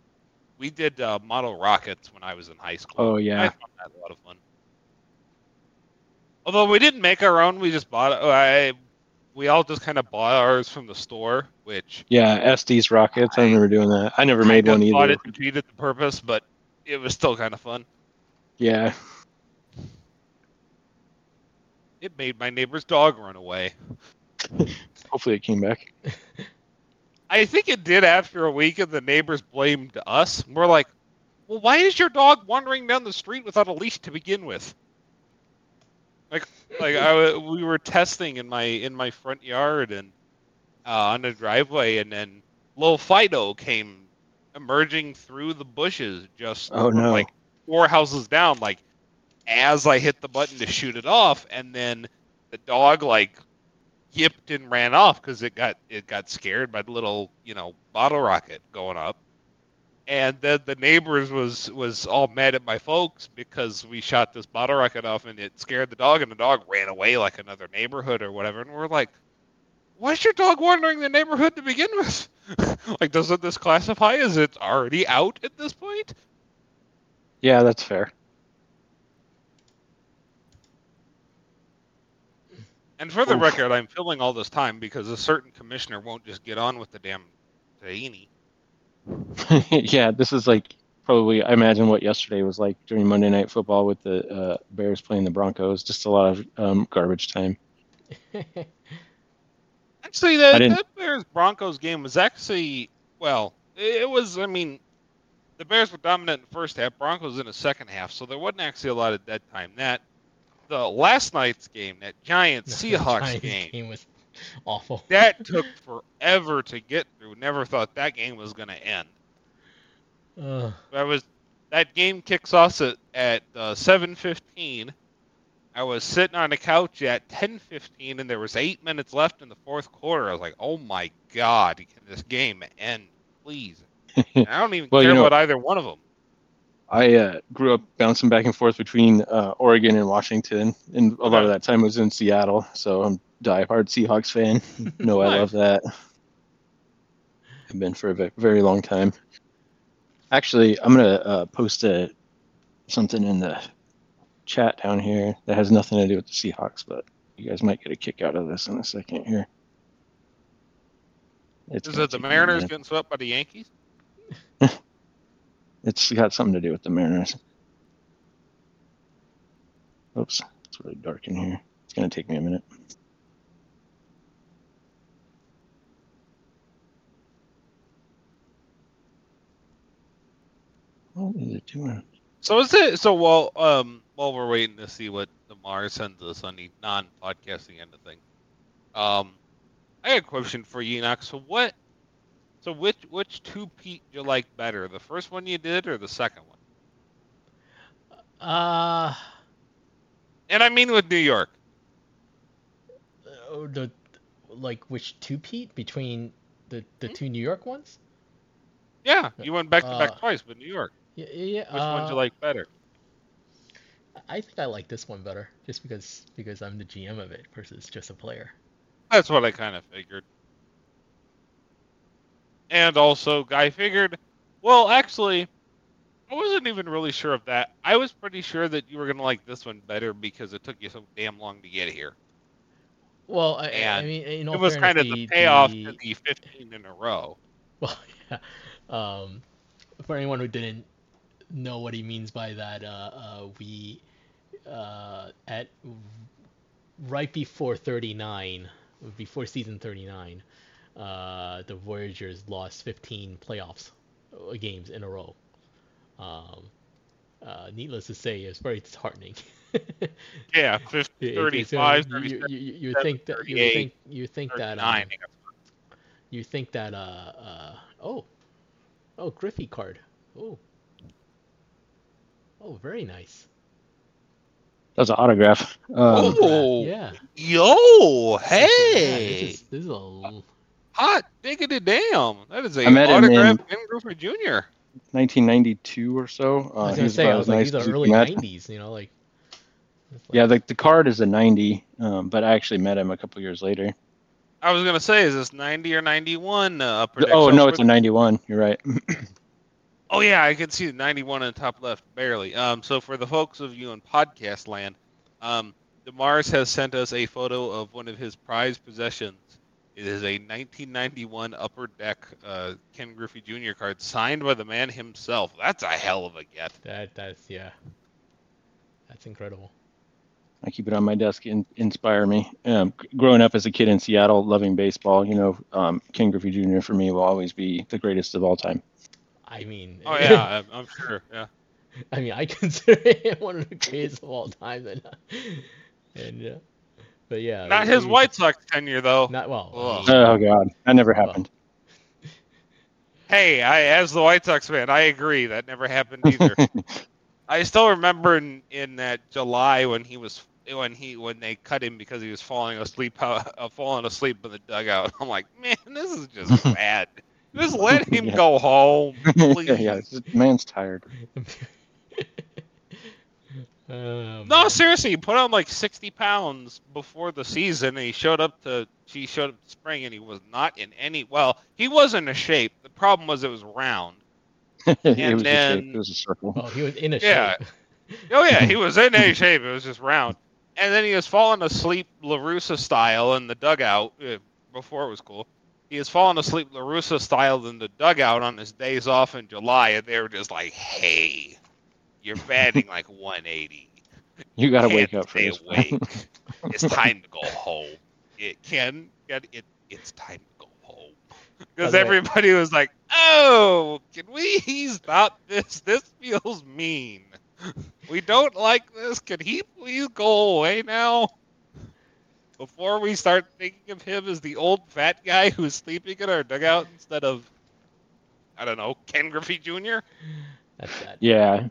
we did uh, model rockets when I was in high school. Oh yeah, I found that a lot of fun. Although we didn't make our own, we just bought it. I, we all just kind of bought ours from the store, which Yeah, Estes rockets. I remember doing that. I never made one either. it defeated the purpose, but it was still kind of fun. Yeah. It made my neighbor's dog run away. Hopefully it came back. I think it did after a week, and the neighbors blamed us. We're like, well, why is your dog wandering down the street without a leash to begin with? Like, like I, we were testing in my in my front yard and uh, on the driveway, and then little Fido came emerging through the bushes just Oh, no. like four houses down, like as I hit the button to shoot it off, and then the dog like yipped and ran off because it got it got scared by the little you know bottle rocket going up and then the neighbors was was all mad at my folks because we shot this bottle rocket off and it scared the dog and the dog ran away like another neighborhood or whatever and we're like why's your dog wandering the neighborhood to begin with like doesn't this classify as it's already out at this point Yeah, that's fair. and for the Oof. record i'm filling all this time because a certain commissioner won't just get on with the damn tahini yeah, this is like probably I imagine what yesterday was like during Monday Night Football with the uh, Bears playing the Broncos. Just a lot of um, garbage time. Actually, that, that Bears Broncos game was actually well. It was. I mean, the Bears were dominant in the first half. Broncos in the second half, so there wasn't actually a lot of dead time. That the last night's game, that Giants Seahawks game, game was awful. that took forever to get through. Never thought that game was going to end. Ugh. I was that game kicks off at at uh, seven fifteen. I was sitting on the couch at ten fifteen, and there was eight minutes left in the fourth quarter. I was like, "Oh my god, can this game end, please?" And I don't even Well, care you know- about either one of them. I uh, grew up bouncing back and forth between uh, Oregon and Washington, and a lot of that time was in Seattle. So I'm a diehard Seahawks fan. no, I love that. I've been for a very long time. Actually, I'm gonna uh, post a something in the chat down here that has nothing to do with the Seahawks, but you guys might get a kick out of this in a second here. It's Is it the take me a Mariners getting swept by the Yankees? It's got something to do with the Mariners. Oops, it's really dark in here. It's gonna take me a minute. What is it doing? So is it so while um while we're waiting to see what the Mars sends us on the non-podcasting end of things, um, I got a question for you, Enoch. So what? So which which two Pete you like better, the first one you did or the second one? Uh, And I mean with New York. oh, the like which two Pete between the the Hmm? two New York ones? Yeah, you went back to back Uh, twice with New York. Yeah, yeah. Which one do you uh, like better? I think I like this one better, just because because I'm the GM of it versus just a player. That's what I kind of figured. And also, I figured, well, actually, I wasn't even really sure of that. I was pretty sure that you were going to like this one better because it took you so damn long to get here. Well, I, I mean, it was fairness, kind of the the, payoff the- to the 15 in a row. Well, yeah. Um, for anyone who didn't know what he means by that, uh, uh, we uh, at right before 39, before season 39, uh, the Voyagers lost 15 playoffs uh, games in a row. Um, uh, needless to say, it's very disheartening. Yeah, 50, It- it- it's, uh, 35, you, you, you, you think that you 38, think you think that 39. um, you think that uh uh oh oh Griffey card oh oh very nice That was an autograph. Um, Oh, yeah yo, Yeah, hey, this is, this is a l- hot diggity damn. That is a I met him autograph in- Ken Griffey Jr. 1992 or so. I Uh, was gonna say I was like nice these as are early can imagine. 90s you know like like- Yeah, the, the card is a 90, um, but I actually met him a couple years later. I was gonna say, is this 90 or 91 uh. Oh no, it's a 91. You're right. Oh yeah, I can see the 91 in the top left, barely. Um, so for the folks of you in podcast land, um, Demars has sent us a photo of one of his prized possessions. It is a 1991 Upper Deck uh, Ken Griffey Jr. card signed by the man himself. That's a hell of a get. that that's yeah that's incredible I keep it on my desk and inspire me. Um, growing up as a kid in Seattle, loving baseball, you know, um, Ken Griffey Jr. for me will always be the greatest of all time. I mean. Oh yeah, I'm, I'm sure. Yeah. I mean, I consider him one of the greatest of all time, and and uh, but yeah. Not his he- White Sox tenure though. Not well. Ugh. Oh god, that never happened. Hey, I as the White Sox fan, I agree that never happened either. I still remember in, in that July when he was when he when they cut him because he was falling asleep uh, falling asleep in the dugout. I'm like, man, this is just bad. Just let him Yeah. go home, please. yeah, yeah, this man's tired. Oh, No, seriously, he put on like 60 pounds before the season, and he showed up to he showed up to spring, and he was not in any. Well, he was in a shape. The problem was it was round. it And was a then- shape. It was a circle. Oh, he was in a Yeah. shape. Oh yeah, he was in a shape. It was just round, and then he was falling asleep La Russa style in the dugout uh, before it was cool. He was falling asleep La Russa style in the dugout on his days off in July, and they were just like, "Hey, you're batting like 180. You gotta Can't wake up for stay this. awake. it's time to go home. It can get it. It's time to go home because By the everybody was like, "Oh, can we stop this? This feels mean. We don't like this. Can he please go away now?" Before we start thinking of him as the old fat guy who's sleeping in our dugout instead of, I don't know, Ken Griffey Jr. That's. Yeah,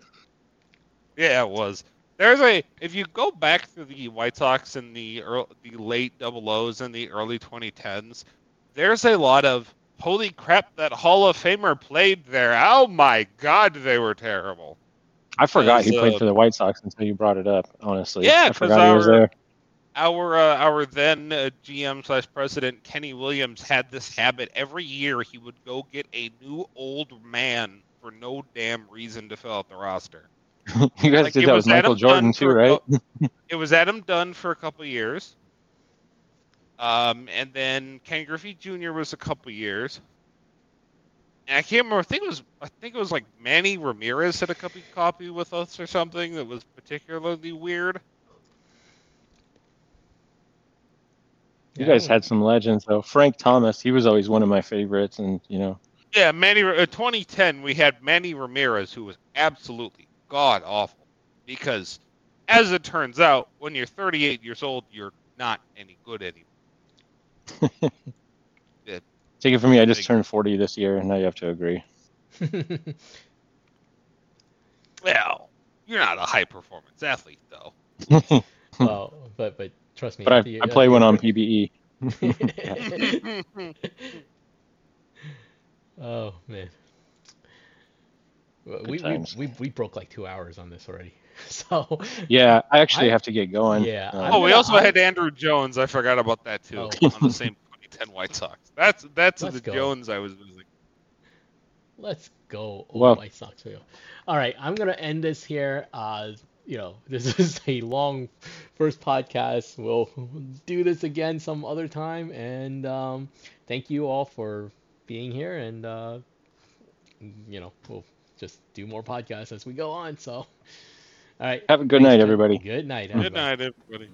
Yeah, it was. There's a if you go back through the White Sox in the early, the late double O's and the early 2010s, there's a lot of holy crap that Hall of Famer played there. Oh my God, they were terrible. I forgot he Because, played uh, for the White Sox until you brought it up. Honestly, Yeah, I 'cause forgot he was our- there. Our uh, our then uh, GM slash president Kenny Williams had this habit every year he would go get a new old man for no damn reason to fill out the roster. you guys like, did that was with Michael Adam Jordan too, right? it was Adam Dunn for a couple years. Um, and then Ken Griffey Jr. was a couple years. And I can't remember. I think it was. I think it was like Manny Ramirez had a copy copy with us or something that was particularly weird. You guys had some legends though. Frank Thomas, he was always one of my favorites, and you know, Yeah, Manny. Uh, 2010, we had Manny Ramirez, who was absolutely god awful. Because, as it turns out, when you're 38 years old, you're not any good anymore. take it from me. I just turned 40 this year, and now you have to agree. Well, you're not a high performance athlete, though. well, but but trust me. But I, at the- I at play the one on PBE. oh man. Well, We, we, we we broke like two hours on this already. So Yeah, I actually I- have to get going. Yeah, Uh, oh, we also I'm- had Andruw Jones. I forgot about that too. Oh. On the same 2010 White Sox. That's that's Let's the go. Jones I was losing. Let's go, old Well- White Sox feel. All right, I'm gonna end this here. Uh, you know, this is a long first podcast. We'll do this again some other time, and um, thank you all for being here. And uh, you know, we'll just do more podcasts as we go on. So, all right, Have a good thanks, night, everybody. Good night, Good night, everybody.